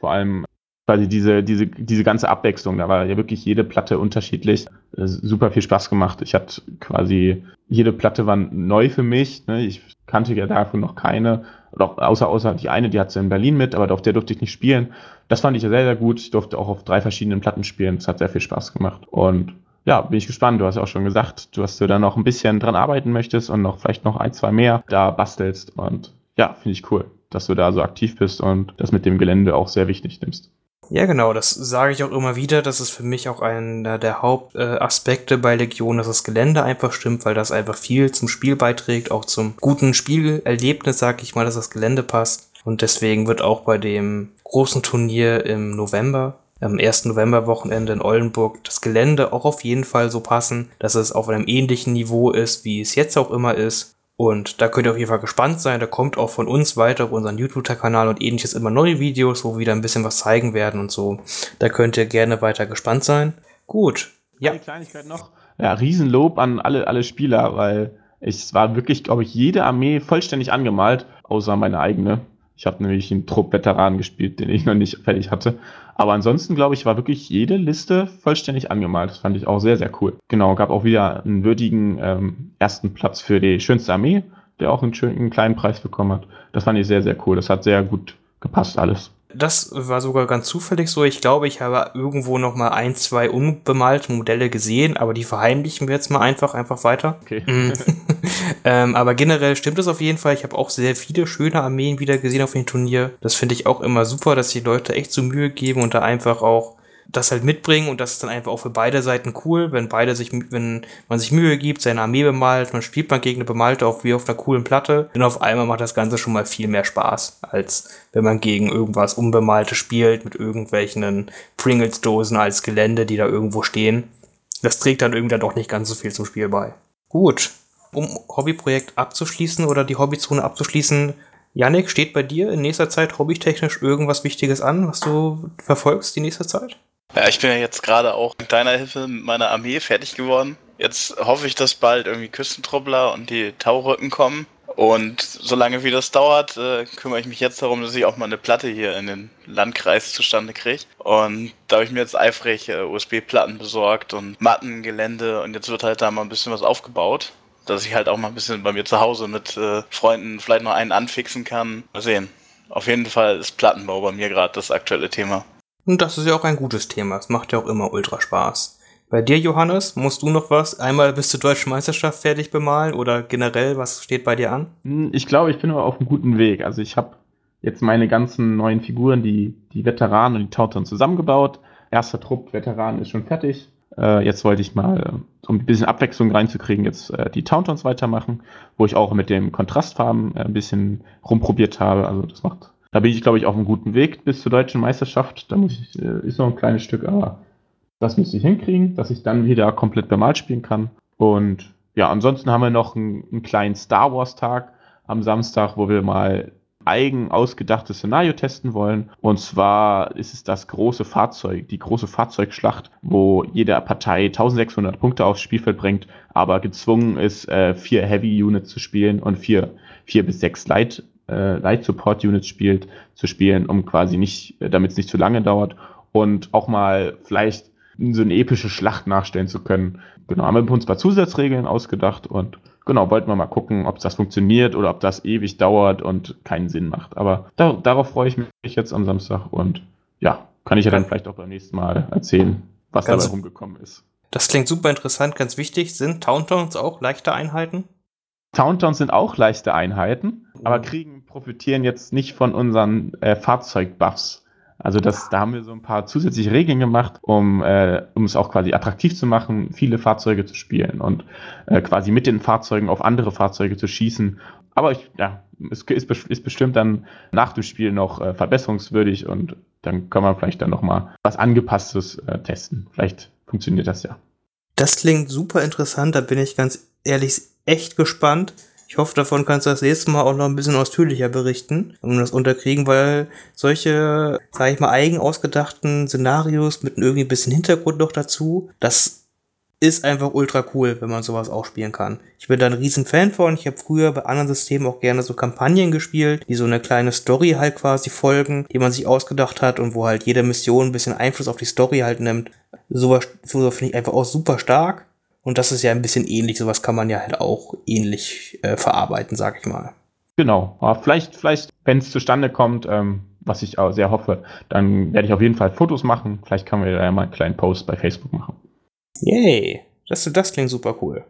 vor allem quasi diese, diese, diese ganze Abwechslung, da war ja wirklich jede Platte unterschiedlich. Äh, super viel Spaß gemacht. Ich hatte quasi, jede Platte war neu für mich. Ne? Ich kannte ja davon noch keine. Außer, außer die eine, die hat sie in Berlin mit, aber auf der durfte ich nicht spielen. Das fand ich sehr, sehr gut. Ich durfte auch auf drei verschiedenen Platten spielen. Das hat sehr viel Spaß gemacht. Und ja, bin ich gespannt. Du hast ja auch schon gesagt, dass du da noch ein bisschen dran arbeiten möchtest und noch vielleicht noch ein, zwei mehr da bastelst. Und ja, finde ich cool, dass du da so aktiv bist und das mit dem Gelände auch sehr wichtig nimmst.
Ja, genau, das sage ich auch immer wieder. Das ist für mich auch einer der Hauptaspekte bei Legion, dass das Gelände einfach stimmt, weil das einfach viel zum Spiel beiträgt, auch zum guten Spielerlebnis, sage ich mal, dass das Gelände passt. Und deswegen wird auch bei dem großen Turnier im November, am 1. November-Wochenende in Oldenburg, das Gelände auch auf jeden Fall so passen, dass es auf einem ähnlichen Niveau ist, wie es jetzt auch immer ist. Und da könnt ihr auf jeden Fall gespannt sein. Da kommt auch von uns weiter auf unseren YouTube-Kanal und ähnliches immer neue Videos, wo wir wieder ein bisschen was zeigen werden und so. Da könnt ihr gerne weiter gespannt sein. Gut.
Ja. Eine Kleinigkeit noch. Ja, Riesenlob an alle, alle Spieler, weil es war wirklich, glaube ich, jede Armee vollständig angemalt, außer meine eigene. Ich habe nämlich einen Trupp Veteranen gespielt, den ich noch nicht fertig hatte. Aber ansonsten, glaube ich, war wirklich jede Liste vollständig angemalt. Das fand ich auch sehr, sehr cool. Genau, gab auch wieder einen würdigen ähm, ersten Platz für die schönste Armee. der auch einen schönen einen kleinen Preis bekommen hat. Das fand ich sehr, sehr cool. Das hat sehr gut gepasst alles.
Das war sogar ganz zufällig so. Ich glaube, ich habe irgendwo noch mal ein, zwei unbemalte Modelle gesehen, aber die verheimlichen wir jetzt mal einfach, einfach weiter.
Okay. [laughs] [laughs]
Ähm, aber generell stimmt es auf jeden Fall. Ich habe auch sehr viele schöne Armeen wieder gesehen auf dem Turnier. Das finde ich auch immer super, dass die Leute echt so Mühe geben und da einfach auch das halt mitbringen und das ist dann einfach auch für beide Seiten cool, wenn beide sich, wenn man sich Mühe gibt, seine Armee bemalt, man spielt man gegen eine bemalte auch wie auf einer coolen Platte, und auf einmal macht das Ganze schon mal viel mehr Spaß, als wenn man gegen irgendwas Unbemalte spielt, mit irgendwelchen Pringles-Dosen als Gelände, die da irgendwo stehen. Das trägt dann irgendwie dann doch nicht ganz so viel zum Spiel bei. Gut. Um Hobbyprojekt abzuschließen oder die Hobbyzone abzuschließen, Yannick, steht bei dir in nächster Zeit hobbytechnisch irgendwas Wichtiges an, was du verfolgst die nächste Zeit?
Ja, ich bin ja jetzt gerade auch mit deiner Hilfe mit meiner Armee fertig geworden. Jetzt hoffe ich, dass bald irgendwie Küstentruppler und die Taurücken kommen. Und solange wie das dauert, äh, kümmere ich mich jetzt darum, dass ich auch mal eine Platte hier in den Landkreis zustande kriege. Und da habe ich mir jetzt eifrig äh, USB-Platten besorgt und Matten, Gelände und jetzt wird halt da mal ein bisschen was aufgebaut. Dass ich halt auch mal ein bisschen bei mir zu Hause mit äh, Freunden vielleicht noch einen anfixen kann. Mal sehen. Auf jeden Fall ist Plattenbau bei mir gerade das aktuelle Thema.
Und das ist ja auch ein gutes Thema. Es macht ja auch immer ultra Spaß. Bei dir, Johannes, musst du noch was? Einmal bis zur deutschen Meisterschaft fertig bemalen oder generell, was steht bei dir an?
Hm, Ich glaube, ich bin aber auf einem guten Weg. Also ich habe jetzt meine ganzen neuen Figuren, die, die Veteranen und die Tautern zusammengebaut. Erster Trupp Veteran ist schon fertig. Äh, jetzt wollte ich mal, um ein bisschen Abwechslung reinzukriegen, jetzt äh, die Tauntons weitermachen, wo ich auch mit dem Kontrastfarben äh, ein bisschen rumprobiert habe. Also das macht, da bin ich, glaube ich, auf einem guten Weg bis zur deutschen Meisterschaft. Da muss ich, äh, ist noch ein kleines Stück, aber das müsste ich hinkriegen, dass ich dann wieder komplett bemalt spielen kann. Und ja, ansonsten haben wir noch einen, einen kleinen Star Wars Tag am Samstag, wo wir mal eigen ausgedachtes Szenario testen wollen. Und zwar ist es das große Fahrzeug, die große Fahrzeugschlacht, wo jede Partei 1600 Punkte aufs Spielfeld bringt, aber gezwungen ist, äh, vier Heavy Units zu spielen und vier, vier bis sechs Light, äh, Light Support Units spielt, zu spielen, um quasi nicht, damit es nicht zu lange dauert und auch mal vielleicht so eine epische Schlacht nachstellen zu können. Genau, haben wir uns ein paar Zusatzregeln ausgedacht und genau, wollten wir mal gucken, ob das funktioniert oder ob das ewig dauert und keinen Sinn macht. Aber da, darauf freue ich mich jetzt am Samstag und ja, kann ich ja dann vielleicht auch beim nächsten Mal erzählen, was
Ganz-
dabei rumgekommen ist.
Das klingt super interessant, ganz wichtig. Sind Tauntowns auch leichte Einheiten?
Tauntowns sind auch leichte Einheiten, aber kriegen, profitieren jetzt nicht von unseren äh, Fahrzeugbuffs. Also das, da haben wir so ein paar zusätzliche Regeln gemacht, um, äh, um es auch quasi attraktiv zu machen, viele Fahrzeuge zu spielen und äh, quasi mit den Fahrzeugen auf andere Fahrzeuge zu schießen. Aber ich, ja, es ist, ist bestimmt dann nach dem Spiel noch äh, verbesserungswürdig und dann kann man vielleicht dann noch mal was Angepasstes äh, testen. Vielleicht funktioniert das ja.
Das klingt super interessant, da bin ich ganz ehrlich echt gespannt. Ich hoffe, davon kannst du das nächste Mal auch noch ein bisschen ausführlicher berichten, um das unterkriegen, weil solche, sage ich mal, eigen ausgedachten Szenarios mit irgendwie ein bisschen Hintergrund noch dazu, das ist einfach ultra cool, wenn man sowas auch spielen kann. Ich bin da ein riesen Fan von. Ich habe früher bei anderen Systemen auch gerne so Kampagnen gespielt, die so eine kleine Story halt quasi folgen, die man sich ausgedacht hat und wo halt jede Mission ein bisschen Einfluss auf die Story halt nimmt. Sowas, sowas finde ich einfach auch super stark. Und das ist ja ein bisschen ähnlich. Sowas kann man ja halt auch ähnlich äh, verarbeiten, sag ich mal.
Genau. Aber vielleicht, vielleicht, wenn es zustande kommt, ähm, was ich auch sehr hoffe, dann werde ich auf jeden Fall Fotos machen. Vielleicht können wir da ja mal einen kleinen Post bei Facebook machen.
Yay. Das, das klingt super cool.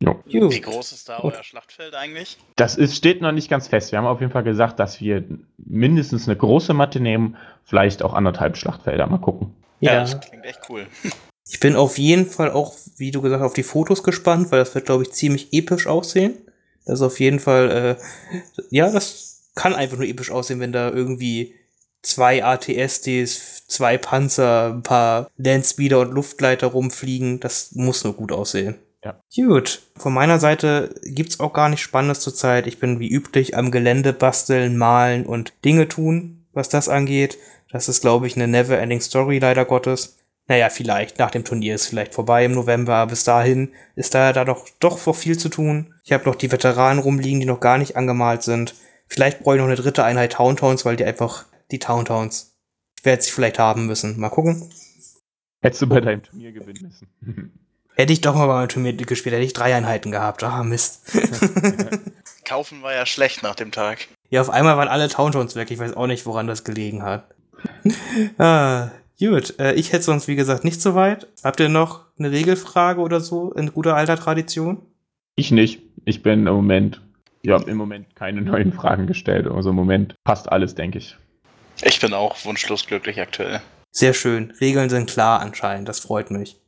Jo.
Wie groß ist da euer Schlachtfeld eigentlich?
Das ist, steht noch nicht ganz fest. Wir haben auf jeden Fall gesagt, dass wir mindestens eine große Matte nehmen, vielleicht auch anderthalb Schlachtfelder. Mal gucken.
Ja.
das klingt echt cool. [laughs]
Ich bin auf jeden Fall auch, wie du gesagt hast, auf die Fotos gespannt, weil das wird, glaube ich, ziemlich episch aussehen. Das ist auf jeden Fall, äh, ja, das kann einfach nur episch aussehen, wenn da irgendwie zwei ATSDs, zwei Panzer, ein paar Landspeeder und Luftgleiter rumfliegen. Das muss nur gut aussehen.
Ja.
Gut. Von meiner Seite gibt's auch gar nichts Spannendes zurzeit. Ich bin wie üblich am Gelände basteln, malen und Dinge tun, was das angeht. Das ist, glaube ich, eine never-ending Story, leider Gottes. Naja, vielleicht. Nach dem Turnier ist vielleicht vorbei im November. aber Bis dahin ist da, da doch, doch noch viel zu tun. Ich habe noch die Veteranen rumliegen, die noch gar nicht angemalt sind. Vielleicht brauche ich noch eine dritte Einheit Towntowns, weil die einfach die Towntowns. Ich werde sie vielleicht haben müssen. Mal gucken.
Hättest du bei deinem Turnier gewinnen müssen. [laughs]
Hätte ich doch mal beim Turnier gespielt, hätte ich drei Einheiten gehabt. Ah, Mist. [laughs]
Kaufen war ja schlecht nach dem Tag.
Ja, auf einmal waren alle Towntowns weg. Ich weiß auch nicht, woran das gelegen hat. [laughs] ah, gut. Äh, ich hätte sonst, wie gesagt, nicht so weit. Habt ihr noch eine Regelfrage oder so in guter alter Tradition?
Ich nicht. Ich bin im Moment, ja, im Moment keine neuen [laughs] Fragen gestellt. Also im Moment passt alles, denke ich.
Ich bin auch wunschlos glücklich aktuell.
Sehr schön. Regeln sind klar anscheinend. Das freut mich.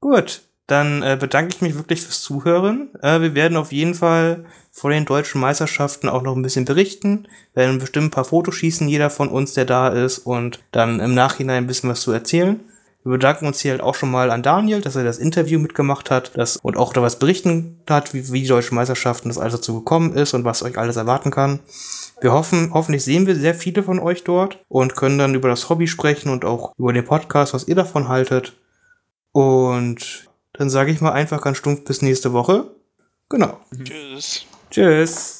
Gut. Dann äh, bedanke ich mich wirklich fürs Zuhören. Äh, wir werden auf jeden Fall vor den deutschen Meisterschaften auch noch ein bisschen berichten, werden bestimmt ein paar Fotos schießen, jeder von uns, der da ist, und dann im Nachhinein ein bisschen was zu erzählen. Wir bedanken uns hier halt auch schon mal an Daniel, dass er das Interview mitgemacht hat das, und auch da was berichten hat, wie, wie die deutschen Meisterschaften das alles dazu gekommen ist und was euch alles erwarten kann. Wir hoffen, hoffentlich sehen wir sehr viele von euch dort und können dann über das Hobby sprechen und auch über den Podcast, was ihr davon haltet. Und dann sage ich mal einfach ganz stumpf bis nächste Woche. Genau.
Tschüss.
Tschüss.